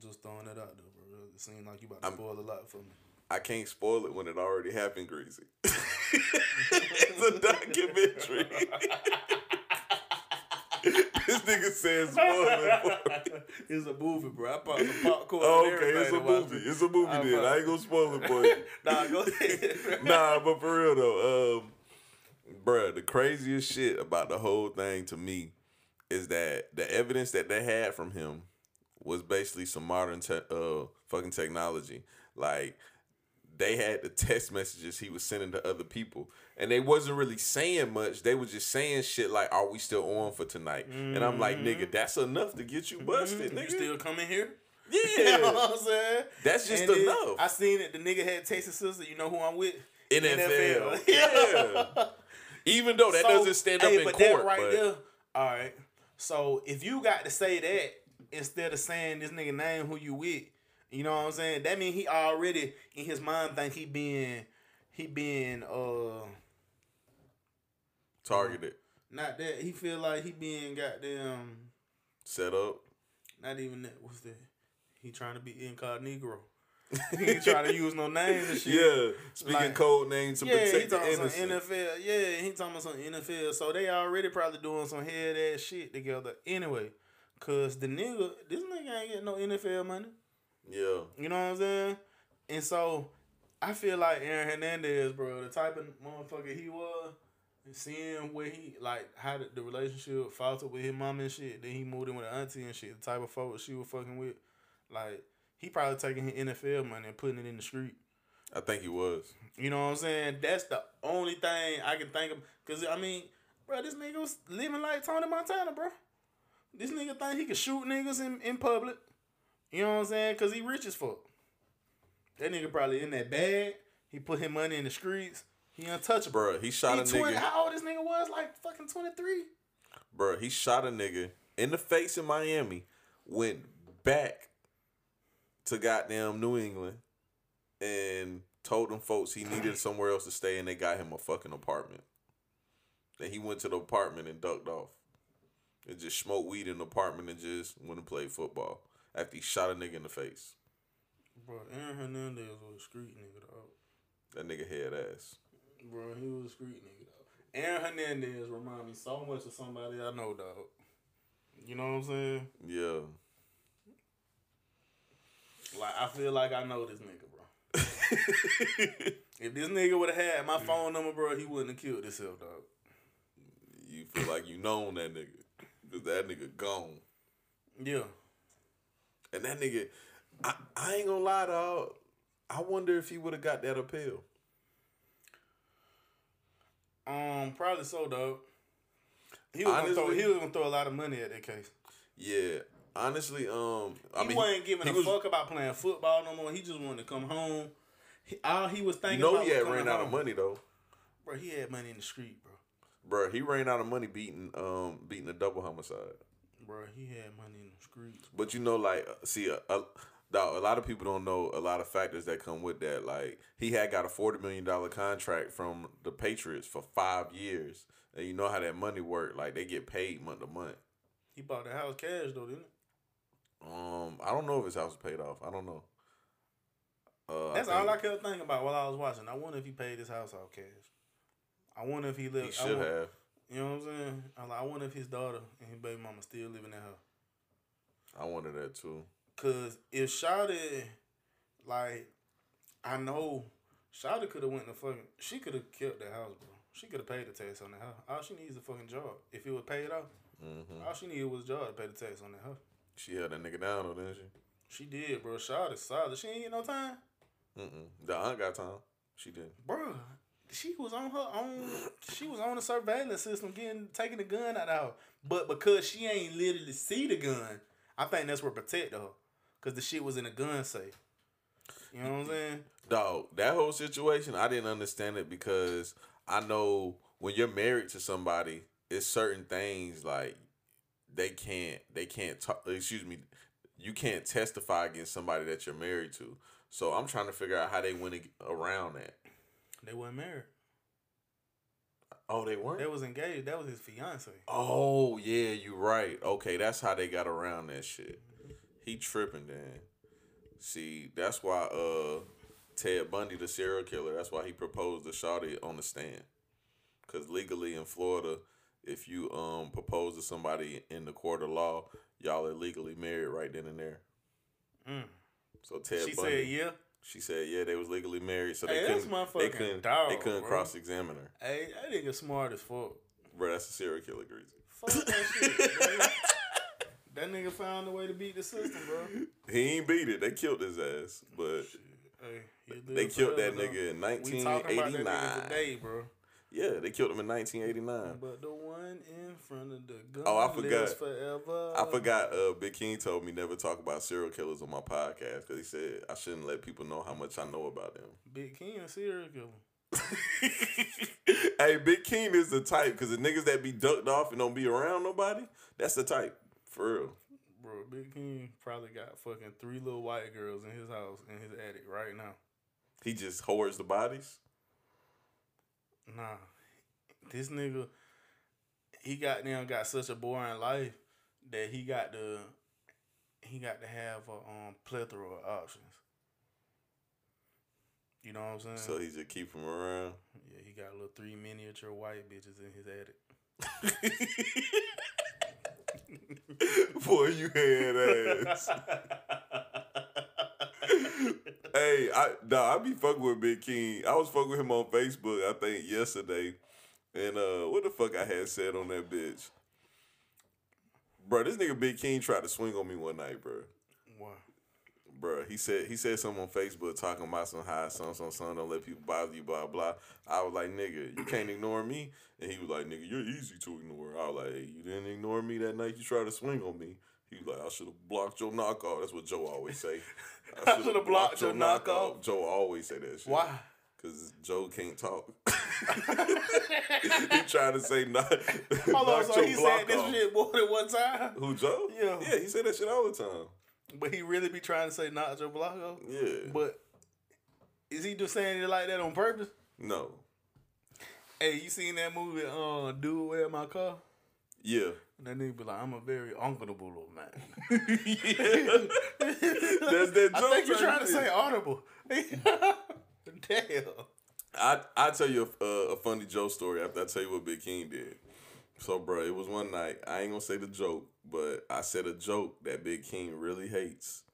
[SPEAKER 2] Just throwing that out there, bro. It seemed like you about to
[SPEAKER 3] I'm-
[SPEAKER 2] spoil a lot for me.
[SPEAKER 3] I can't spoil it when it already happened, Greasy. *laughs* it's a documentary. *laughs* *laughs* this nigga says *laughs* me.
[SPEAKER 2] it's a movie, bro. I bought some popcorn.
[SPEAKER 3] Oh, okay, it's a
[SPEAKER 2] everything to watch
[SPEAKER 3] movie.
[SPEAKER 2] it.
[SPEAKER 3] It's a movie
[SPEAKER 2] I
[SPEAKER 3] then. I ain't gonna spoil it for you. *laughs*
[SPEAKER 2] nah, go ahead.
[SPEAKER 3] nah, but for real though, um, bruh, the craziest shit about the whole thing to me is that the evidence that they had from him was basically some modern te- uh fucking technology. Like they had the text messages he was sending to other people, and they wasn't really saying much. They was just saying shit like, "Are we still on for tonight?" And I'm like, "Nigga, mm-hmm. that's enough to get you mm-hmm. busted,
[SPEAKER 2] you
[SPEAKER 3] nigga."
[SPEAKER 2] still coming here?
[SPEAKER 3] yeah, *laughs*
[SPEAKER 2] You know what I'm saying?
[SPEAKER 3] That's just
[SPEAKER 2] And
[SPEAKER 3] enough.
[SPEAKER 2] I seen it. The nigga had Texas sister. You know who I'm with?
[SPEAKER 3] NFL. Yeah. *laughs* Even though that
[SPEAKER 2] So,
[SPEAKER 3] doesn't stand up
[SPEAKER 2] hey,
[SPEAKER 3] in
[SPEAKER 2] but
[SPEAKER 3] court,
[SPEAKER 2] That right
[SPEAKER 3] but
[SPEAKER 2] there. All right. So if you got to say that instead of saying this nigga name who you with, you know what I'm saying? That mean he already in his mind think he being he being uh
[SPEAKER 3] targeted,
[SPEAKER 2] not that he feel like he being goddamn
[SPEAKER 3] set up.
[SPEAKER 2] not even that what's that? He trying to be incognito. *laughs* he ain't trying to use no names and shit.
[SPEAKER 3] Yeah, speaking
[SPEAKER 2] Like-
[SPEAKER 3] code names to
[SPEAKER 2] Yeah, he
[SPEAKER 3] protect the
[SPEAKER 2] talking some
[SPEAKER 3] innocent.
[SPEAKER 2] NFL. Yeah, he talking about some NFL. So they already probably doing some head ass shit together anyway. Cause the nigga, this nigga ain't getting no NFL money.
[SPEAKER 3] Yeah,
[SPEAKER 2] You know what I'm saying? And so I feel like Aaron Hernandez, bro, the type of motherfucker he was, and seeing where he like how the, the relationship faltered with his mom and shit. Then he moved in with her auntie and shit. The type of folks she was fucking with, like he probably taking his NFL money and putting it in the street.
[SPEAKER 3] I think he was.
[SPEAKER 2] You know what I'm saying? That's the only thing I can think of. Cause I mean, bro, this nigga was living like Tony Montana, bro. This nigga think he could shoot niggas in, in public. You know what I'm saying? Cause he rich as fuck. That nigga probably in that bag. He put his money in the streets. He untouchable.
[SPEAKER 3] Bruh, he shot
[SPEAKER 2] he
[SPEAKER 3] a
[SPEAKER 2] 20,
[SPEAKER 3] nigga.
[SPEAKER 2] how old this nigga was? Like fucking 23?
[SPEAKER 3] Bruh, he shot a nigga in the face in Miami. Went back to goddamn New England and told them folks he needed *clears throat* somewhere else to stay, and they got him a fucking apartment. Then he went to the apartment and ducked off. And just smoked weed in the apartment and just went and played football after he shot a nigga in the face.
[SPEAKER 2] Bro, Aaron Hernandez was a street nigga, dog.
[SPEAKER 3] That nigga head ass.
[SPEAKER 2] Bro, he was a street nigga, dog. Aaron Hernandez remind me so much of somebody I know, dog. You know what I'm saying?
[SPEAKER 3] Yeah.
[SPEAKER 2] Like I feel like I know this nigga, bro. if this nigga would have had my mm. phone number, bro, he wouldn't have killed himself, dog.
[SPEAKER 3] you feel like you known that nigga. Cause that nigga gone.
[SPEAKER 2] Yeah.
[SPEAKER 3] And that nigga, I, I ain't gonna lie, dog. I wonder if he would have got that appeal.
[SPEAKER 2] Um, probably so, dog. He was, gonna throw, he was gonna throw a lot of money at that case.
[SPEAKER 3] Yeah. Honestly, um, I
[SPEAKER 2] he
[SPEAKER 3] mean,
[SPEAKER 2] wasn't giving
[SPEAKER 3] he
[SPEAKER 2] a
[SPEAKER 3] was-
[SPEAKER 2] fuck about playing football no more. He just wanted to come home. He, all he was thinking
[SPEAKER 3] know he had ran out of money though,
[SPEAKER 2] Bro, he had money in the street, bro.
[SPEAKER 3] Bro, He ran out of money beating, um, beating a double homicide.
[SPEAKER 2] Bro, he had money in the streets.
[SPEAKER 3] But you know, like, uh, see, a, a, a lot of people don't know a lot of factors that come with that. Like, he had got a forty million dollar contract from the Patriots for five years, and you know how that money work. Like, they get paid month to month.
[SPEAKER 2] He bought the house cash though, didn't he?
[SPEAKER 3] Um, I don't know if his house was paid off. I don't know. Uh,
[SPEAKER 2] That's
[SPEAKER 3] I
[SPEAKER 2] all I
[SPEAKER 3] think
[SPEAKER 2] kept thinking about while I was watching. I wonder if he paid his house off cash. I wonder if he lived.
[SPEAKER 3] He
[SPEAKER 2] I
[SPEAKER 3] should
[SPEAKER 2] wonder-
[SPEAKER 3] have.
[SPEAKER 2] You know what I'm saying? I, like, I wonder if his daughter and his baby mama still living in her.
[SPEAKER 3] I wanted that too.
[SPEAKER 2] Cause if Shawty, like, I know Shawty could have went to fucking. She could have kept that house, bro. She could have paid the tax on that house. All she needs is a fucking job. If it was paid off,
[SPEAKER 3] hmm
[SPEAKER 2] all she needed was a job to pay the tax on that house.
[SPEAKER 3] She held that nigga down, though, didn't she?
[SPEAKER 2] She did, bro. Shawty solid. She ain't get no time,
[SPEAKER 3] Mm-mm. The aunt got time. She didn't.
[SPEAKER 2] bro. She was on her own. She was on the surveillance system, getting taking the gun out of her. But because she ain't literally see the gun, I think that's what protected her. Cause the shit was in a gun safe. You know what I'm saying?
[SPEAKER 3] Dog, that whole situation, I didn't understand it because I know when you're married to somebody, it's certain things like they can't they can't talk excuse me, you can't testify against somebody that you're married to. So I'm trying to figure out how they went around that.
[SPEAKER 2] They weren't married.
[SPEAKER 3] Oh, they weren't.
[SPEAKER 2] They was engaged. That was his fiance.
[SPEAKER 3] Oh yeah, you right. Okay, that's how they got around that shit. He tripping then. See, that's why uh Ted Bundy, the serial killer, that's why he proposed to Shawty on the stand. Cause legally in Florida, if you um propose to somebody in the court of law, y'all are legally married right then and there.
[SPEAKER 2] Mm.
[SPEAKER 3] So Ted
[SPEAKER 2] She
[SPEAKER 3] Bundy,
[SPEAKER 2] said, "Yeah."
[SPEAKER 3] She said yeah, they was legally married, so they
[SPEAKER 2] Hey,
[SPEAKER 3] couldn't, they couldn't,
[SPEAKER 2] dog,
[SPEAKER 3] they couldn't cross examine her.
[SPEAKER 2] Hey, that nigga smart as fuck.
[SPEAKER 3] Bro, that's a serial killer, Greasy.
[SPEAKER 2] Fuck that shit. *laughs* That nigga found a way to beat the system, bro.
[SPEAKER 3] He ain't beat it. They killed his ass, but.
[SPEAKER 2] Hey,
[SPEAKER 3] They killed that nigga in
[SPEAKER 2] though. We talking about that nigga
[SPEAKER 3] 1989.
[SPEAKER 2] today, bro.
[SPEAKER 3] Yeah, they killed him in 1989.
[SPEAKER 2] But the one in front of the gun
[SPEAKER 3] Oh, I forgot.
[SPEAKER 2] forever.
[SPEAKER 3] I forgot. Uh, Big King told me never talk about serial killers on my podcast because he said I shouldn't let people know how much I know about them.
[SPEAKER 2] Big King a serial killer. *laughs*
[SPEAKER 3] hey, Big King is the type because the niggas that be ducked off and don't be around nobody, that's the type for real.
[SPEAKER 2] Bro, Big King probably got fucking three little white girls in his house in his attic right now.
[SPEAKER 3] He just hoards the bodies.
[SPEAKER 2] Nah, this nigga, he got them got such a boring life that he got to he got to have a um plethora of options. You know what I'm saying?
[SPEAKER 3] So he just keep him around.
[SPEAKER 2] yeah, he got little three miniature white bitches in his attic. *laughs*
[SPEAKER 3] Boy, you head ass. *laughs* hey, I nah, I be fucking with Big King. I was fucking with him on Facebook, I think, yesterday. And uh what the fuck I had said on that bitch? Bro, this nigga Big King tried to swing on me one night, bro.
[SPEAKER 2] Why?
[SPEAKER 3] Bro, he said he said something on Facebook talking about some high son, some son, don't let people bother you, blah blah. I was like, nigga, you can't ignore me. And he was like, nigga, you're easy to ignore. I was like, hey, you didn't ignore me that night you tried to swing on me. He was like, I should have blocked your knockoff. That's what Joe always say. *laughs*
[SPEAKER 2] I shoulda blocked your knockoff.
[SPEAKER 3] Joe always say that shit.
[SPEAKER 2] Why?
[SPEAKER 3] Cause Joe can't talk. *laughs* he trying to say not.
[SPEAKER 2] Hold on, so he said this
[SPEAKER 3] off.
[SPEAKER 2] shit more than one time?
[SPEAKER 3] Who Joe?
[SPEAKER 2] Yeah.
[SPEAKER 3] yeah, he said that shit all the time.
[SPEAKER 2] But he really be trying to say not Joe Blanco?
[SPEAKER 3] Yeah,
[SPEAKER 2] But is he just saying it like that on purpose?
[SPEAKER 3] no,
[SPEAKER 2] Hey, you seen that movie, uh, Dude, Where My Car?
[SPEAKER 3] Yeah.
[SPEAKER 2] And that nigga be like, I'm a very uncomfortable little man. *laughs*
[SPEAKER 3] That's that
[SPEAKER 2] I think you're trying to say audible. *laughs* Damn.
[SPEAKER 3] I I tell you a, a, a funny Joe story after I tell you what Big King did. So, bro, it was one night. I ain't gonna say the joke, but I said a joke that Big King really hates,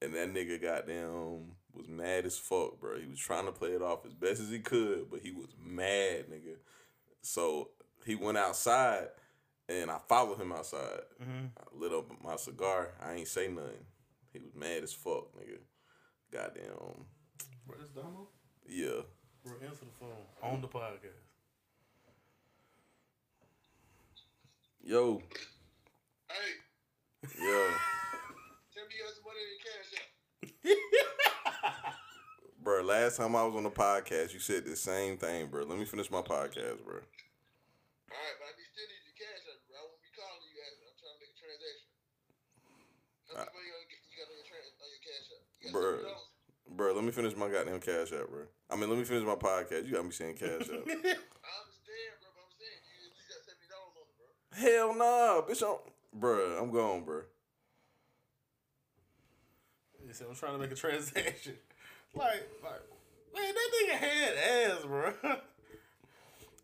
[SPEAKER 3] and that nigga goddamn was mad as fuck, bro. He was trying to play it off as best as he could, but he was mad, nigga. So he went outside, and I followed him outside. Mm-hmm. I lit up my cigar. I ain't say nothing. He was mad as fuck, nigga. Goddamn,
[SPEAKER 2] Bro, this Damo?
[SPEAKER 3] yeah.
[SPEAKER 2] Bro, answer the phone on the podcast.
[SPEAKER 3] Yo,
[SPEAKER 4] Hey,
[SPEAKER 3] yeah. *laughs*
[SPEAKER 4] tell me you got some money in your cash app. *laughs*
[SPEAKER 3] Bro, last time I was on the podcast, you said the same thing, bro. Let me finish my podcast, bro.
[SPEAKER 4] All right, but I need, still need your cash app, bro. I won't be calling you asking. I'm trying to make a transaction. How much money you gonna get- you got on your, tran- on your cash app? You got
[SPEAKER 3] Bruh.
[SPEAKER 4] $70?
[SPEAKER 3] Bro, let me finish my goddamn cash app, bro. I mean, let me finish my podcast. You got me saying cash app. *laughs*
[SPEAKER 4] I understand, bro, but I'm saying you at least got seventy dollars on it, bro.
[SPEAKER 3] Hell nah, bitch. I'm, bro, I'm gone, bro.
[SPEAKER 2] He said, I'm trying to make a transaction. *laughs* Like, like, man, that nigga had ass, bro.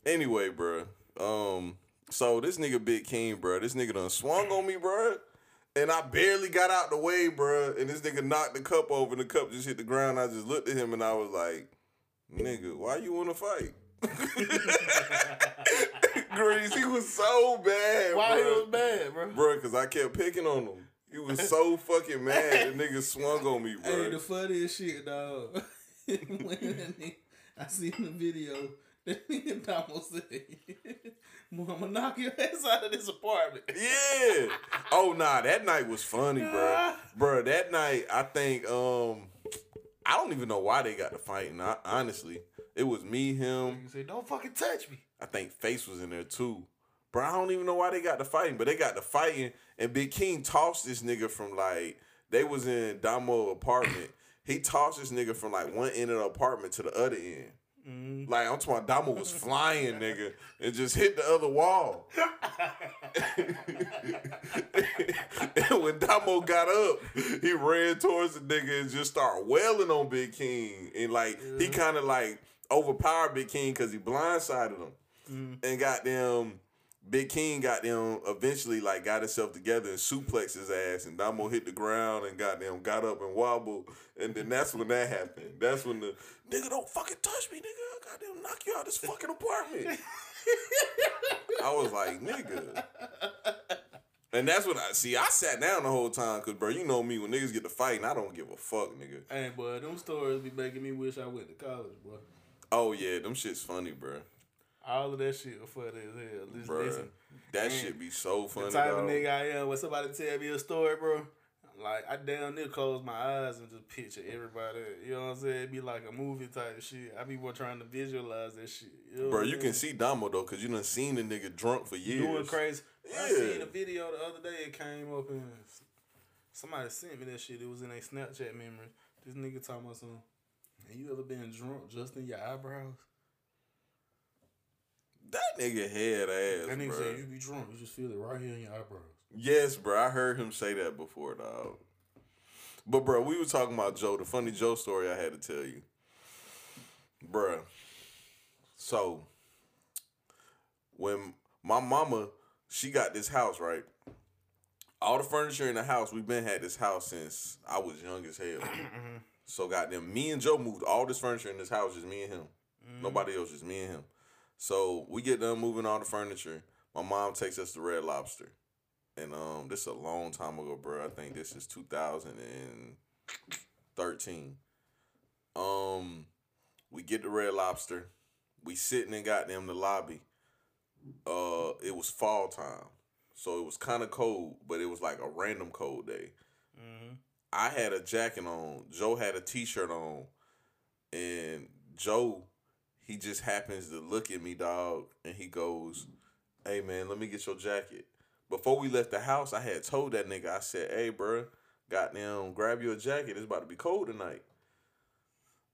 [SPEAKER 3] Anyway, bro. Um, so this nigga Big King, bro. This nigga done swung on me, bro. And I barely got out the way, bro. And this nigga knocked the cup over, and the cup just hit the ground. I just looked at him, and I was like, "Nigga, why you want to fight?" *laughs* Grease, he was so bad,
[SPEAKER 2] Why he was bad, bro?
[SPEAKER 3] bro, because I kept picking on him. He was so fucking mad. The *laughs* nigga swung on me, bro.
[SPEAKER 5] Hey, the funniest shit, dog. *laughs* when that nigga, I seen the video. *laughs* Damo said, "I'm gonna *laughs* knock your ass out of this apartment."
[SPEAKER 3] Yeah. Oh nah, that night was funny, bro. *laughs* bro, that night I think um I don't even know why they got the fighting. Honestly, it was me, him.
[SPEAKER 2] He said, don't fucking touch me.
[SPEAKER 3] I think Face was in there too. Bro, I don't even know why they got the fighting, but they got the fighting, and Big King tossed this nigga from like they was in Damo apartment. He tossed this nigga from like one end of the apartment to the other end.
[SPEAKER 2] Mm.
[SPEAKER 3] Like I'm talking Damo was flying, nigga, and just hit the other wall. *laughs* and when Damo got up, he ran towards the nigga and just started wailing on Big King. And like he kind of like overpowered Big King because he blindsided him.
[SPEAKER 2] Mm.
[SPEAKER 3] And got them Big King got them eventually like got himself together and suplexed his ass and Damo hit the ground and got them got up and wobbled. And then that's when that happened. That's when the nigga don't fucking touch me, nigga. I got them knock you out of this fucking apartment. *laughs* I was like, nigga. And that's what I see. I sat down the whole time because, bro, you know me. When niggas get to fighting, I don't give a fuck, nigga.
[SPEAKER 2] Hey, boy, them stories be making me wish I went to college, boy.
[SPEAKER 3] Oh yeah, them shit's funny, bro.
[SPEAKER 2] All of that shit was funny as hell. Just
[SPEAKER 3] Bruh,
[SPEAKER 2] listen.
[SPEAKER 3] that
[SPEAKER 2] Man,
[SPEAKER 3] shit be so funny.
[SPEAKER 2] The
[SPEAKER 3] funny.
[SPEAKER 2] type
[SPEAKER 3] dog.
[SPEAKER 2] of nigga I am, when somebody tell me a story, bro, like I damn near close my eyes and just picture everybody. You know what I'm saying? It be like a movie type shit. I be more trying to visualize that shit. You know
[SPEAKER 3] Bro, you can see Damo though, cause you done seen the nigga drunk for years.
[SPEAKER 2] doing crazy. I
[SPEAKER 3] Yeah.
[SPEAKER 2] seen a video the other day. It came up and somebody sent me that shit. It was in a Snapchat memory. This nigga talking about something. Have you ever been drunk just in your eyebrows?
[SPEAKER 3] That nigga head ass,
[SPEAKER 2] That nigga
[SPEAKER 3] bro.
[SPEAKER 2] said you be drunk. You just feel it right here in your eyebrows.
[SPEAKER 3] Yes, bro. I heard him say that before, dog. But bro, we were talking about Joe, the funny Joe story I had to tell you. Bruh. So when my mama, she got this house, right? All the furniture in the house, we've been had this house since I was young as hell. *clears throat* Mm-hmm. so goddamn, me and Joe moved all this furniture in this house, just me and him. Mm-hmm. Nobody else, just me and him. So we get done moving all the furniture. My mom takes us to Red Lobster. And um, this is a long time ago, bro. I think this is 2013. Um, we get the Red Lobster. We sitting and got them in goddamn the lobby. Uh, it was fall time, so it was kind of cold, but it was like a random cold day.
[SPEAKER 2] Mm-hmm.
[SPEAKER 3] I had a jacket on. Joe had a t-shirt on, and Joe, he just happens to look at me, dog, and he goes, "Hey man, let me get your jacket." Before we left the house, I had told that nigga, I said, "Hey, bro, goddamn, grab your jacket. It's about to be cold tonight."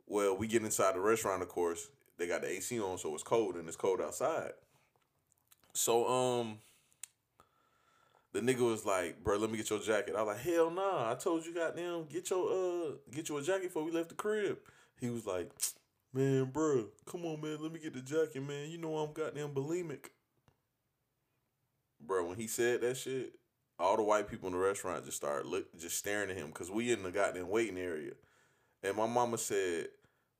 [SPEAKER 3] Well, we get inside the restaurant, of course. They got the AC on, so it's cold, and it's cold outside. So, um, the nigga was like, "Bro, let me get your jacket." I was like, "Hell nah! I told you, goddamn, get your uh, get you a jacket before we left the crib." He was like, "Man, bro, come on, man, let me get the jacket, man. You know I'm goddamn bulimic." Bro, when he said that shit, all the white people in the restaurant just started look, just staring at him because we in the goddamn waiting area, and my mama said,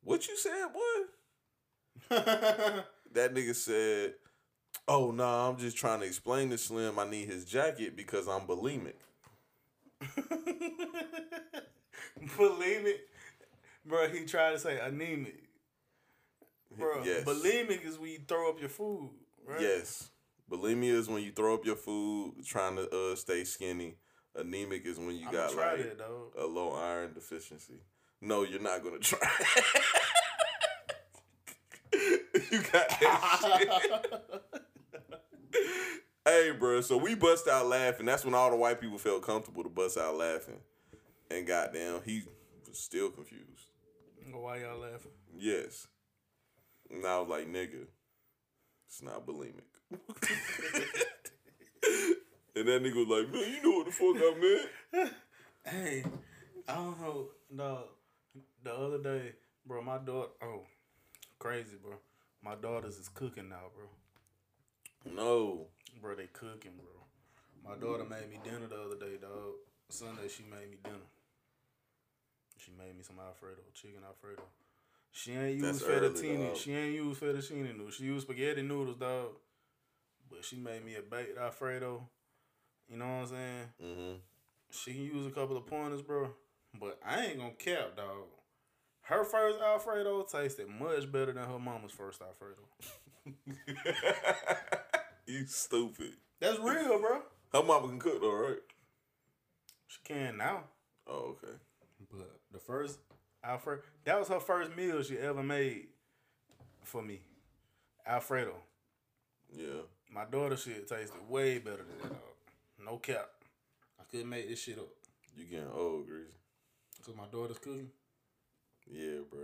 [SPEAKER 3] "What you said, boy?" *laughs* That nigga said, "Oh no, nah, I'm just trying to explain to Slim I need his jacket because I'm bulimic." *laughs*
[SPEAKER 2] bulimic, bro. He tried to say anemic, bro.
[SPEAKER 3] Yes.
[SPEAKER 2] Bulimic is when you throw up your food, right?
[SPEAKER 3] Yes. Bulimia is when you throw up your food trying to uh stay skinny. Anemic is when you
[SPEAKER 2] I'm
[SPEAKER 3] got like
[SPEAKER 2] dog.
[SPEAKER 3] a low iron deficiency. No, you're not gonna try. *laughs* you got that shit. *laughs* hey, bro. So we bust out laughing. That's when all the white people felt comfortable to bust out laughing. And goddamn, he was still confused.
[SPEAKER 2] Why y'all laughing?
[SPEAKER 3] Yes. And I was like, nigga, it's not bulimic. *laughs* and that nigga was like, man, you know what the fuck I meant. *laughs*
[SPEAKER 2] Hey, I don't know, dog. The other day, bro, my daughter. Oh, crazy, bro. My daughters is cooking now, bro.
[SPEAKER 3] No.
[SPEAKER 2] Bro, they cooking, bro. My daughter made me dinner the other day, dog. Sunday she made me dinner. She made me some Alfredo, chicken Alfredo. She ain't use fettuccine. She ain't use fettuccine noodles. She used spaghetti noodles, dog. But she made me a baked Alfredo. You know what I'm saying?
[SPEAKER 3] Mm-hmm.
[SPEAKER 2] She can use a couple of pointers, bro. But I ain't gonna cap, dog. Her first Alfredo tasted much better than her mama's first Alfredo. *laughs*
[SPEAKER 3] you stupid.
[SPEAKER 2] That's real, bro.
[SPEAKER 3] Her mama can cook though, right?
[SPEAKER 2] She can now.
[SPEAKER 3] Oh, okay.
[SPEAKER 2] But the first Alfredo, that was her first meal she ever made for me. Alfredo.
[SPEAKER 3] Yeah.
[SPEAKER 2] My daughter shit tasted way better than that, dog. No cap. I couldn't make this shit up.
[SPEAKER 3] You getting old, Greasy.
[SPEAKER 2] Cause my daughter's cooking.
[SPEAKER 3] Yeah, bro.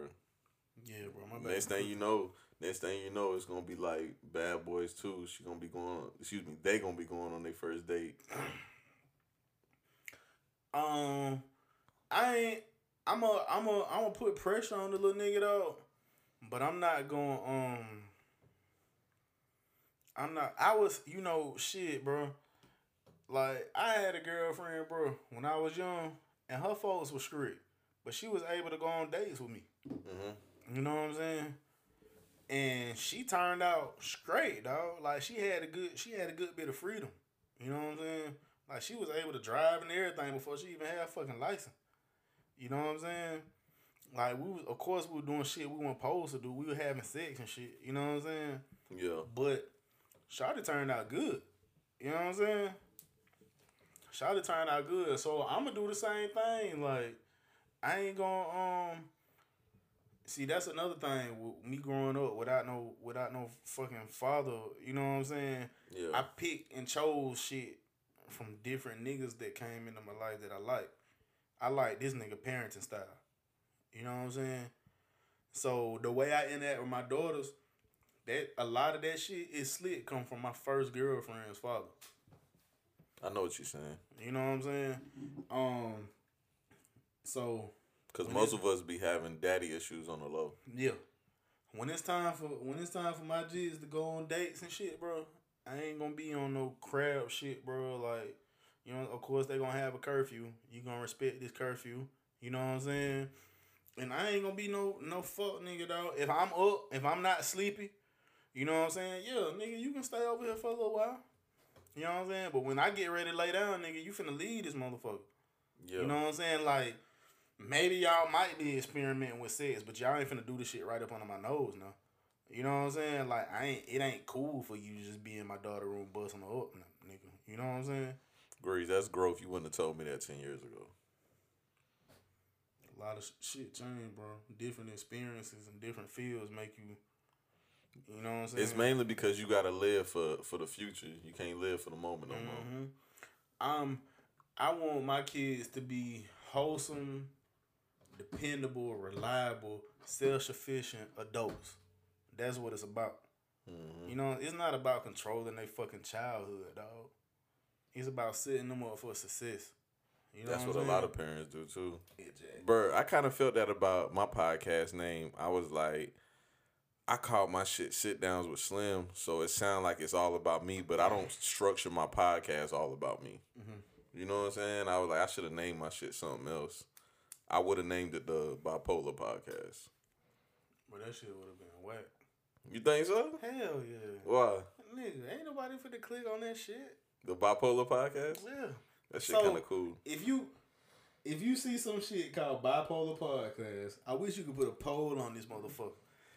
[SPEAKER 2] Yeah, bro. My.
[SPEAKER 3] Next thing you know, next thing you know, it's gonna be like Bad Boys II. She gonna be going. Excuse me, they gonna be going on their first date. *clears throat*
[SPEAKER 2] Um, I ain't. I'm a. I'm a. I'm gonna put pressure on the little nigga though, but I'm not going. Um, I'm not. I was. You know, shit, bro. Like I had a girlfriend, bro, when I was young, and her folks were strict, but she was able to go on dates with me.
[SPEAKER 3] Mm-hmm.
[SPEAKER 2] You know what I'm saying? And she turned out straight, dog. Like she had a good, she had a good bit of freedom. You know what I'm saying? Like she was able to drive and everything before she even had a fucking license. You know what I'm saying? Like we was, of course, we were doing shit we weren't supposed to do. We were having sex and shit. You know what I'm saying?
[SPEAKER 3] Yeah.
[SPEAKER 2] But Shawty turned out good. You know what I'm saying? Shawty turned out good. So I'm gonna do the same thing. Like I ain't gonna um see that's another thing with me growing up without no without no fucking father, you know what I'm saying?
[SPEAKER 3] Yeah.
[SPEAKER 2] I picked and chose shit from different niggas that came into my life that I like. I like this nigga parenting style. You know what I'm saying? So the way I interact with my daughters, that a lot of that shit is slick come from my first girlfriend's father.
[SPEAKER 3] I know what you're saying.
[SPEAKER 2] You know what I'm saying? Um so
[SPEAKER 3] Cause most of us be having daddy issues on the low.
[SPEAKER 2] yeah. When it's time for when it's time for my G's to go on dates and shit, bro, I ain't gonna be on no crab shit, bro. Like, you know, of course they gonna have a curfew. You gonna respect this curfew. You know what I'm saying? And I ain't gonna be no no fuck nigga though. If I'm up, if I'm not sleepy, you know what I'm saying? Yeah, nigga, you can stay over here for a little while. You know what I'm saying? But when I get ready to lay down, nigga, you finna leave this motherfucker.
[SPEAKER 3] Yeah.
[SPEAKER 2] You know what I'm saying? Like, maybe y'all might be experimenting with sex, but y'all ain't finna do this shit right up under my nose now. You know what I'm saying? Like, I ain't. It ain't cool for you to just be in my daughter room busting her up, nigga. You know what I'm saying?
[SPEAKER 3] Grease, that's growth. You wouldn't have told me that ten years ago.
[SPEAKER 2] A lot of shit change, bro. Different experiences and different fields make you. You know what I'm saying?
[SPEAKER 3] It's mainly because you gotta live for for the future. You can't live for the moment no more.
[SPEAKER 2] hmm Um, I want my kids to be wholesome, dependable, reliable, self sufficient adults. That's what it's about.
[SPEAKER 3] Mhm.
[SPEAKER 2] You know, it's not about controlling their fucking childhood, dog. It's about setting them up for success. You know
[SPEAKER 3] That's
[SPEAKER 2] what,
[SPEAKER 3] what a lot of parents do too.
[SPEAKER 2] Exactly.
[SPEAKER 3] Bro, I kind of felt that about my podcast name. I was like, I called my shit sit downs with Slim, so it sounds like it's all about me, but I don't structure my podcast all about me.
[SPEAKER 2] Mhm.
[SPEAKER 3] You know what I'm saying? I was like, I should have named my shit something else. I would have named it the Bipolar Podcast.
[SPEAKER 2] But that shit would have been whack.
[SPEAKER 3] You think so?
[SPEAKER 2] Hell yeah.
[SPEAKER 3] Why?
[SPEAKER 2] Nigga, ain't nobody finna click on that shit.
[SPEAKER 3] The Bipolar Podcast?
[SPEAKER 2] Yeah.
[SPEAKER 3] That shit
[SPEAKER 2] So-
[SPEAKER 3] kind of cool.
[SPEAKER 2] if you if you see some shit called bipolar podcast, I wish you could put a poll on this motherfucker.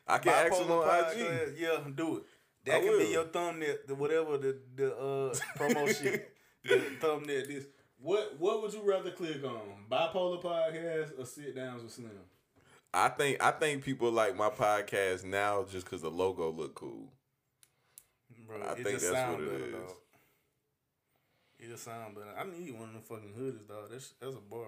[SPEAKER 3] I can ask him on IG.
[SPEAKER 2] Yeah, do it. That
[SPEAKER 3] I
[SPEAKER 2] can
[SPEAKER 3] will.
[SPEAKER 2] be your thumbnail, the whatever the the uh promo *laughs* shit, the thumbnail. This what what would you rather click on? Bipolar podcast or sit downs with Slim?
[SPEAKER 3] I think I think people like my podcast now just because the logo look cool.
[SPEAKER 2] Bro,
[SPEAKER 3] I think that's
[SPEAKER 2] sound
[SPEAKER 3] what it
[SPEAKER 2] better,
[SPEAKER 3] is.
[SPEAKER 2] dog. It just sound better. I need one of them fucking hoodies, dog. That's that's a bar.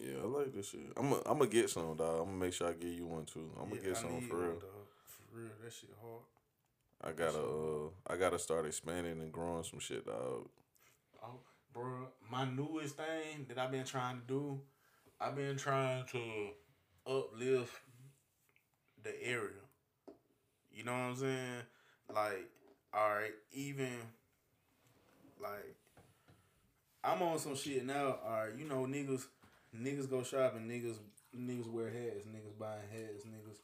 [SPEAKER 3] Yeah, I like this shit. I'm gonna I'm get some, dog. I'm gonna make sure I get you one too. I'm gonna
[SPEAKER 2] Yeah,
[SPEAKER 3] get
[SPEAKER 2] I
[SPEAKER 3] some for real.
[SPEAKER 2] dog. For real, that shit hard.
[SPEAKER 3] I gotta uh I gotta start expanding and growing some shit, dog.
[SPEAKER 2] Oh, bro, my newest thing that I've been trying to do, I've been trying to uplift the area. You know what I'm saying? Like, all right, even like I'm on some shit now. All right, you know niggas, niggas go shopping, niggas, niggas wear hats, niggas buying hats, niggas,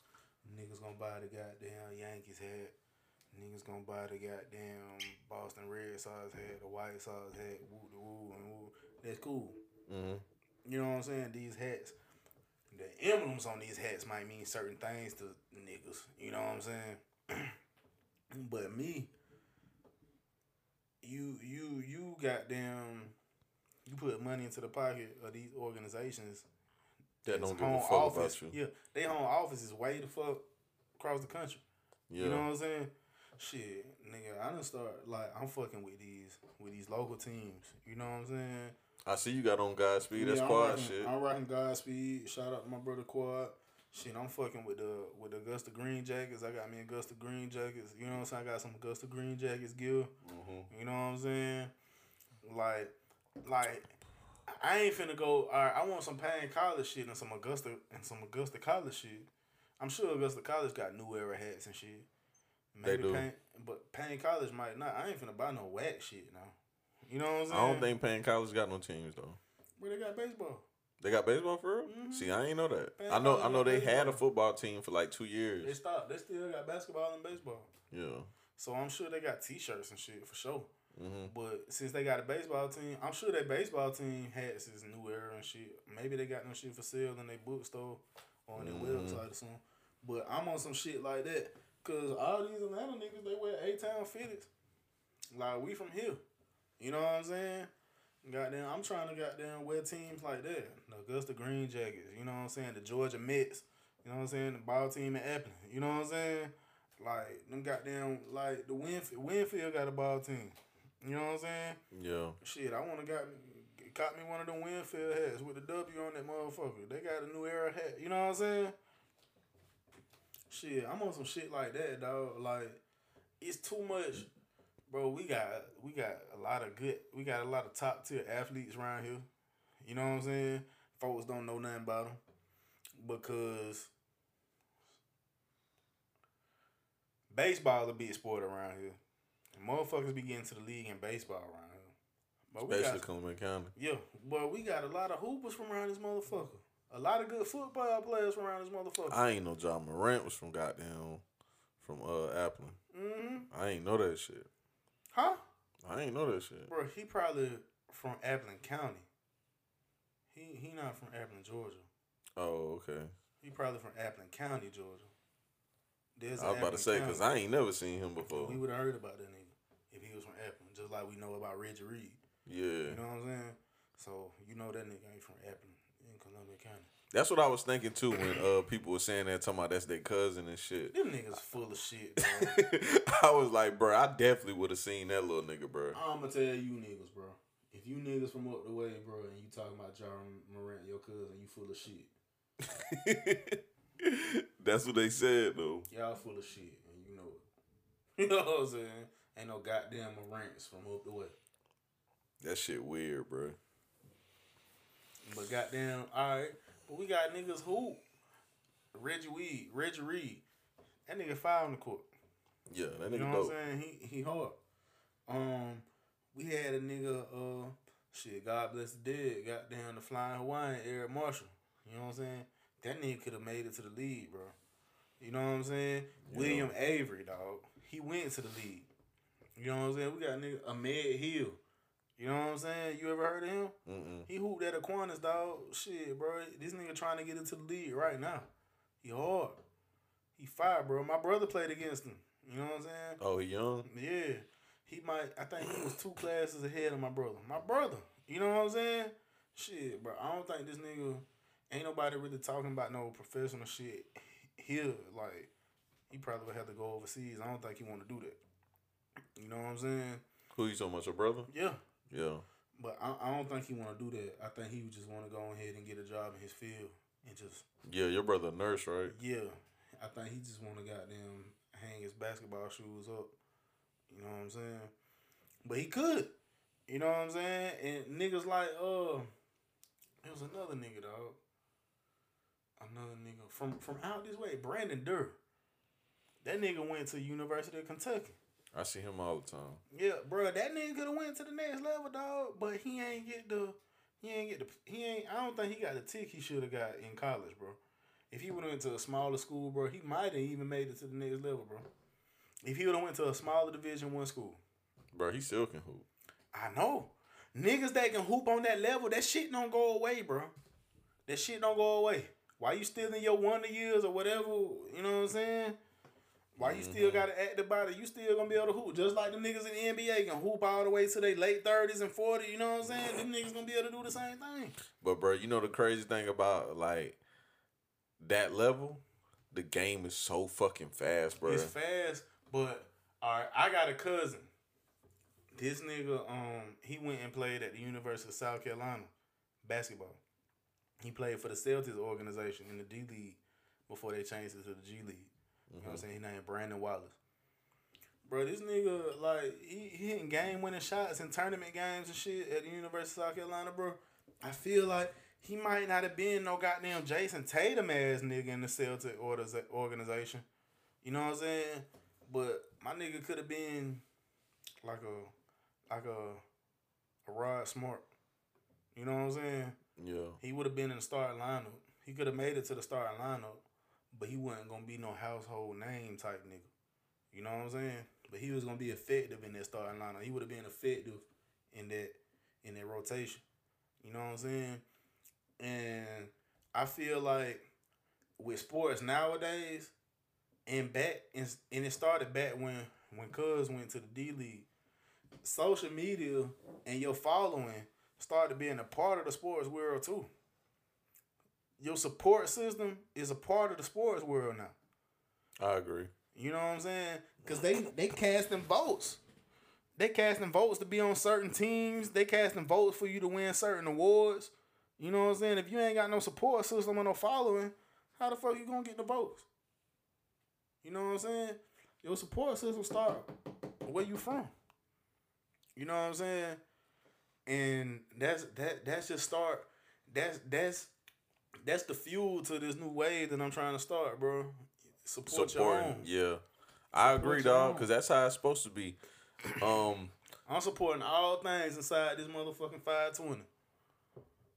[SPEAKER 2] niggas gonna buy the goddamn Yankees hat. Niggas gonna buy the goddamn Boston Red Sox hat, the White Sox hat, woo the woo and woo. That's cool.
[SPEAKER 3] Mm-hmm.
[SPEAKER 2] You know what I'm saying? These hats, the emblems on these hats might mean certain things to niggas. You know what I'm saying? *clears throat* but me, you you you goddamn, you put money into the pocket of these organizations.
[SPEAKER 3] That don't give a fuck
[SPEAKER 2] office,
[SPEAKER 3] about you.
[SPEAKER 2] Yeah, they home office is way the fuck across the country.
[SPEAKER 3] Yeah.
[SPEAKER 2] You know what I'm saying? Shit, nigga, I done start like I'm fucking with these with these local teams. You know what I'm saying?
[SPEAKER 3] I see you got on Godspeed. That's
[SPEAKER 2] I'm
[SPEAKER 3] quad
[SPEAKER 2] rocking-
[SPEAKER 3] shit.
[SPEAKER 2] I'm rocking Godspeed. Shout out to my brother Quad. Shit, I'm fucking with the with the Augusta Green Jackets. I got me Augusta Green Jackets. You know what I'm saying? I got some Augusta Green Jackets gear.
[SPEAKER 3] Mm-hmm.
[SPEAKER 2] You know what I'm saying? Like, like I ain't finna go. All right, I want some Paine College shit and some Augusta and some Augusta College shit. I'm sure Augusta College got new era hats and shit.
[SPEAKER 3] They do.
[SPEAKER 2] Paine, but Paine College might not. I ain't finna buy no whack shit now. You know what I'm saying?
[SPEAKER 3] I don't think Paine College got no teams though.
[SPEAKER 2] But they got baseball.
[SPEAKER 3] They got baseball for real?
[SPEAKER 2] Mhm.
[SPEAKER 3] See, I ain't know that.
[SPEAKER 2] Paine
[SPEAKER 3] I know.
[SPEAKER 2] College
[SPEAKER 3] I know they had a football team for like two years.
[SPEAKER 2] They stopped. They still got basketball and baseball.
[SPEAKER 3] Yeah.
[SPEAKER 2] So I'm sure they got T-shirts and shit for sure.
[SPEAKER 3] Mm-hmm.
[SPEAKER 2] But since they got a baseball team, I'm sure that baseball team has this new era and shit. Maybe they got no shit for sale in their bookstore or on their
[SPEAKER 3] Mhm.
[SPEAKER 2] website or something. But I'm on some shit like that. Cause all these Atlanta niggas, they wear A-Town fitteds. Like we from here. You know what I'm saying? Goddamn, I'm trying to goddamn wear teams like that. The Augusta Green Jackets, you know what I'm saying? The Georgia Mets, you know what I'm saying? The ball team in Appling, you know what I'm saying? Like them goddamn like the Winfield, Winfield got a ball team. You know what I'm saying?
[SPEAKER 3] Yeah.
[SPEAKER 2] Shit, I want to got caught me one of them Winfield hats with the W on that motherfucker. They got a new era hat. You know what I'm saying? Shit, I'm on some shit like that, dog. Like, it's too much, bro. We got we got a lot of good. We got a lot of top tier athletes around here. You know what I'm saying? Folks don't know nothing about them because baseball a big sport around here. And motherfuckers be getting to the league in baseball around here. But we
[SPEAKER 3] Especially
[SPEAKER 2] got,
[SPEAKER 3] County.
[SPEAKER 2] yeah, but we got a lot of hoopers from around this motherfucker. A lot of good football players from around this motherfucker.
[SPEAKER 3] I ain't know Ja Morant was from goddamn from uh Appling.
[SPEAKER 2] mm-hmm.
[SPEAKER 3] I ain't know that shit.
[SPEAKER 2] Huh?
[SPEAKER 3] I ain't know that shit.
[SPEAKER 2] Bro, he probably from Appling County. He he not from Appling, Georgia.
[SPEAKER 3] Oh, okay.
[SPEAKER 2] He probably from Appling County, Georgia. There's
[SPEAKER 3] I was about to say because I ain't never seen him before.
[SPEAKER 2] we would have heard about that nigga if he was from Appling, just like we know about Reggie Reed.
[SPEAKER 3] Yeah,
[SPEAKER 2] You know what I'm saying? So you know that nigga ain't from Appling in Columbia County.
[SPEAKER 3] that's what I was thinking too when uh people were saying that talking about that's their cousin and shit.
[SPEAKER 2] Them niggas full of shit. Bro. *laughs*
[SPEAKER 3] I was like, bro, I definitely would have seen that little nigga, bro.
[SPEAKER 2] I'm gonna tell you niggas, bro. If you niggas from up the way, bro, and you talking about Ja Morant, your cousin, you full of shit. *laughs*
[SPEAKER 3] that's what they said though.
[SPEAKER 2] Y'all full of shit, and you know it. *laughs* You know what I'm saying? Ain't no goddamn Morants from up the way.
[SPEAKER 3] That shit weird, bro.
[SPEAKER 2] But goddamn, all right. But we got niggas who Reggie Weed, Reggie Reed. That nigga foul on the court.
[SPEAKER 3] Yeah, that nigga.
[SPEAKER 2] You know
[SPEAKER 3] dope.
[SPEAKER 2] what I'm saying? He he hard. Um, we had a nigga. Uh, shit. God bless the dead. Goddamn the flying Hawaiian, Eric Marshall. You know what I'm saying? That nigga could have made it to the league, bro. You know what I'm saying? William Avery, dog. He went to the league. You know what I'm saying? We got nigga Ahmed Hill. You know what I'm saying? You ever heard of him?
[SPEAKER 3] Mm-mm.
[SPEAKER 2] He hooped at Aquinas, dog. Shit, bro. This nigga trying to get into the league right now. He hard. He fire, bro. My brother played against him. You know what I'm saying?
[SPEAKER 3] Oh, he young.
[SPEAKER 2] Yeah. He might I think he was two classes ahead of my brother. My brother. You know what I'm saying? Shit, bro. I don't think this nigga ain't nobody really talking about no professional shit here. Like, he probably would have to go overseas. I don't think he wanna do that. You know what I'm saying?
[SPEAKER 3] Who you so much, Your brother?
[SPEAKER 2] Yeah.
[SPEAKER 3] Yeah.
[SPEAKER 2] But I, I don't think he want to do that. I think he would just want to go ahead and get a job in his field and just
[SPEAKER 3] Yeah, your brother a nurse, right?
[SPEAKER 2] yeah. I think he just want to goddamn hang his basketball shoes up. You know what I'm saying? But he could. You know what I'm saying? And niggas like uh, there was another nigga dog. Another nigga from from out this way, Brandon Durr. That nigga went to University of Kentucky.
[SPEAKER 3] I see him all the time.
[SPEAKER 2] Yeah, bro, that nigga could have went to the next level, dog. But he ain't get the, he ain't get the, he ain't. I don't think he got the tick he should have got in college, bro. If he would have went to a smaller school, bro, he might have even made it to the next level, bro. If he would have went to a smaller Division One school,
[SPEAKER 3] Bro, he still can hoop.
[SPEAKER 2] I know niggas that can hoop on that level, that shit don't go away, bro. That shit don't go away. Why you still in your wonder years or whatever? You know what I'm saying? Why you still got to act about it? You still gonna be able to hoop just like the niggas in the NBA can hoop all the way to their late thirties and forty. You know what I'm saying? Them niggas gonna be able to do the same thing.
[SPEAKER 3] But bro, you know the crazy thing about like that level, the game is so fucking fast, bro.
[SPEAKER 2] It's fast, but all right. I got a cousin. This nigga, um, he went and played at the University of South Carolina basketball. He played for the Celtics organization in the D League, before they changed it to the G League. You know what I'm mm-hmm. saying? He named Brandon Wallace. Bro, this nigga like he, he hitting game winning shots in tournament games and shit at the University of South Carolina, bro. I feel like he might not have been no goddamn Jayson Tatum ass nigga in the Celtic orders organization. You know what I'm saying? But my nigga could have been like a like a a Rod Smart. You know what I'm saying?
[SPEAKER 3] Yeah.
[SPEAKER 2] He would have been in the starting lineup. He could have made it to the starting lineup, but he wasn't gonna be no household name type nigga. You know what I'm saying? But he was gonna be effective in that starting lineup. He would have been effective in that in that rotation. You know what I'm saying? And I feel like with sports nowadays, and back and, and it started back when when Cuz went to the D League. Social media and your following started being a part of the sports world too. Your support system is a part of the sports world now.
[SPEAKER 3] I agree.
[SPEAKER 2] You know what I'm saying? Cause they they casting votes. They casting votes to be on certain teams. They casting votes for you to win certain awards. You know what I'm saying? If you ain't got no support system or no following, how the fuck you gonna get the votes? You know what I'm saying? Your support system start where you from. You know what I'm saying? And that's that that's just start that's that's that's the fuel to this new wave that I'm trying to start, bro. Support, your
[SPEAKER 3] Supporting.
[SPEAKER 2] own.
[SPEAKER 3] Yeah. I agree, dog, because that's how it's supposed to be. Um,
[SPEAKER 2] I'm supporting all things inside this motherfucking 520.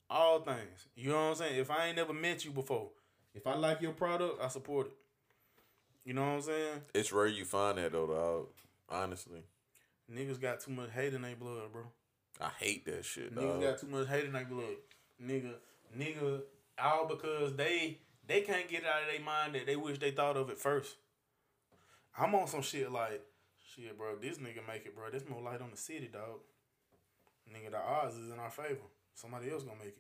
[SPEAKER 2] All things. You know what I'm saying? If I ain't never met you before, if I like your product, I support it. You know what I'm saying?
[SPEAKER 3] it's rare you find that though, dog. Honestly,
[SPEAKER 2] Niggas got too much hate in their blood, bro.
[SPEAKER 3] I hate that shit, dog.
[SPEAKER 2] Niggas
[SPEAKER 3] dog.
[SPEAKER 2] got too much hate in their blood. Nigga, nigga, all because they they can't get it out of their mind that they wish they thought of it first. I'm on some shit like, shit, bro, this nigga make it, bro. There's more light on the city, dog. Nigga, the odds is in our favor. Somebody else gonna make it.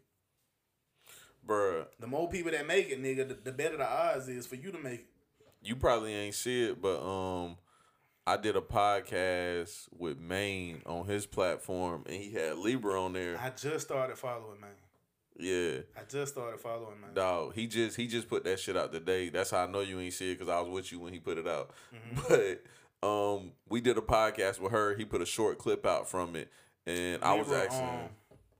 [SPEAKER 3] Bruh,
[SPEAKER 2] The more people that make it, nigga, the, the better the odds is for you to make it.
[SPEAKER 3] you probably ain't see it, but um, I did a podcast with Maine on his platform, and he had Libra on there.
[SPEAKER 2] I just started following, man.
[SPEAKER 3] Yeah,
[SPEAKER 2] I just started following, man.
[SPEAKER 3] dog. He just he just put that shit out today. That's how I know you ain't see it because I was with you when he put it out.
[SPEAKER 2] Mm-hmm. *laughs*
[SPEAKER 3] But um, we did a podcast with her. He put a short clip out from it, and I was
[SPEAKER 2] Libra,
[SPEAKER 3] asking.
[SPEAKER 2] um,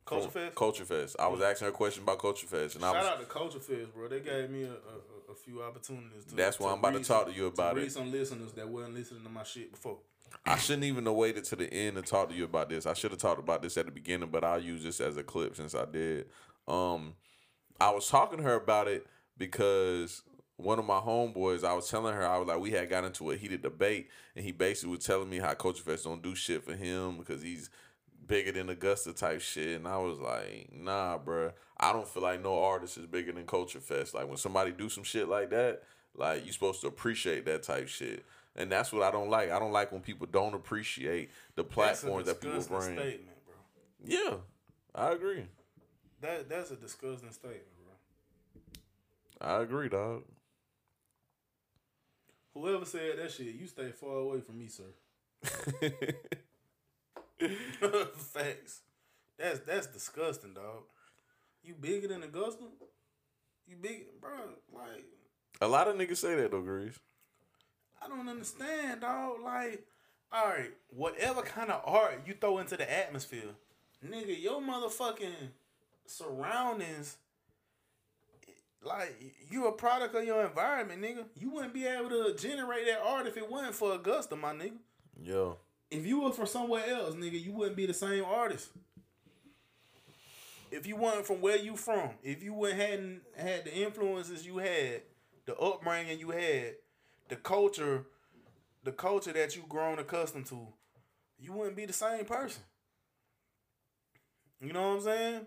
[SPEAKER 2] Culture Fest.
[SPEAKER 3] Culture Fest. I was asking her a question about Culture Fest, and I
[SPEAKER 2] Shout
[SPEAKER 3] was
[SPEAKER 2] out to Culture Fest, bro. They gave me a, a, a few opportunities. To,
[SPEAKER 3] That's why I'm about to talk
[SPEAKER 2] some-
[SPEAKER 3] to you about
[SPEAKER 2] read
[SPEAKER 3] it.
[SPEAKER 2] some listeners that wasn't listening to my shit before.
[SPEAKER 3] I shouldn't even have waited to the end to talk to you about this. I should have talked about this at the beginning, but I'll use this as a clip since I did. Um, I was talking to her about it because one of my homeboys, I was telling her, I was like, we had got into a heated debate, and he basically was telling me how Culture Fest don't do shit for him because he's bigger than Augusta type shit. And I was like, nah, bruh. I don't feel like no artist is bigger than Culture Fest. Like when somebody do some shit like that, like you're supposed to appreciate that type shit. And that's what I don't like. I don't like when people don't appreciate the platforms
[SPEAKER 2] that's
[SPEAKER 3] that people bring.
[SPEAKER 2] statement, bro.
[SPEAKER 3] Yeah, I agree.
[SPEAKER 2] That that's a disgusting statement, bro.
[SPEAKER 3] I agree, dog.
[SPEAKER 2] Whoever said that shit, you stay far away from me, sir. *laughs* *laughs* Facts. That's that's disgusting, dog. You bigger than Augusta? You big, bro? Like
[SPEAKER 3] A lot of niggas say that though, Grease.
[SPEAKER 2] I don't understand, dog. Like, all right, whatever kind of art you throw into the atmosphere, nigga, your motherfucking surroundings, like, you a product of your environment, nigga. You wouldn't be able to generate that art if it wasn't for Augusta, my nigga.
[SPEAKER 3] Yo,
[SPEAKER 2] If you were from somewhere else, nigga, you wouldn't be the same artist. If you weren't from where you from, if you wouldn't hadn't had the influences you had, the upbringing you had, the culture, the culture that you grown accustomed to, you wouldn't be the same person. You know what I'm saying?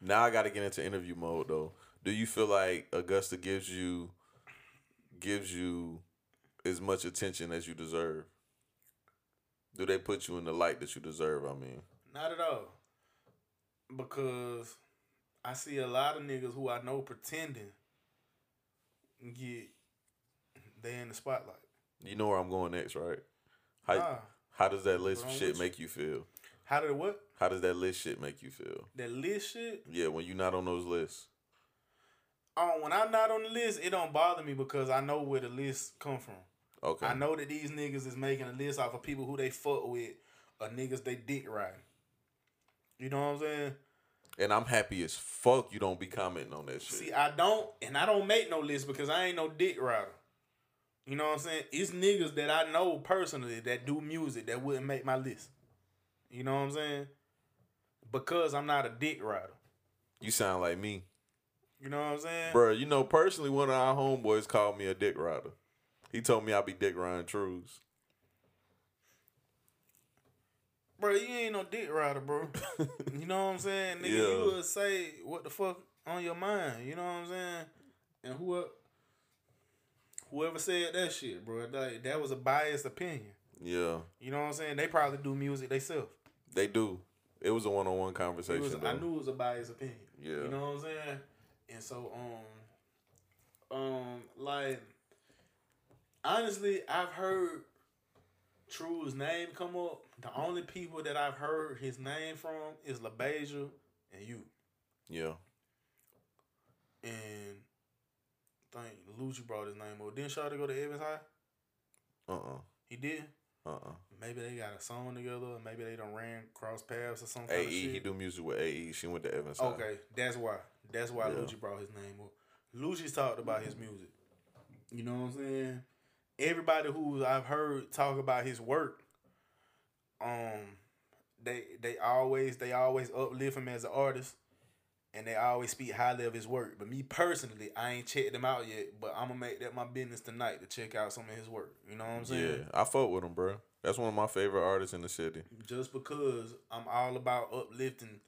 [SPEAKER 3] Now I got to get into interview mode though. Do you feel like Augusta gives you gives you as much attention as you deserve? Do they put you in the light that you deserve? I mean,
[SPEAKER 2] Not at all. Because I see a lot of niggas who I know pretending get they in the spotlight.
[SPEAKER 3] you know where I'm going next, right? How
[SPEAKER 2] Nah.
[SPEAKER 3] how does that list shit make you feel?
[SPEAKER 2] How did what?
[SPEAKER 3] How does that list shit make you feel?
[SPEAKER 2] That list shit?
[SPEAKER 3] Yeah, when you're not on those lists.
[SPEAKER 2] Um, when I'm not on the list, it don't bother me because I know where the list come from.
[SPEAKER 3] Okay.
[SPEAKER 2] I know that these niggas is making a list off of people who they fuck with or niggas they dick riding. You know what I'm saying?
[SPEAKER 3] And I'm happy as fuck you don't be commenting on that shit.
[SPEAKER 2] See, I don't, and I don't make no list because I ain't no dick rider. You know what I'm saying? It's niggas that I know personally that do music that wouldn't make my list. You know what I'm saying? Because I'm not a dick rider.
[SPEAKER 3] you sound like me.
[SPEAKER 2] You know what I'm saying?
[SPEAKER 3] Bruh, you know, personally, one of our homeboys called me a dick rider. He told me I'd be dick riding trues.
[SPEAKER 2] Bro, you ain't no dick rider, bro. *laughs* you know what I'm saying? Nigga,
[SPEAKER 3] Yeah.
[SPEAKER 2] you would say what the fuck on your mind. You know what I'm saying? And who whoever whoever said that shit, bro, that, that was a biased opinion.
[SPEAKER 3] Yeah,
[SPEAKER 2] You know what I'm saying? They probably do music themselves.
[SPEAKER 3] They do. It was a one on one conversation.
[SPEAKER 2] was. I knew it was a biased opinion.
[SPEAKER 3] Yeah.
[SPEAKER 2] You know what I'm saying? And so, um, um, like, honestly, I've heard True's name come up. The only people that I've heard his name from is LaBeija and you.
[SPEAKER 3] Yeah.
[SPEAKER 2] And I think Lucci brought his name up. Didn't Shawty go to Evans High?
[SPEAKER 3] Uh uh
[SPEAKER 2] He did.
[SPEAKER 3] Uh uh.
[SPEAKER 2] Maybe they got a song together. or Maybe they done ran cross paths or some kind
[SPEAKER 3] AE, he do music with AE. She went to Evans.
[SPEAKER 2] Okay, that's why. That's why
[SPEAKER 3] Yeah.
[SPEAKER 2] Lucci brought his name up. Lucci's talked about his music. You know what I'm saying? Everybody who I've heard talk about his work, um, they they always they always uplift him as an artist, and they always speak highly of his work. But me personally, I ain't checked him out yet. But I'm gonna make that my business tonight to check out some of his work. You know what I'm saying?
[SPEAKER 3] Yeah, I fuck with him, bro. That's one of my favorite artists in the city.
[SPEAKER 2] just because I'm all about uplifting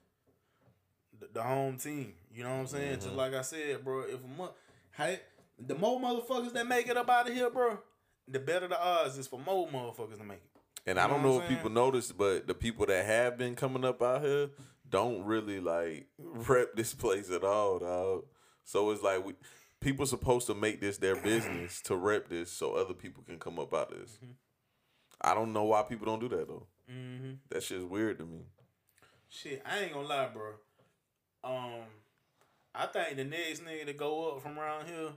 [SPEAKER 2] the, the home team. You know what I'm saying? Just mm-hmm. like I said, bro. If a mo- hey, the more motherfuckers that make it up out of here, bro, the better the odds is for more motherfuckers to make it.
[SPEAKER 3] And
[SPEAKER 2] You
[SPEAKER 3] I don't
[SPEAKER 2] know
[SPEAKER 3] know if people notice, but the people that have been coming up out here don't really like *laughs* rep this place at all, dog. So it's like we people supposed to make this their business to rep this so other people can come up out of this. I don't know why people don't do that though.
[SPEAKER 2] Mm-hmm.
[SPEAKER 3] That shit's weird to me.
[SPEAKER 2] Shit, I ain't gonna lie, bro. Um, I think the next nigga to go up from around here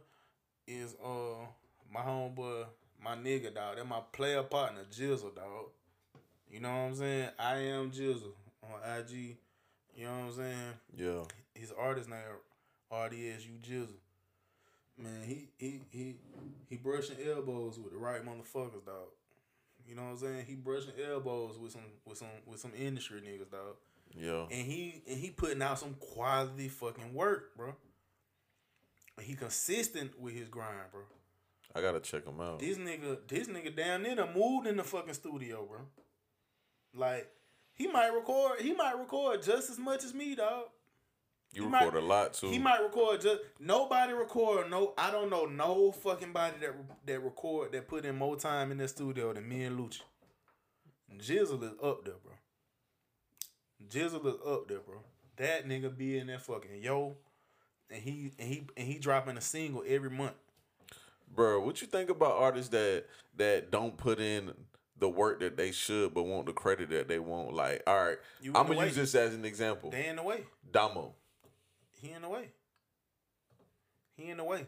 [SPEAKER 2] is uh my homeboy, my nigga dog. That my player partner, Jizzle dog. You know what I'm saying? I am Jizzle on IG. You know what I'm saying?
[SPEAKER 3] Yeah.
[SPEAKER 2] His artist name RDSU Jizzle. Man, he he he he brushing elbows with the right motherfuckers, dog. You know what I'm saying? He brushing elbows with some with some with some industry niggas, dog
[SPEAKER 3] Yeah.
[SPEAKER 2] and he and he putting out some quality fucking work, bro. He consistent with his grind, bro.
[SPEAKER 3] I gotta check him out.
[SPEAKER 2] This nigga, this nigga down there done moved in the fucking studio, bro. Like he might record, he might record just as much as me, dog.
[SPEAKER 3] You
[SPEAKER 2] he
[SPEAKER 3] record
[SPEAKER 2] might-
[SPEAKER 3] a lot too.
[SPEAKER 2] He might record just nobody record no. I don't know no fucking body that that record that put in more time in the studio than me and Lucci. Jizzle is up there, bro. Jizzle is up there, bro. That nigga be in there fucking yo, and he and he and he dropping a single every month.
[SPEAKER 3] Bro, what you think about artists that that don't put in the work that they should but want the credit that they want? Like, all right, I'm gonna
[SPEAKER 2] way.
[SPEAKER 3] use this as an example.
[SPEAKER 2] They in the way.
[SPEAKER 3] Damo.
[SPEAKER 2] He in the way. He in the way.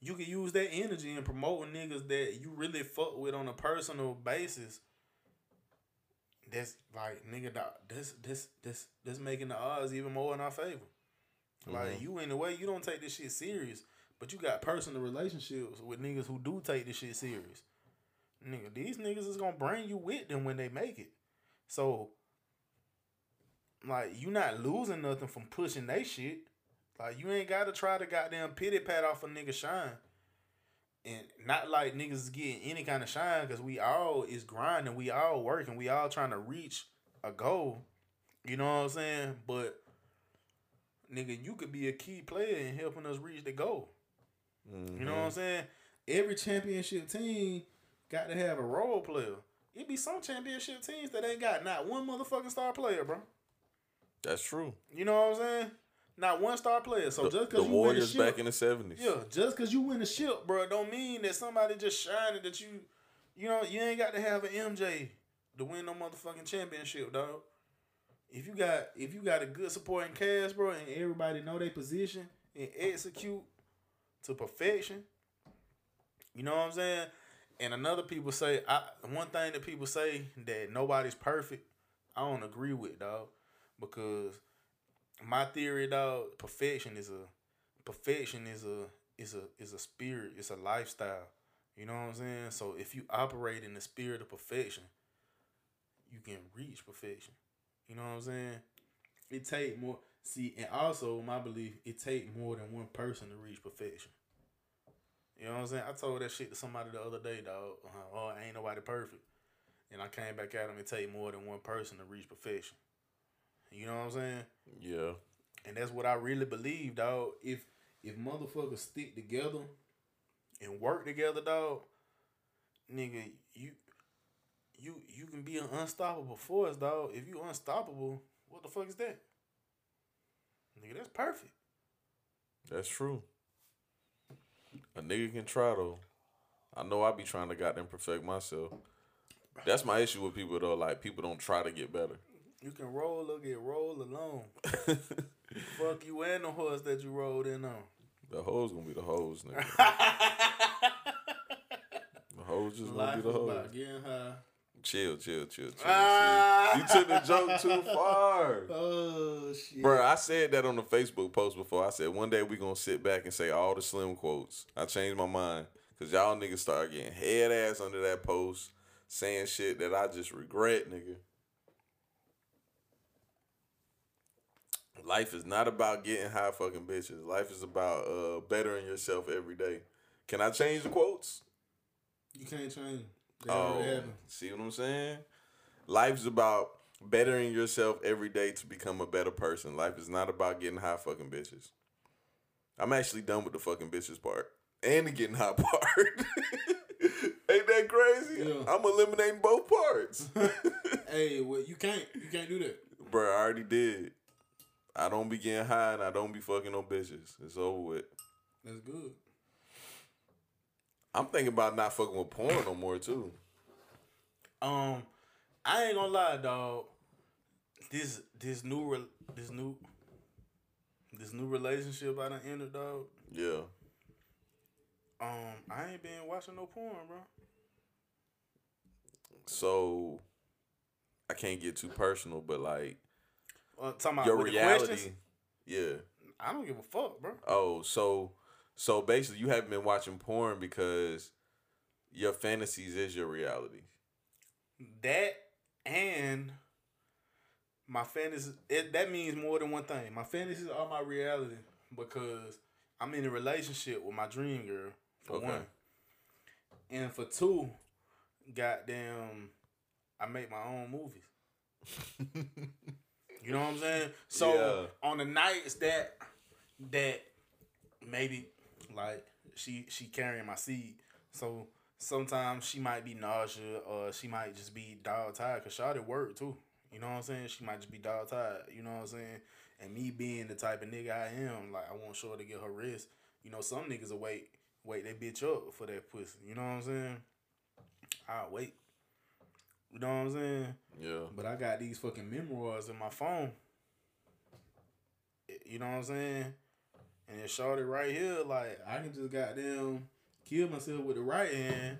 [SPEAKER 2] You can use that energy in promoting niggas that you really fuck with on a personal basis. That's like nigga this this this this making the odds even more in our favor. Like mm-hmm. you in the way, you don't take this shit serious, but you got personal relationships with niggas who do take this shit serious. Nigga, these niggas is gonna bring you with them when they make it. So like you not losing nothing from pushing they shit. Like you ain't gotta try to goddamn pity pat off a nigga shine. And not like niggas is getting any kind of shine because we all is grinding, we all working, we all trying to reach a goal. You know what I'm saying? But nigga, you could be a key player in helping us reach the goal. You know what I'm mm-hmm. saying? Every championship team got to have a role player. It be some championship teams that ain't got not one motherfucking star player, bro.
[SPEAKER 3] That's true.
[SPEAKER 2] You know what I'm saying? Not one star player. So
[SPEAKER 3] The,
[SPEAKER 2] just
[SPEAKER 3] the
[SPEAKER 2] because you
[SPEAKER 3] Warriors
[SPEAKER 2] win a
[SPEAKER 3] back in the seventies.
[SPEAKER 2] yeah, just because you win a ship, bro, don't mean that somebody just shining that you, you know, you ain't got to have an MJ to win no motherfucking championship, dog. If you got if you got a good supporting cast, bro, and everybody know their position and execute to perfection. You know what I'm saying? And another people say, I one thing that people say that nobody's perfect, I don't agree with, dog. Because my theory, dog, perfection is a perfection is a is a is a spirit, it's a lifestyle. You know what I'm saying? So if you operate in the spirit of perfection, you can reach perfection. You know what I'm saying? It take more see, and also my belief, it take more than one person to reach perfection. You know what I'm saying? I told that shit to somebody the other day, dog. Uh, oh, ain't nobody perfect. And I came back at him and take more than one person to reach perfection. You know what I'm saying?
[SPEAKER 3] Yeah.
[SPEAKER 2] And that's what I really believe, dog. If if motherfuckers stick together and work together, dog, nigga, you you you can be an unstoppable force, dog. If you unstoppable, what the fuck is that? Nigga, that's perfect.
[SPEAKER 3] That's true. A nigga can try though. I know I be trying to goddamn perfect myself. That's my issue with people though. Like people don't try to get better.
[SPEAKER 2] You can roll or get rolled alone. *laughs* Fuck you and the horse that you rolled in on.
[SPEAKER 3] The hoes gonna be the hoes, nigga. *laughs* The hoes just gonna be the hoes.
[SPEAKER 2] about getting high.
[SPEAKER 3] Chill, chill, chill, chill.
[SPEAKER 2] Ah.
[SPEAKER 3] You took the joke too *laughs* far.
[SPEAKER 2] Oh shit.
[SPEAKER 3] Bro, I said that on the Facebook post before. I said one day we gonna sit back and say all the slim quotes. I changed my mind because y'all niggas start getting head ass under that post, saying shit that I just regret, nigga. Life is not about getting high fucking bitches. Life is about uh bettering yourself every day. Can I change the quotes?
[SPEAKER 2] You can't change.
[SPEAKER 3] Oh, see what I'm saying? Life's about bettering yourself every day to become a better person. Life is not about getting high fucking bitches. I'm actually done with the fucking bitches part and the getting high *laughs* part. Ain't that crazy?
[SPEAKER 2] Yeah.
[SPEAKER 3] I'm eliminating both parts. *laughs* *laughs*
[SPEAKER 2] Hey, well, you can't. You can't do that.
[SPEAKER 3] Bruh, I already did. I don't be getting high and I don't be fucking no bitches. It's over with.
[SPEAKER 2] That's good.
[SPEAKER 3] I'm thinking about not fucking with porn no more too.
[SPEAKER 2] Um, I ain't gonna lie, dog. This this new re- this new this new relationship I done entered, dog.
[SPEAKER 3] Yeah.
[SPEAKER 2] Um, I ain't been watching no porn, bro.
[SPEAKER 3] So I can't get too personal, but like
[SPEAKER 2] Uh, talking about
[SPEAKER 3] your reality. Yeah.
[SPEAKER 2] I don't give a fuck, bro.
[SPEAKER 3] Oh, so so basically you haven't been watching porn because your fantasies is your reality.
[SPEAKER 2] That and my fantasies. It, that means more than one thing. My fantasies are my reality because I'm in a relationship with my dream girl. For
[SPEAKER 3] Okay.
[SPEAKER 2] one, and for two, goddamn, I make my own movies. *laughs* You know what I'm saying? So
[SPEAKER 3] Yeah.
[SPEAKER 2] on the nights that that maybe like she she carrying my seed, so sometimes she might be nausea or she might just be dog tired because she Shawty work too. You know what I'm saying? She might just be dog tired. You know what I'm saying? And me being the type of nigga I am, like I want sure to get her rest. You know, some niggas will wait wait that bitch up for that pussy. You know what I'm saying? I'll wait. You know what I'm saying?
[SPEAKER 3] Yeah.
[SPEAKER 2] But I got these fucking memoirs in my phone. You know what I'm saying? And it's shorty right here, like I can just goddamn kill myself with the right hand.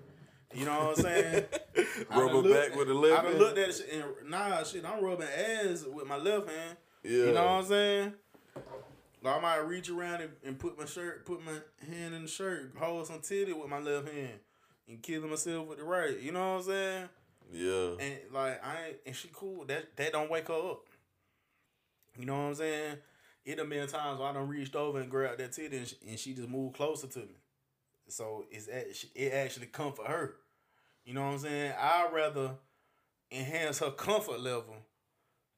[SPEAKER 2] You know what I'm saying? *laughs* I
[SPEAKER 3] Rub her back with the
[SPEAKER 2] I
[SPEAKER 3] left.
[SPEAKER 2] done
[SPEAKER 3] hand?
[SPEAKER 2] looked at it and nah shit, I'm rubbing ass with my left hand.
[SPEAKER 3] Yeah.
[SPEAKER 2] You know what I'm saying? Like, I might reach around and, and put my shirt, put my hand in the shirt, hold some titty with my left hand, and kill myself with the right. You know what I'm saying?
[SPEAKER 3] Yeah.
[SPEAKER 2] And like I ain't, and she cool. That that don't wake her up. You know what I'm saying? It done been times where I done reached over and grabbed that titty and she, and she just moved closer to me. So it's it actually comfort her. You know what I'm saying? I'd rather enhance her comfort level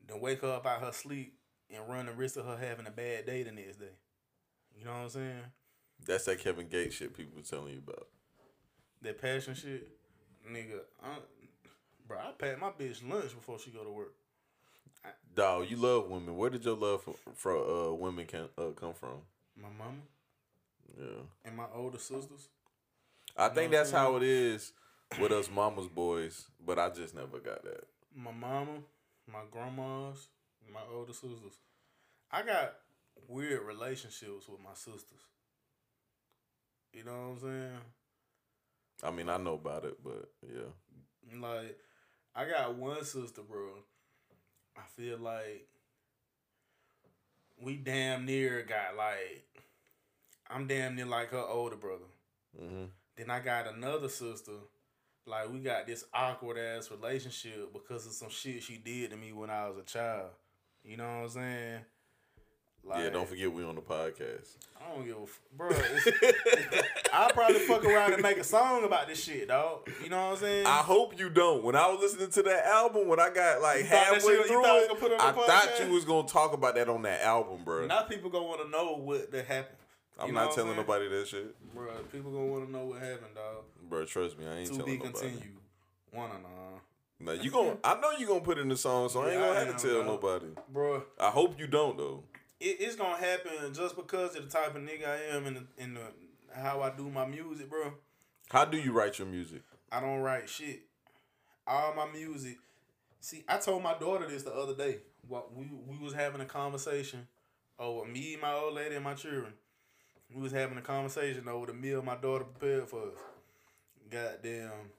[SPEAKER 2] than wake her up out her sleep and run the risk of her having a bad day the next day. You know what I'm saying?
[SPEAKER 3] That's that Kevin Gates shit people were telling you about.
[SPEAKER 2] That passion shit, nigga. I, bro, I pack my bitch lunch before she go to work.
[SPEAKER 3] Dog, you love women. Where did your love for, for uh, women can uh, come from?
[SPEAKER 2] My mama
[SPEAKER 3] Yeah.
[SPEAKER 2] and my older sisters.
[SPEAKER 3] I think that's how it is with us mama's boys, but I just never got that.
[SPEAKER 2] my mama, my grandmas, my older sisters. I got weird relationships with my sisters. You know what I'm saying?
[SPEAKER 3] I mean, I know about it, but yeah.
[SPEAKER 2] Like, I got one sister, bro. I feel like we damn near got like I'm damn near like her older brother.
[SPEAKER 3] hmm
[SPEAKER 2] Then I got another sister. Like we got this awkward ass relationship because of some shit she did to me when I was a child. You know what I'm saying? Like,
[SPEAKER 3] yeah, don't forget we on the podcast.
[SPEAKER 2] I don't give a f- bro. It's, *laughs* I'll probably fuck around and make a song about this shit, dog. You know what I'm saying?
[SPEAKER 3] I hope you don't. When I was listening to that album, when I got like
[SPEAKER 2] You
[SPEAKER 3] halfway
[SPEAKER 2] shit-
[SPEAKER 3] through it,
[SPEAKER 2] it
[SPEAKER 3] I thought you was gonna talk about that on that album, bro.
[SPEAKER 2] now people gonna want to know what that happened.
[SPEAKER 3] I'm
[SPEAKER 2] You
[SPEAKER 3] not telling
[SPEAKER 2] saying?
[SPEAKER 3] nobody that shit,
[SPEAKER 2] Bro, people gonna want to know what happened, dog.
[SPEAKER 3] bro. Trust me, I ain't
[SPEAKER 2] To
[SPEAKER 3] telling
[SPEAKER 2] be
[SPEAKER 3] nobody.
[SPEAKER 2] continued. One on one.
[SPEAKER 3] Now you gonna, I know you gonna put in the song, so I ain't
[SPEAKER 2] Yeah,
[SPEAKER 3] gonna
[SPEAKER 2] I
[SPEAKER 3] have to tell nobody.
[SPEAKER 2] Bro,
[SPEAKER 3] I hope you don't though.
[SPEAKER 2] It, it's gonna happen just because of the type of nigga I am and the, and the how I do my music, bro.
[SPEAKER 3] How do you write your music?
[SPEAKER 2] I don't write shit. All my music. See, I told my daughter this the other day. What we we was having a conversation over me, my old lady, and my children. We was having a conversation over the meal my daughter prepared for us. Goddamn,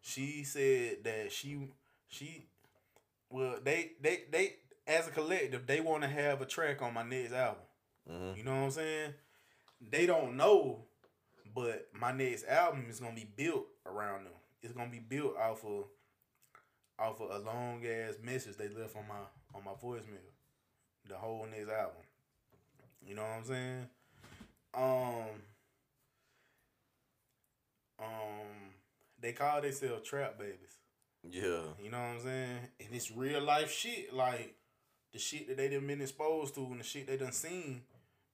[SPEAKER 2] she said that she she well they they they as a collective they want to have a track on my next album.
[SPEAKER 3] Mhm.
[SPEAKER 2] You know what I'm saying? They don't know, but my next album is gonna be built around them. It's gonna be built off of off of a long ass message they left on my on my voicemail. The whole next album. You know what I'm saying? Um um they call themselves trap babies.
[SPEAKER 3] Yeah,
[SPEAKER 2] You know what I'm saying? And it's real life shit, like the shit that they done been exposed to and the shit they done seen.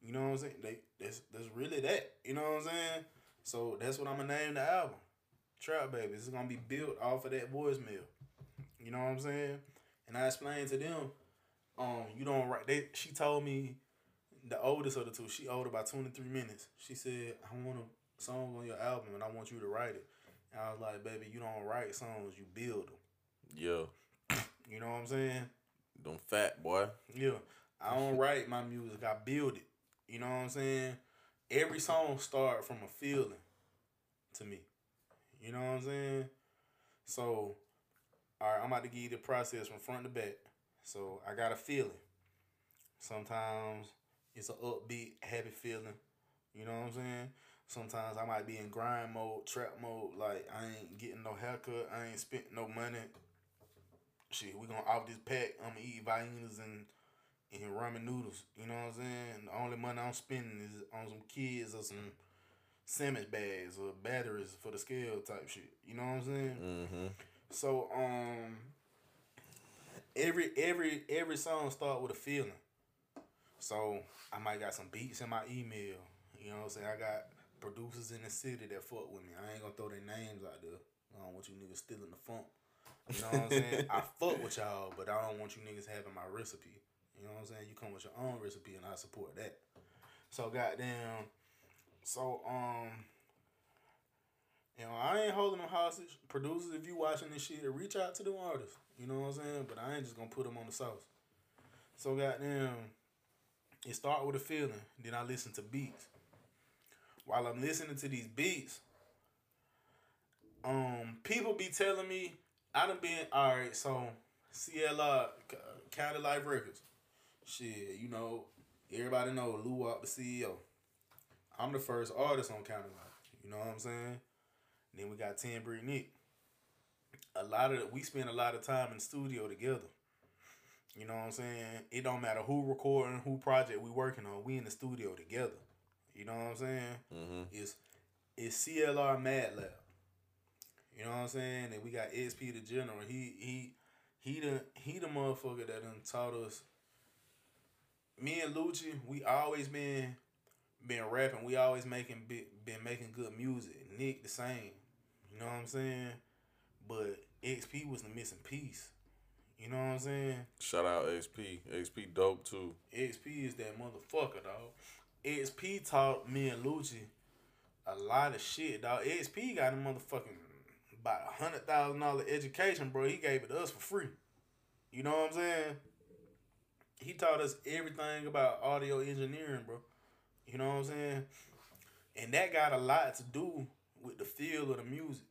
[SPEAKER 2] You know what I'm saying? They that's that's really that. You know what I'm saying? So that's what I'm gonna name the album. Trap Baby. It's gonna be built off of that voicemail. You know what I'm saying? And I explained to them, um, you don't write they she told me the oldest of the two, she older by 23 minutes. She said, I want a song on your album and I want you to write it. And I was like, baby, you don't write songs, you build them.
[SPEAKER 3] yeah.
[SPEAKER 2] You know what I'm saying?
[SPEAKER 3] Them fat boy.
[SPEAKER 2] Yeah. I don't write my music, I build it. You know what I'm saying? Every song start from a feeling to me. You know what I'm saying? So, all right, I'm about to give you the process from front to back. So, I got a feeling. Sometimes it's an upbeat, happy feeling. You know what I'm saying? Sometimes I might be in grind mode, trap mode. Like, I ain't getting no haircut. I ain't spent no money. Shit, we gonna off this pack. I'm gonna eat viennas and and ramen noodles. You know what I'm saying? The only money I'm spending is on some kids or some sandwich bags or batteries for the scale type shit. You know what I'm saying?
[SPEAKER 3] Mm-hmm.
[SPEAKER 2] So um every every every song start with a feeling. So I might got some beats in my email. You know what I'm saying? I got producers in the city that fuck with me. I ain't gonna throw their names out there. I don't want you niggas stealing the funk. You know what I'm saying? I fuck with y'all, but I don't want you niggas having my recipe. You know what I'm saying? You come with your own recipe and I support that. So goddamn so um you know, I ain't holding them hostage. Producers, if you watching this shit, reach out to them artists. You know what I'm saying? But I ain't just gonna put them on the sauce. So goddamn, it start with a feeling. Then I listen to beats. While I'm listening to these beats, um, people be telling me I done been all right. So CLR, County Life Records, shit, you know, everybody know Lou Wop, the CEO. I'm the first artist on County Life. You know what I'm saying? Then we got Ten Brick Nick. A lot of we spend a lot of time in the studio together. You know what I'm saying? It don't matter who recording, who project we working on. We in the studio together. You know what I'm saying?
[SPEAKER 3] Mm-hmm.
[SPEAKER 2] It's it's CLR Mad Lab. You know what I'm saying? And we got XP the General. He he he the he the motherfucker that done taught us. Me and Lucci, we always been been rapping. We always making been, been making good music. Nick the same. You know what I'm saying? But XP was the missing piece. You know what I'm saying?
[SPEAKER 3] Shout out XP. XP dope too.
[SPEAKER 2] XP is that motherfucker, dog. XP taught me and Lucci a lot of shit, dog. XP got a motherfucking about a hundred thousand dollar education, bro. He gave it to us for free. You know what I'm saying? He taught us everything about audio engineering, bro. You know what I'm saying? and that got a lot to do with the feel of the music.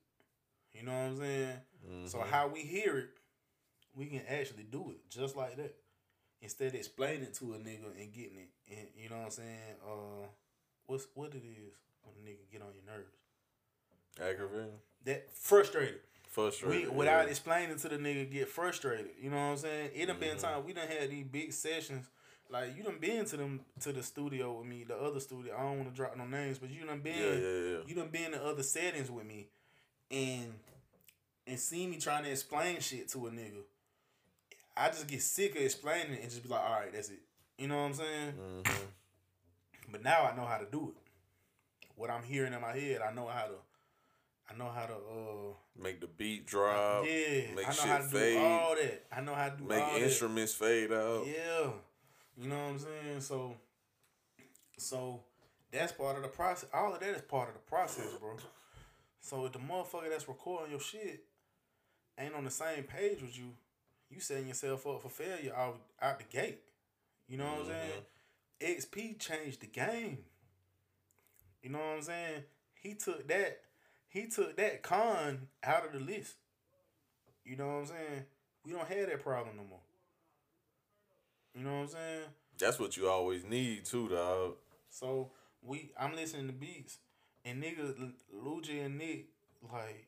[SPEAKER 2] You know what I'm saying? So
[SPEAKER 3] Mhm.
[SPEAKER 2] how we hear it, we can actually do it just like that. Instead of explaining it to a nigga and getting it, and you know what I'm saying? Uh, what's what it is when a nigga get on your nerves?
[SPEAKER 3] Aggravating,
[SPEAKER 2] That frustrated. We
[SPEAKER 3] frustrated.
[SPEAKER 2] without
[SPEAKER 3] yeah.
[SPEAKER 2] explaining to the nigga get frustrated. You know what I'm saying? It done been
[SPEAKER 3] Mhm.
[SPEAKER 2] time we done had these big sessions. Like you done been to them to the studio with me, the other studio. I don't want to drop no names, but you done been
[SPEAKER 3] Yeah, yeah, yeah.
[SPEAKER 2] you done been in other settings with me and and see me trying to explain shit to a nigga. I just get sick of explaining it and just be like, all right, that's it. You know what I'm saying?
[SPEAKER 3] Mhm.
[SPEAKER 2] But now I know how to do it. What I'm hearing in my head, I know how to I know how to uh
[SPEAKER 3] Make the beat drop.
[SPEAKER 2] yeah,
[SPEAKER 3] make
[SPEAKER 2] I know
[SPEAKER 3] shit
[SPEAKER 2] how to
[SPEAKER 3] fade.
[SPEAKER 2] do all that. I know how to do
[SPEAKER 3] Make
[SPEAKER 2] all
[SPEAKER 3] instruments fade out.
[SPEAKER 2] Yeah. You know what I'm saying? So so that's part of the process. All of that is part of the process, bro. So if the motherfucker that's recording your shit ain't on the same page with you, you setting yourself up for failure out out the gate. You know what I'm saying? XP changed the game. You know what I'm saying? He took that he took that con out of the list. You know what I'm saying? We don't have that problem no more. You know what I'm saying?
[SPEAKER 3] That's what you always need too, dog.
[SPEAKER 2] So we, I'm listening to beats, and niggas, Lucci and Nick, like,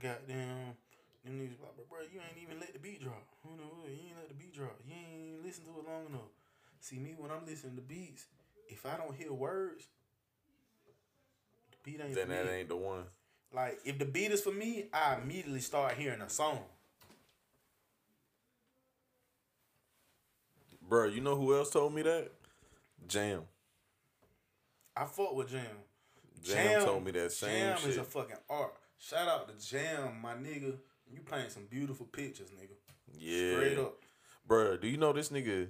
[SPEAKER 2] goddamn, them niggas like, bro, bro, you ain't even let the beat drop. You know, you ain't let the beat drop. You ain't even listen to it long enough. See me when I'm listening to beats, if I don't hear words, the beat ain't
[SPEAKER 3] Then that
[SPEAKER 2] me.
[SPEAKER 3] ain't the one.
[SPEAKER 2] Like, if the beat is for me, I immediately start hearing a song.
[SPEAKER 3] Bro, you know who else told me that? Jam.
[SPEAKER 2] I fought with Jam.
[SPEAKER 3] Jam, told me that same
[SPEAKER 2] Jam
[SPEAKER 3] shit.
[SPEAKER 2] is a fucking art. Shout out to Jam, my nigga. You paint some beautiful pictures, nigga.
[SPEAKER 3] yeah.
[SPEAKER 2] Straight up.
[SPEAKER 3] Bro, do you know this nigga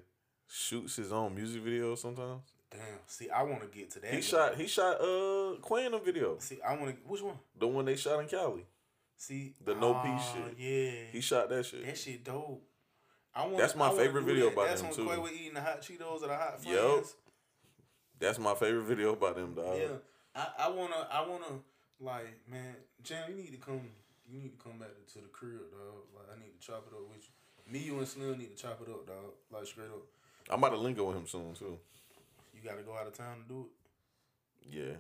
[SPEAKER 3] shoots his own music videos sometimes?
[SPEAKER 2] Damn. See, I want to get to that.
[SPEAKER 3] He
[SPEAKER 2] level.
[SPEAKER 3] shot he shot uh Queen a video.
[SPEAKER 2] See, I want to. Which one?
[SPEAKER 3] The one they shot in Cali.
[SPEAKER 2] See,
[SPEAKER 3] The no
[SPEAKER 2] ah,
[SPEAKER 3] peace shit.
[SPEAKER 2] Yeah,
[SPEAKER 3] He shot that shit.
[SPEAKER 2] that shit dope. I want.
[SPEAKER 3] That's my favorite video about
[SPEAKER 2] That's
[SPEAKER 3] him,
[SPEAKER 2] when
[SPEAKER 3] too.
[SPEAKER 2] Quay was eating the hot Cheetos or the hot friends.
[SPEAKER 3] That's my favorite video about them, dog.
[SPEAKER 2] Yeah, I, I wanna, I wanna, like, man, Jam, you need to come, you need to come back to the crib, dog. Like, I need to chop it up with you. Me, you, and Slim need to chop it up, dog. Like, straight up.
[SPEAKER 3] I'm about to link up with him soon too.
[SPEAKER 2] You gotta go out of town to do it.
[SPEAKER 3] Yeah.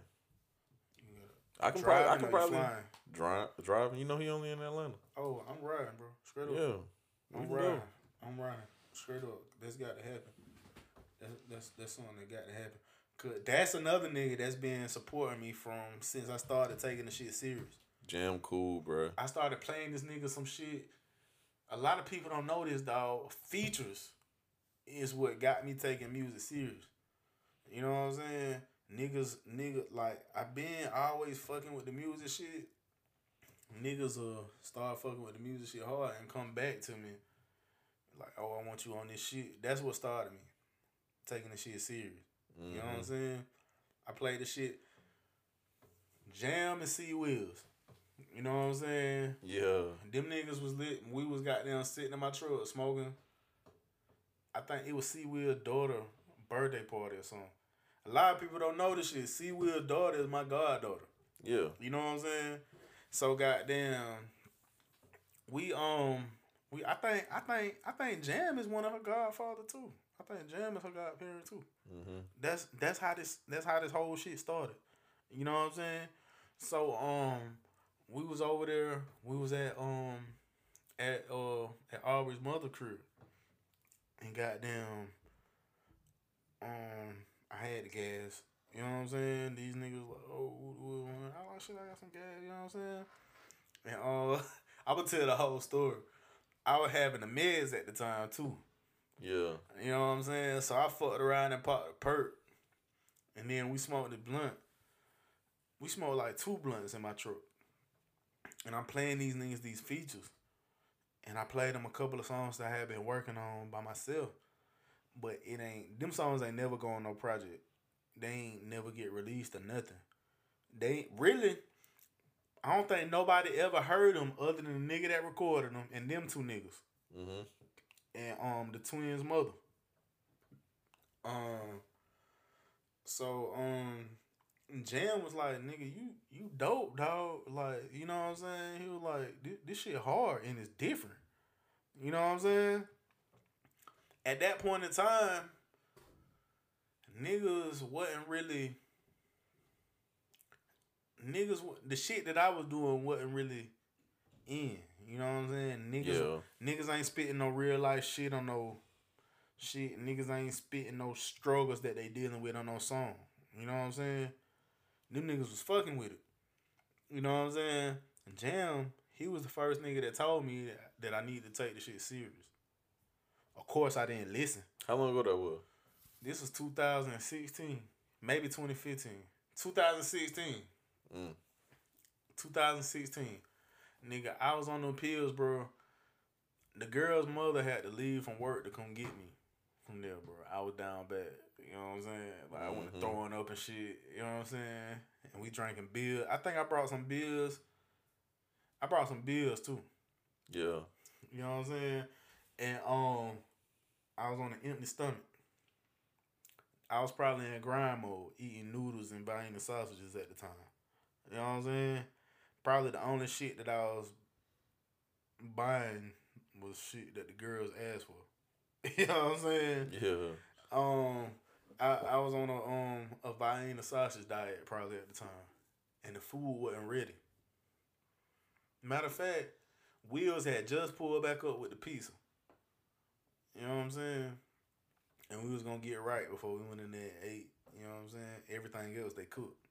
[SPEAKER 2] You
[SPEAKER 3] I can probably I can probably
[SPEAKER 2] flying?
[SPEAKER 3] drive driving. You know he only in Atlanta.
[SPEAKER 2] Oh, I'm riding, bro. Straight up.
[SPEAKER 3] Yeah.
[SPEAKER 2] I'm riding.
[SPEAKER 3] go.
[SPEAKER 2] I'm riding. Straight up. That's got to happen. That's that's that's something that got to happen. Cause that's another nigga that's been supporting me from since I started taking the shit serious.
[SPEAKER 3] Jam cool, bro.
[SPEAKER 2] I started playing this nigga some shit. A lot of people don't know this dog. Features is what got me taking music serious. You know what I'm saying? Niggas, nigga, like I been always fucking with the music shit. Niggas uh start fucking with the music shit hard and come back to me. Like, oh, I want you on this shit. That's what started me. Taking the shit serious. You know what I'm saying? I played the shit. Jam and C Wheels. You know what I'm saying?
[SPEAKER 3] Yeah.
[SPEAKER 2] Them niggas was lit. We was goddamn sitting in my truck smoking. I think it was C Will daughter birthday party or something. A lot of people don't know this shit. C Will daughter is my goddaughter.
[SPEAKER 3] Yeah.
[SPEAKER 2] You know what I'm saying? So goddamn, we um we I think I think I think Jam is one of her godfather too. I think Jam is her godparent too.
[SPEAKER 3] Mm-hmm.
[SPEAKER 2] That's that's how this that's how this whole shit started. You know what I'm saying? So um we was over there, we was at um at uh at Aubrey's mother crib. And goddamn um I had the gas. You know what I'm saying? These niggas like, oh, I like shit, I got some gas, you know what I'm saying? And uh *laughs* I'm gonna tell the whole story. I was having the meds at the time too.
[SPEAKER 3] Yeah.
[SPEAKER 2] You know what I'm saying? So I fucked around and popped a perk. And then we smoked the blunt. We smoked like two blunts in my truck. And I'm playing these niggas these features. And I played them a couple of songs that I had been working on by myself. But it ain't them songs ain't never go on no project. They ain't never get released or nothing. They really I don't think nobody ever heard them other than the nigga that recorded them and them two niggas
[SPEAKER 3] Mm-hmm.
[SPEAKER 2] and um the twins' mother. Um. So um, Jam was like, nigga, you you dope, dog. Like, you know what I'm saying? He was like, this, this shit hard and it's different. You know what I'm saying? At that point in time, niggas wasn't really niggas the shit that I was doing wasn't really in. You know what I'm saying? Niggas niggas ain't spitting no real life shit on no shit. Niggas ain't spitting no struggles that they dealing with on no song. You know what I'm saying? Them niggas was fucking with it. You know what I'm saying? And Jam, he was the first nigga that told me that, that I need to take the shit serious. Of course, I didn't listen.
[SPEAKER 3] How long ago that was?
[SPEAKER 2] This was 2016, maybe 2015. 2016.
[SPEAKER 3] Mm.
[SPEAKER 2] 2016. Nigga, I was on the pills, bro. The girl's mother had to leave from work to come get me from there, bro. I was down bad. You know what I'm saying? Like I went
[SPEAKER 3] Mhm.
[SPEAKER 2] throwing up and shit. You know what I'm saying? And we drinking beer. I think I brought some beers. I brought some beers too.
[SPEAKER 3] Yeah.
[SPEAKER 2] You know what I'm saying? And um, I was on an empty stomach. I was probably in grind mode, eating noodles and buying the sausages at the time. You know what I'm saying? Probably the only shit that I was buying was shit that the girls asked for. *laughs* you know what I'm saying?
[SPEAKER 3] Yeah.
[SPEAKER 2] Um, I, I was on a um a Vienna sausage diet probably at the time, and the food wasn't ready. Matter of fact, Wheels had just pulled back up with the pizza. You know what I'm saying? And we was gonna get right before we went in there and ate. You know what I'm saying? Everything else they cooked,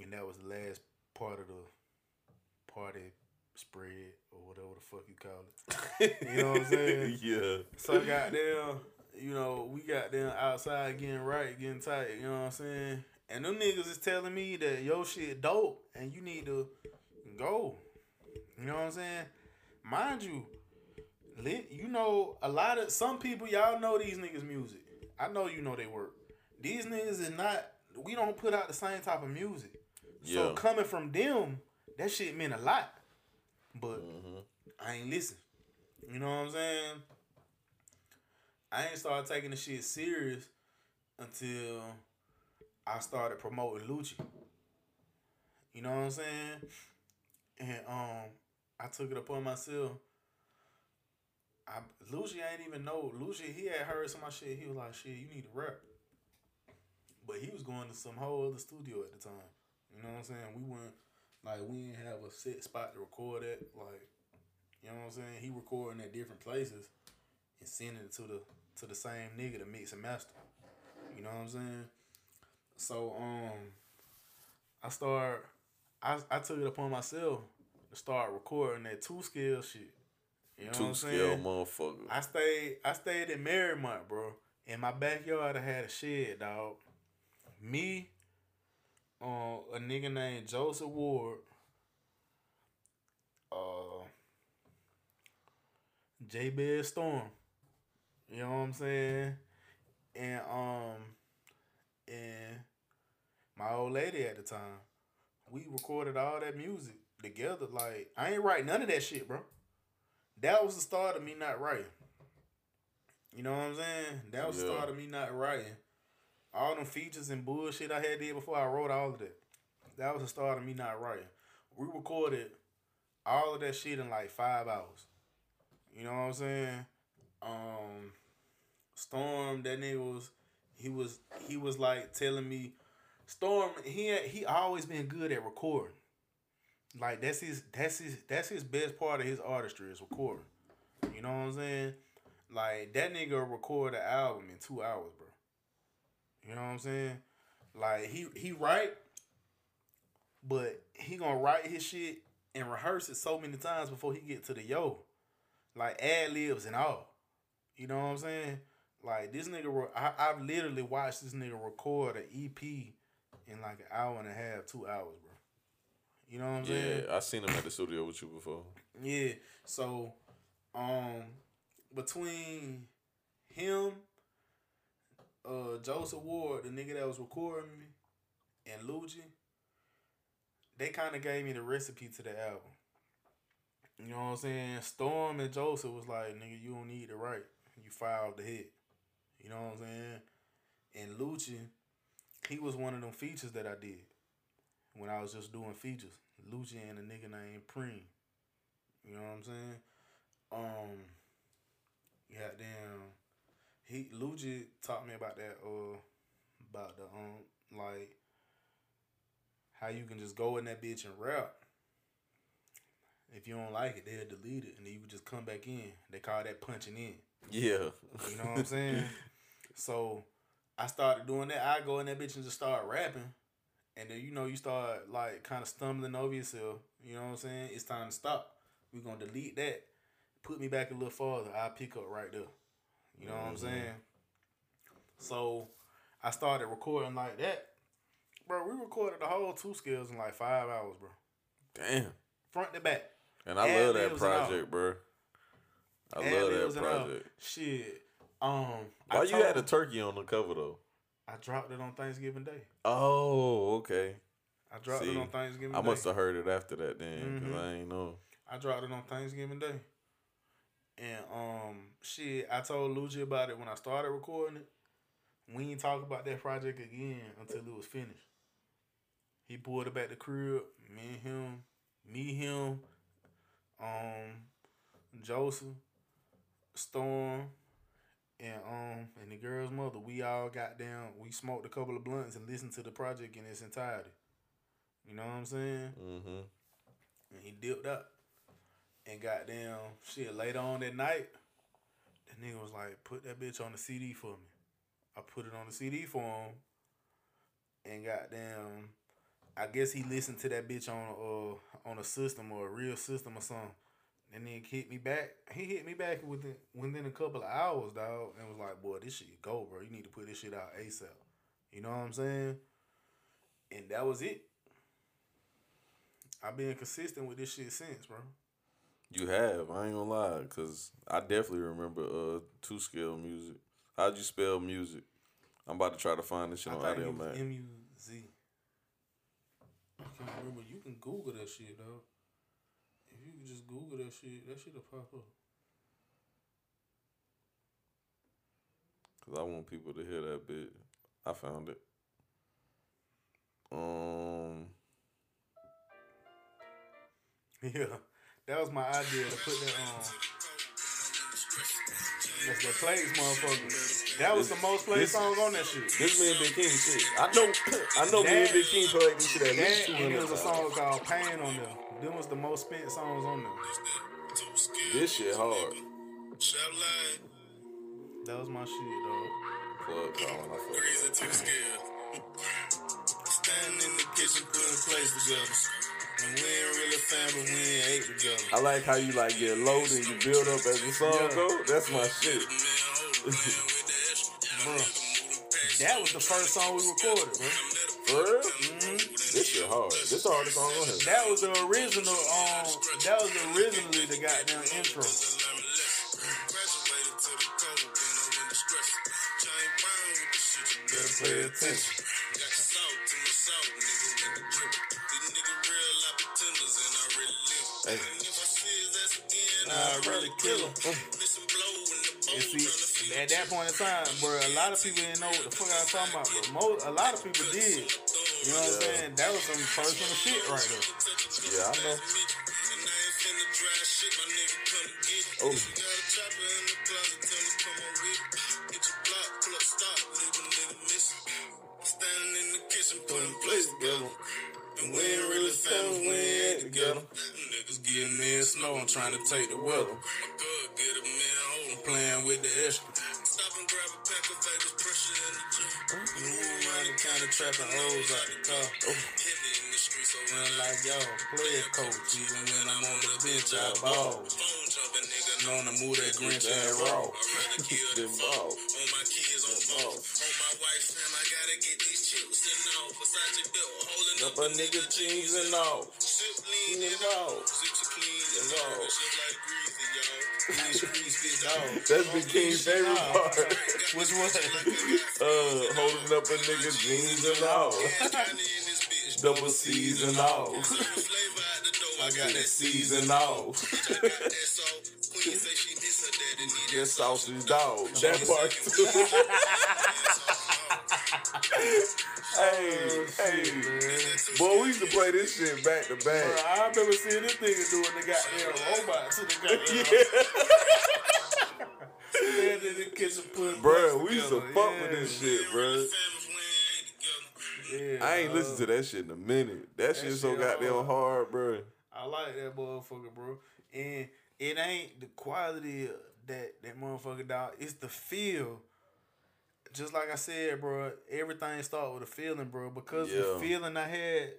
[SPEAKER 2] and that was the last part of the party spread or whatever the fuck you call it. You know what I'm saying? *laughs*
[SPEAKER 3] yeah.
[SPEAKER 2] So goddamn, you know, we got them outside getting right, getting tight, you know what I'm saying? And them niggas is telling me that yo shit dope and you need to go. You know what I'm saying? Mind you, lit, you know, a lot of some people y'all know these niggas music. I know you know they work. These niggas is not we don't put out the same type of music. So
[SPEAKER 3] Yeah.
[SPEAKER 2] coming from them, that shit meant a lot. But
[SPEAKER 3] hmm
[SPEAKER 2] I ain't listen. You know what I'm saying? I ain't started taking the shit serious until I started promoting Lucci. You know what I'm saying? And um, I took it upon myself. I Lucci ain't even know. Lucci, he had heard some of my shit. He was like, "Shit, you need to rap." But he was going to some whole other studio at the time. You know what I'm saying? We went like we didn't have a set spot to record at. Like, you know what I'm saying? He recording at different places and sending it to the to the same nigga to mix and master. You know what I'm saying? So um, I start. I I took it upon myself to start recording that two scale shit. You know what
[SPEAKER 3] Two
[SPEAKER 2] I'm
[SPEAKER 3] scale
[SPEAKER 2] saying?
[SPEAKER 3] motherfucker.
[SPEAKER 2] I stayed I stayed in Marymount, bro. In my backyard I had a shed, dog. Me, uh, a nigga named Joseph Ward, uh J Bed Storm. You know what I'm saying? And um and my old lady at the time. We recorded all that music together. Like I ain't write none of that shit, bro. That was the start of me not writing. You know what I'm saying? That was the start of me not writing. All them features and bullshit I had did before I wrote all of that. That was the start of me not writing. We recorded all of that shit in like five hours. You know what I'm saying? Um Storm, that nigga was he was he was like telling me Storm, he had, he always been good at recording. Like that's his that's his that's his best part of his artistry is recording. You know what I'm saying? Like that nigga record an album in two hours, bro. You know what I'm saying? Like he he write, but he gonna write his shit and rehearse it so many times before he get to the yo, like ad libs and all. You know what I'm saying? Like this nigga, I, I've literally watched this nigga record an EP in like an hour and a half, two hours. You know what I'm saying?
[SPEAKER 3] Yeah, I seen him at the studio with you before.
[SPEAKER 2] Yeah. So, um, between him, uh, Joseph Ward, the nigga that was recording me, and Lucci, they kind of gave me the recipe to the album. You know what I'm saying? Storm and Joseph was like, nigga, you don't need to write. You filed the hit. You know what I'm saying? And Lucci, he was one of them features that I did when I was just doing features. Lucci and a nigga named Preem. You know what I'm saying? Um, goddamn, he Lucci taught me about that. Uh, about the um, like how you can just go in that bitch and rap. If you don't like it, they'll delete it, and then you can just come back in. They call that punching in.
[SPEAKER 3] Yeah.
[SPEAKER 2] You know what I'm saying? *laughs* so I started doing that. I go in that bitch and just start rapping. And then you know you start like kind of stumbling over yourself. You know what I'm saying? It's time to stop. We're gonna delete that. Put me back a little farther. I pick up right there. You know what I'm saying? So I started recording like that. Bro, we recorded the whole two skills in like five hours, bro.
[SPEAKER 3] Damn.
[SPEAKER 2] Front to back.
[SPEAKER 3] And I love that
[SPEAKER 2] libs and all.
[SPEAKER 3] project, bro. I love that project.
[SPEAKER 2] Shit. Um I
[SPEAKER 3] Why you
[SPEAKER 2] told
[SPEAKER 3] had a turkey on the cover though?
[SPEAKER 2] I dropped it on Thanksgiving Day.
[SPEAKER 3] Oh, okay.
[SPEAKER 2] I dropped
[SPEAKER 3] See,
[SPEAKER 2] it on Thanksgiving Day.
[SPEAKER 3] I
[SPEAKER 2] Day.
[SPEAKER 3] must have heard it after that then, because
[SPEAKER 2] Mhm.
[SPEAKER 3] I ain't know.
[SPEAKER 2] I dropped it on Thanksgiving Day. And um shit, I told Luigi about it when I started recording it. We ain't talk about that project again until it was finished. He pulled it back to crib, me and him, me, him, um, Joseph, Storm, and um and the girl's mother. We all got down, we smoked a couple of blunts and listened to the project in its entirety. You know what I'm saying?
[SPEAKER 3] Mm-hmm.
[SPEAKER 2] and he dipped up. And goddamn shit, later on that night, the nigga was like, put that bitch on the CD for me. I put it on the CD for him. And goddamn, I guess he listened to that bitch on uh on a system or a real system or something. And then hit me back. He hit me back within within a couple of hours, dog, and was like, "Boy, this shit go, bro. You need to put this shit out ASAP." You know what I'm saying? And that was it. I've been consistent with this shit since, bro.
[SPEAKER 3] You have. I ain't gonna lie, because I definitely remember uh two scale music. How'd you spell music? I'm about to try to find this shit
[SPEAKER 2] I
[SPEAKER 3] on Audiomack.
[SPEAKER 2] M U Z. I can't remember. You can Google that shit, dog. Can just Google that shit, that shit'll pop up.
[SPEAKER 3] Cause I want people to hear that bit. I found it. Um, *laughs*
[SPEAKER 2] Yeah, that was my idea to put that on. That's the plays, motherfucker. That was the most played
[SPEAKER 3] this-
[SPEAKER 2] song on that shit.
[SPEAKER 3] this me and Big King shit. I know, *clears throat* I know. me and
[SPEAKER 2] That-
[SPEAKER 3] Big King played this shit at least
[SPEAKER 2] That
[SPEAKER 3] two
[SPEAKER 2] and there was a song called "Pain" on there. Them was the most spent songs on there.
[SPEAKER 3] This shit hard.
[SPEAKER 2] That was my shit, dog.
[SPEAKER 3] Plug calling. I fuck with
[SPEAKER 6] greasy to scale. Standing in the kitchen, putting plates together. And we ain't really family, we ain't ate together.
[SPEAKER 3] I like how you like get low and you build up as the song
[SPEAKER 2] Yeah.
[SPEAKER 3] go. That's my shit.
[SPEAKER 6] Man, hold it, man, with the extra.
[SPEAKER 2] Bro, that was the first song we recorded, bro.
[SPEAKER 3] For real? Mm-hmm. This shit hard. This the hardest song on here.
[SPEAKER 2] That was the original. Um, that was originally the goddamn intro.
[SPEAKER 6] Graduated to the code, then I went to stress. Chain bound with the shit, you better
[SPEAKER 3] Pay attention.
[SPEAKER 6] Got the salt to my salt, nigga, with the drip. These niggas real like pretenders, and I really.
[SPEAKER 3] Hey.
[SPEAKER 6] And if I see again,
[SPEAKER 2] Nah,
[SPEAKER 6] I
[SPEAKER 2] really kill him.
[SPEAKER 6] Missing blow in the bowl,
[SPEAKER 2] And see, at that point in time, bro, a lot of people didn't know what the fuck I was talking about, bro. Most, a lot of people did. You know what I'm saying? That was some personal shit right there.
[SPEAKER 3] Yeah, I know.
[SPEAKER 6] And I ain't finna dry shit, my nigga come get it.
[SPEAKER 3] Oh.
[SPEAKER 6] Got a chopper in the closet, tell me come on with your block, pull stop, leave a nigga missing. Standing in the kitchen, putting plates together. And we ain't really family, we ain't together. Them Niggas getting in snow, I'm trying to take the weather. My good, get a man hold, I'm playing with the extra. Counter, trapping O's out the car. Heavy in the streets, so
[SPEAKER 2] Run like y'all, play a coach, even when I'm on the bench, I ball.
[SPEAKER 6] Phone jumping, nigga.
[SPEAKER 2] Known to move that Grinch and raw.
[SPEAKER 6] I'd rather kill the *laughs*
[SPEAKER 3] ball.
[SPEAKER 6] On my kids, on ball. On my wife's fam, I gotta get chips and all. Versace belt, holding
[SPEAKER 3] Up a nigga jeans and all.
[SPEAKER 6] Lean
[SPEAKER 3] And all.
[SPEAKER 6] Clean and all.
[SPEAKER 3] all.
[SPEAKER 6] Shit like greasy, y'all. These streets get dog.
[SPEAKER 3] That's Big King's favorite part.
[SPEAKER 2] Which one?
[SPEAKER 3] Uh, holding up a nigga jeans and all.
[SPEAKER 6] Johnny in this bitch.
[SPEAKER 3] Double C's and all.
[SPEAKER 6] Serving flavor out the door.
[SPEAKER 3] I got that C's and all.
[SPEAKER 6] I got that salt. *laughs* Queen say she miss her daddy. Need
[SPEAKER 3] That sausage dog. That part *laughs* too. Hey, oh, hey, boy, we used to play this shit back to
[SPEAKER 2] Bro,
[SPEAKER 3] back.
[SPEAKER 2] I remember seeing this nigga doing the goddamn robot to the goddamn. *laughs* Yeah, then they kiss and put
[SPEAKER 3] Bro, we used to fuck
[SPEAKER 2] yeah.
[SPEAKER 3] with this shit, bro.
[SPEAKER 2] Yeah,
[SPEAKER 3] I ain't uh,
[SPEAKER 2] dog.
[SPEAKER 3] listened to that shit in a minute. That, shit so goddamn
[SPEAKER 2] hard.
[SPEAKER 3] hard, bro.
[SPEAKER 2] I like that motherfucker, bro. And it ain't the quality of that that motherfucker dog. It's the feel. Just like I said, bro, everything start with a feeling, bro. Because
[SPEAKER 3] Yeah.
[SPEAKER 2] the feeling I had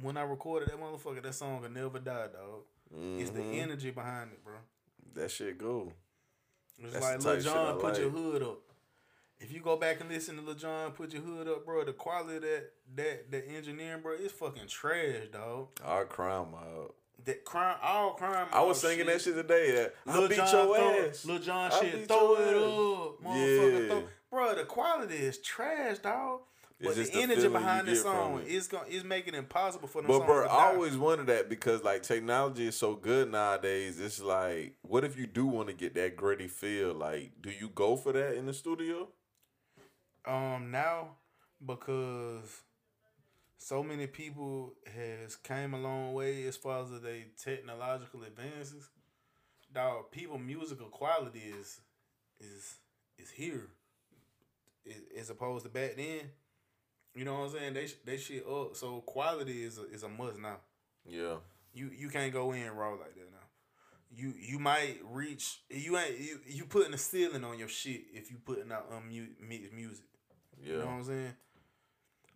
[SPEAKER 2] when I recorded that motherfucker, that song will never die, dog. It's the
[SPEAKER 3] Mhm.
[SPEAKER 2] energy behind it, bro.
[SPEAKER 3] That shit go.
[SPEAKER 2] It's
[SPEAKER 3] That's
[SPEAKER 2] like
[SPEAKER 3] the
[SPEAKER 2] Lil Jon,
[SPEAKER 3] I
[SPEAKER 2] put your hood up. If you go back and listen to Lil Jon, put your hood up, bro. The quality of that that that engineering, bro, it's fucking trash, dog.
[SPEAKER 3] Our crime out.
[SPEAKER 2] That crime, all crime.
[SPEAKER 3] I was
[SPEAKER 2] all
[SPEAKER 3] singing that shit today. That I
[SPEAKER 2] Lil
[SPEAKER 3] beat
[SPEAKER 2] John
[SPEAKER 3] your
[SPEAKER 2] throw,
[SPEAKER 3] ass.
[SPEAKER 2] Lil Jon
[SPEAKER 3] I
[SPEAKER 2] shit, throw it up, motherfucker.
[SPEAKER 3] Yeah.
[SPEAKER 2] Throw. Bro, the quality is trash, dog. But the
[SPEAKER 3] the
[SPEAKER 2] energy behind this song is going is making it impossible for them
[SPEAKER 3] But bro, I always wondered that because like technology is so good nowadays. It's like, what if you do want to get that gritty feel? Like, do you go for that in the studio?
[SPEAKER 2] um now because so many people has came a long way as far as they technological advances. Dog, people musical quality is is is here, as opposed to back then. You know what I'm saying? They they shit up. So quality is a, is a must now.
[SPEAKER 3] Yeah.
[SPEAKER 2] You you can't go in raw like that now. You you might reach you ain't you you putting a ceiling on your shit if you putting out mu- mixed music.
[SPEAKER 3] Yeah.
[SPEAKER 2] You know what I'm saying?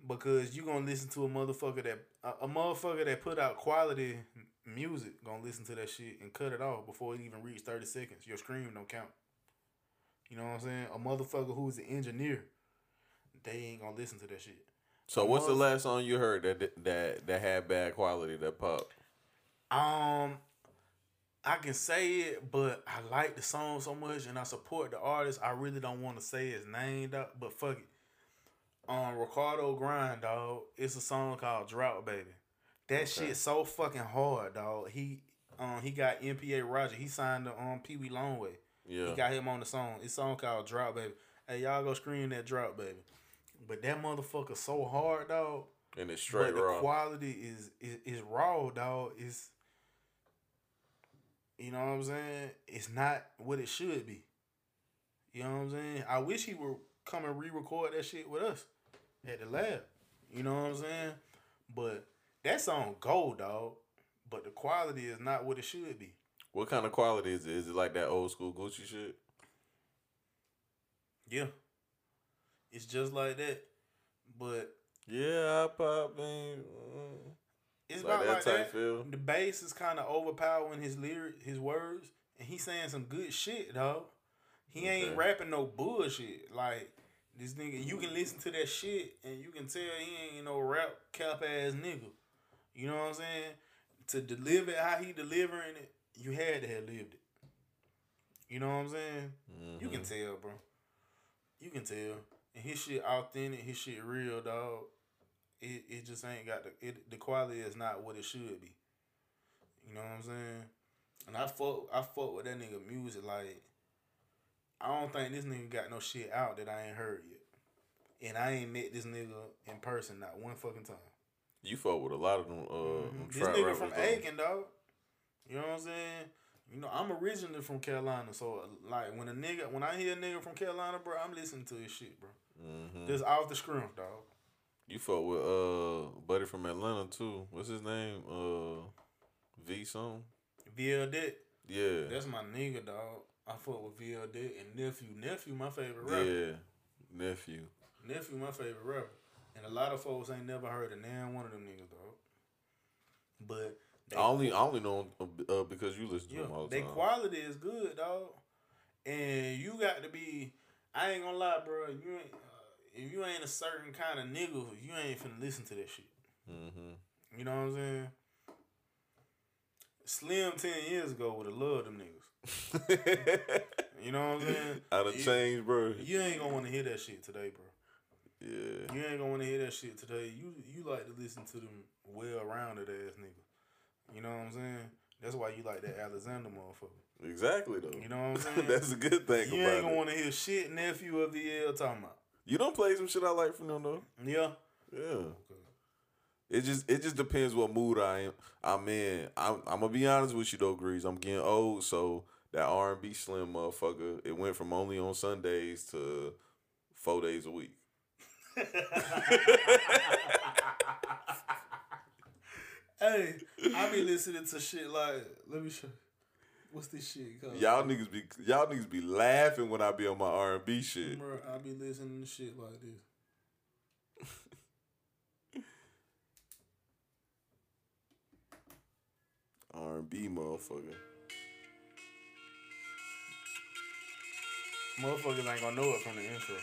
[SPEAKER 2] Because you gonna listen to a motherfucker that a, a motherfucker that put out quality music gonna listen to that shit and cut it off before it even reach thirty seconds. Your scream don't count. You know what I'm saying? A motherfucker who's an engineer, they ain't gonna listen to that shit.
[SPEAKER 3] So what's the last song you heard that that that had bad quality that popped?
[SPEAKER 2] Um, I can say it, but I like the song so much and I support the artist. I really don't want to say his name, but fuck it. Um, Ricardo Grind, dog. It's a song called Drought Baby. That shit so fucking hard, dog. He um he got MPA Roger. He signed to um Peewee Longway.
[SPEAKER 3] Yeah.
[SPEAKER 2] He got him on the song. It's a song called Drought Baby. Hey, y'all go scream that Drought Baby. But that motherfucker so hard, dog.
[SPEAKER 3] and it's straight
[SPEAKER 2] but the
[SPEAKER 3] raw.
[SPEAKER 2] quality is, is is raw, dog. It's you know what I'm saying. It's not what it should be. You know what I'm saying. I wish he would come and re-record that shit with us at the lab. You know what I'm saying. But that song gold, dog. But the quality is not what it should be.
[SPEAKER 3] what kind of quality is it? Is it like that old school Gucci shit?
[SPEAKER 2] Yeah. It's just like that. But
[SPEAKER 3] Yeah, I pop in.
[SPEAKER 2] It's
[SPEAKER 3] Like
[SPEAKER 2] about
[SPEAKER 3] that
[SPEAKER 2] like
[SPEAKER 3] type
[SPEAKER 2] that.
[SPEAKER 3] feel?
[SPEAKER 2] The bass is kind of overpowering his lyric, his words, and he's saying some good shit, dog. He ain't rapping no bullshit. Like this nigga, you can listen to that shit and you can tell he ain't no rap cap ass nigga. You know what I'm saying? To deliver how he delivering it, you had to have lived it. You know what I'm saying? You
[SPEAKER 3] Mm-hmm.
[SPEAKER 2] can tell, bro. You can tell. And his shit authentic, his shit real, dog. It it just ain't got the it the quality is not what it should be. You know what I'm saying? And I fuck I fuck with that nigga music like I don't think this nigga got no shit out that I ain't heard yet. And I ain't met this nigga in person not one fucking time.
[SPEAKER 3] You fuck with a lot of them. Uh, them
[SPEAKER 2] Mm-hmm. This nigga from
[SPEAKER 3] though.
[SPEAKER 2] Aiken, dog. You know what I'm saying? You know, I'm originally from Carolina, so like when a nigga, when I hear a nigga from Carolina, bro, I'm listening to his shit, bro.
[SPEAKER 3] Mhm.
[SPEAKER 2] Just off the scrim, dog.
[SPEAKER 3] You fuck with uh buddy from Atlanta too. What's his name? Uh, V song.
[SPEAKER 2] VL Deck,
[SPEAKER 3] Yeah.
[SPEAKER 2] that's my nigga, dog. I fuck with VL Deck and nephew. Nephew, my favorite rapper.
[SPEAKER 3] Yeah. Nephew.
[SPEAKER 2] Nephew, my favorite rapper. And a lot of folks ain't never heard of nan one of them niggas, dog. But they,
[SPEAKER 3] I only I only know him uh, because you listen to
[SPEAKER 2] yeah,
[SPEAKER 3] him all the
[SPEAKER 2] they
[SPEAKER 3] time.
[SPEAKER 2] quality is good, dog. And you got to be. I ain't gonna lie, bro. You ain't. Uh, if you ain't a certain kind of nigga, you ain't finna listen to that shit.
[SPEAKER 3] mm-hmm.
[SPEAKER 2] You know what I'm saying? Slim ten years ago would have loved them niggas. You know what I'm saying? *laughs*
[SPEAKER 3] I done
[SPEAKER 2] You-
[SPEAKER 3] changed, bro.
[SPEAKER 2] You ain't gonna want to hear that shit today, bro.
[SPEAKER 3] Yeah.
[SPEAKER 2] You ain't gonna want to hear that shit today. You you like to listen to them well rounded ass nigga. You know what I'm saying? That's why you like that Alexander motherfucker.
[SPEAKER 3] Exactly though.
[SPEAKER 2] You know what I'm *laughs* saying?
[SPEAKER 3] That's a good thing
[SPEAKER 2] you ain't gonna want to hear shit nephew of the L talking about.
[SPEAKER 3] You don't play some shit I like from them though.
[SPEAKER 2] Yeah,
[SPEAKER 3] Yeah. It just it just depends what mood I am. I'm in. I'm I'm gonna be honest with you though, Grease. I'm getting old, so that R and B slim motherfucker. It went from only on Sundays to four days a week. *laughs*
[SPEAKER 2] Hey, I be listening to shit like. Let me show. What's this shit called?
[SPEAKER 3] Y'all niggas be y'all niggas be laughing when I be on my R and B shit.
[SPEAKER 2] Bro, I be listening to shit like this. *laughs*
[SPEAKER 3] R and B motherfucker.
[SPEAKER 5] Motherfuckers ain't gonna know it from the intro.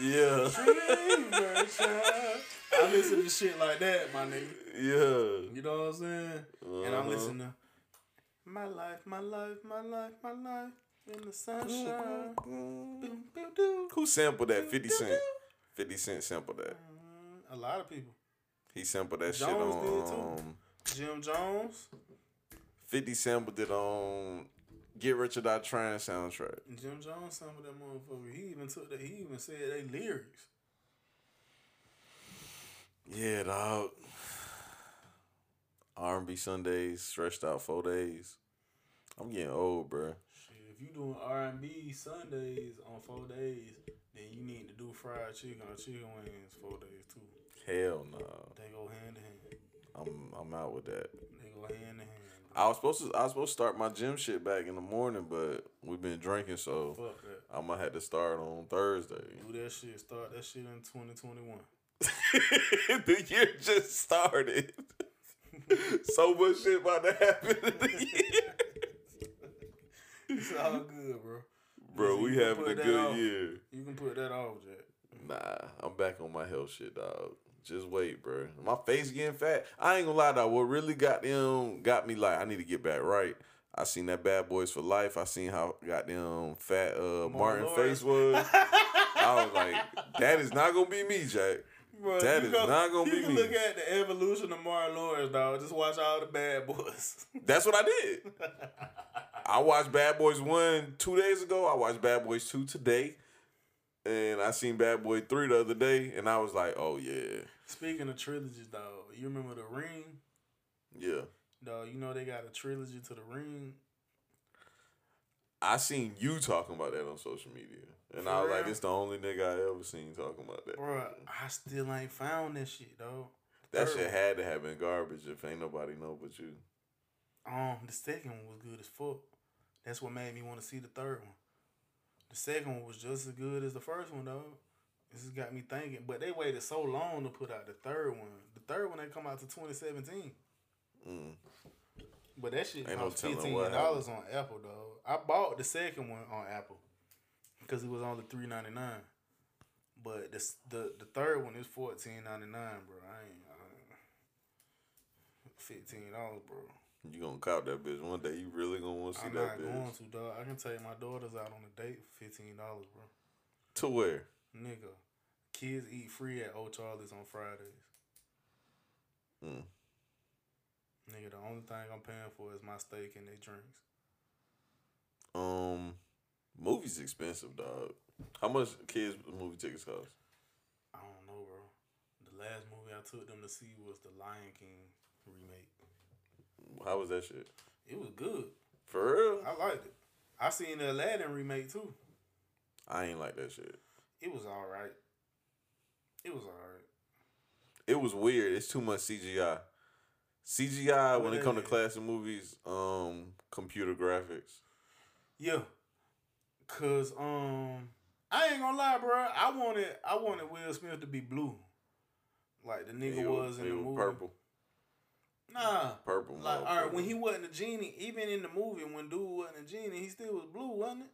[SPEAKER 3] Yeah, *laughs*
[SPEAKER 2] I listen to shit like that, my nigga.
[SPEAKER 3] yeah.
[SPEAKER 2] You know what I'm saying? And I'm
[SPEAKER 3] Uh-huh.
[SPEAKER 2] listening to My life, my life, my life, my life in the sunshine. Boom, boom, doo.
[SPEAKER 3] Who sampled that? Fifty Cent. Fifty Cent sampled that.
[SPEAKER 2] Mm, A lot of people.
[SPEAKER 3] He sampled that
[SPEAKER 2] Jones
[SPEAKER 3] shit
[SPEAKER 2] did, too.
[SPEAKER 3] on. Um,
[SPEAKER 2] Jim Jones.
[SPEAKER 3] 50 sampled it on Get Rich or Die Trying soundtrack.
[SPEAKER 2] Jim Jones, of that motherfucker. He even took that. He even said they lyrics.
[SPEAKER 3] Yeah, dog. R&B Sundays stretched out four days. I'm getting old, bro.
[SPEAKER 2] Shit, if you doing R and B Sundays on four days, then you need to do fried chicken or chicken wings four days too.
[SPEAKER 3] Hell no.
[SPEAKER 2] They go hand in hand.
[SPEAKER 3] I'm I'm out with that.
[SPEAKER 2] They go hand in hand.
[SPEAKER 3] I was supposed to I was supposed to start my gym shit back in the morning, but we've been drinking, so
[SPEAKER 2] Fuck that.
[SPEAKER 3] I'm gonna have to start on Thursday.
[SPEAKER 2] Do that shit. Start that shit in 2021. *laughs*
[SPEAKER 3] the year just started. *laughs* so much shit about to happen in the year. *laughs*
[SPEAKER 2] It's all good, bro.
[SPEAKER 3] Bro, we having a good
[SPEAKER 2] off.
[SPEAKER 3] year.
[SPEAKER 2] You can put that off, Jack.
[SPEAKER 3] Nah, I'm back on my health shit, dog. Just wait, bro. My face getting fat. I ain't gonna lie, dog. What really got them got me like I need to get back right. I seen that Bad Boys for Life. I seen how goddamn fat uh Martin
[SPEAKER 2] Lawrence.
[SPEAKER 3] face was. I was like, that is not gonna be me, Jack.
[SPEAKER 2] Bro,
[SPEAKER 3] That is
[SPEAKER 2] go-
[SPEAKER 3] not gonna
[SPEAKER 2] you
[SPEAKER 3] be
[SPEAKER 2] can
[SPEAKER 3] me.
[SPEAKER 2] look at the evolution of Martin Lawrence, dog. Just watch all the bad boys. *laughs*
[SPEAKER 3] That's what I did. I watched Bad Boys 1 two days ago. I watched Bad Boys 2 today. And I seen Bad Boy 3 the other day. And I was like, oh, yeah.
[SPEAKER 2] Speaking of trilogies, though, you remember the Ring?
[SPEAKER 3] Yeah.
[SPEAKER 2] Dog, you know they got a trilogy to the Ring.
[SPEAKER 3] I seen you talking about that on social media. And
[SPEAKER 2] For
[SPEAKER 3] I was like, "It's the only nigga I ever seen talking about that.
[SPEAKER 2] Bro, I still ain't found that shit, dog.
[SPEAKER 3] That
[SPEAKER 2] Third
[SPEAKER 3] shit had to have been garbage if ain't nobody know but you.
[SPEAKER 2] Um, the second one was good as fuck. That's what made me want to see the third one. The second one was just as good as the first one, though. This has got me thinking, but they waited so long to put out the third one. The third one they come out to 2017.
[SPEAKER 3] Mm.
[SPEAKER 2] But that shit
[SPEAKER 3] Ain't no
[SPEAKER 2] cost
[SPEAKER 3] telling
[SPEAKER 2] fifteen dollars on Apple, though. I bought the second one on Apple because it was only three ninety nine. But the the the third one is fourteen ninety nine, bro. I ain't, I ain't fifteen dollars, bro.
[SPEAKER 3] You gonna cop that bitch one day. You really gonna wanna see that. bitch?
[SPEAKER 2] I'm not going to, dog. I can take my daughters out on a date for fifteen dollars, bro.
[SPEAKER 3] To where?
[SPEAKER 2] Nigga, kids eat free at Old Charlie's on Fridays.
[SPEAKER 3] Mm.
[SPEAKER 2] Nigga, the only thing I'm paying for is my steak and their drinks.
[SPEAKER 3] Um, movies expensive, dog. How much kids movie tickets cost?
[SPEAKER 2] I don't know, bro. The last movie I took them to see was the Lion King remake.
[SPEAKER 3] How was that shit?
[SPEAKER 2] It was good.
[SPEAKER 3] For real?
[SPEAKER 2] I liked it. I seen the Aladdin remake too.
[SPEAKER 3] I ain't like that shit.
[SPEAKER 2] It was all right. It was all right.
[SPEAKER 3] It was weird. It's too much CGI. CGI when it come to classic movies, um, computer graphics.
[SPEAKER 2] Yeah. Cause um, I ain't gonna lie, bro. I wanted I wanted Will Smith to be blue, like the nigga
[SPEAKER 3] He
[SPEAKER 2] was in
[SPEAKER 3] he
[SPEAKER 2] the
[SPEAKER 3] was
[SPEAKER 2] movie.
[SPEAKER 3] purple.
[SPEAKER 2] Nah.
[SPEAKER 3] Purple.
[SPEAKER 2] Like, all right, when he wasn't a genie, even in the movie, when dude wasn't a genie, he still was blue, wasn't it?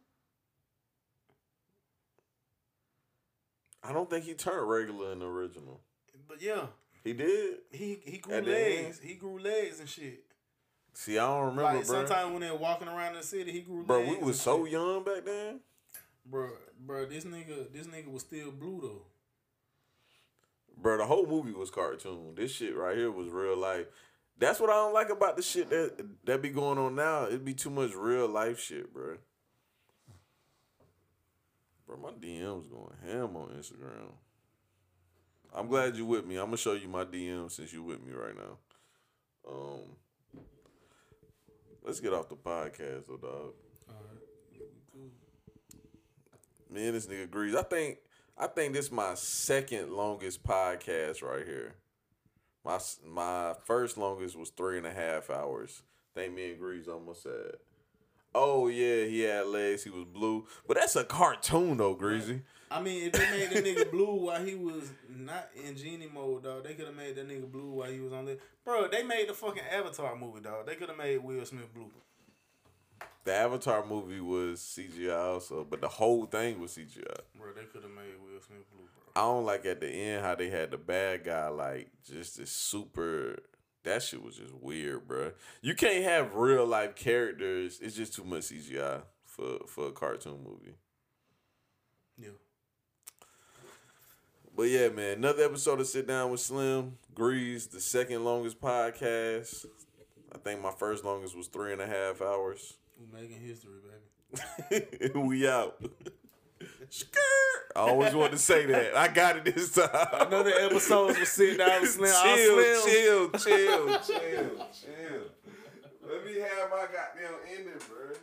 [SPEAKER 3] I don't think he turned regular in the original.
[SPEAKER 2] But yeah,
[SPEAKER 3] He did.
[SPEAKER 2] he he grew
[SPEAKER 3] At
[SPEAKER 2] legs. He grew legs and shit.
[SPEAKER 3] See, I don't remember,
[SPEAKER 2] like
[SPEAKER 3] bro.
[SPEAKER 2] sometimes when they're walking around the city, he grew
[SPEAKER 3] Bro, we was so
[SPEAKER 2] shit.
[SPEAKER 3] young back then.
[SPEAKER 2] Bro, bro, this nigga, this nigga was still blue though.
[SPEAKER 3] Bro, the whole movie was cartoon. This shit right here was real life. That's what I don't like about the shit that that be going on now. It'd be too much real life shit, bro. Bro, my DM's going ham on Instagram. I'm glad you with me. I'm gonna show you my DM since you with me right now. Um, let's get off the podcast though, dog. Me and this nigga agrees. I think I think this is my second longest podcast right here. My my first longest was three and a half hours. think me and Grease almost said. Oh yeah, he had legs. He was blue, but that's a cartoon though, Greasy.
[SPEAKER 2] I mean, if they made that nigga blue while he was not in genie mode, dog, they could have made that nigga blue while he was on there. Bro, they made the fucking Avatar movie, dog. They could have made Will Smith blue.
[SPEAKER 3] The Avatar movie was CGI also, but the whole thing was CGI.
[SPEAKER 2] Bro, they could have made Will Smith blue, bro.
[SPEAKER 3] I don't like at the end how they had the bad guy like just this super. That shit was just weird, bro. You can't have real life characters. It's just too much CGI for for a cartoon movie.
[SPEAKER 2] Yeah.
[SPEAKER 3] But yeah, man, another episode of Sit Down with Slim. Grease, the second longest podcast. I think my first longest was three and a half hours.
[SPEAKER 2] We making history, baby. *laughs*
[SPEAKER 3] we out. Skirt. I always wanted to say that. I got it this time.
[SPEAKER 2] Another episode was sitting Down *laughs* with Slim.
[SPEAKER 3] Chill,
[SPEAKER 2] Slims.
[SPEAKER 3] chill, chill, chill, chill. Let me have my goddamn ending, bro.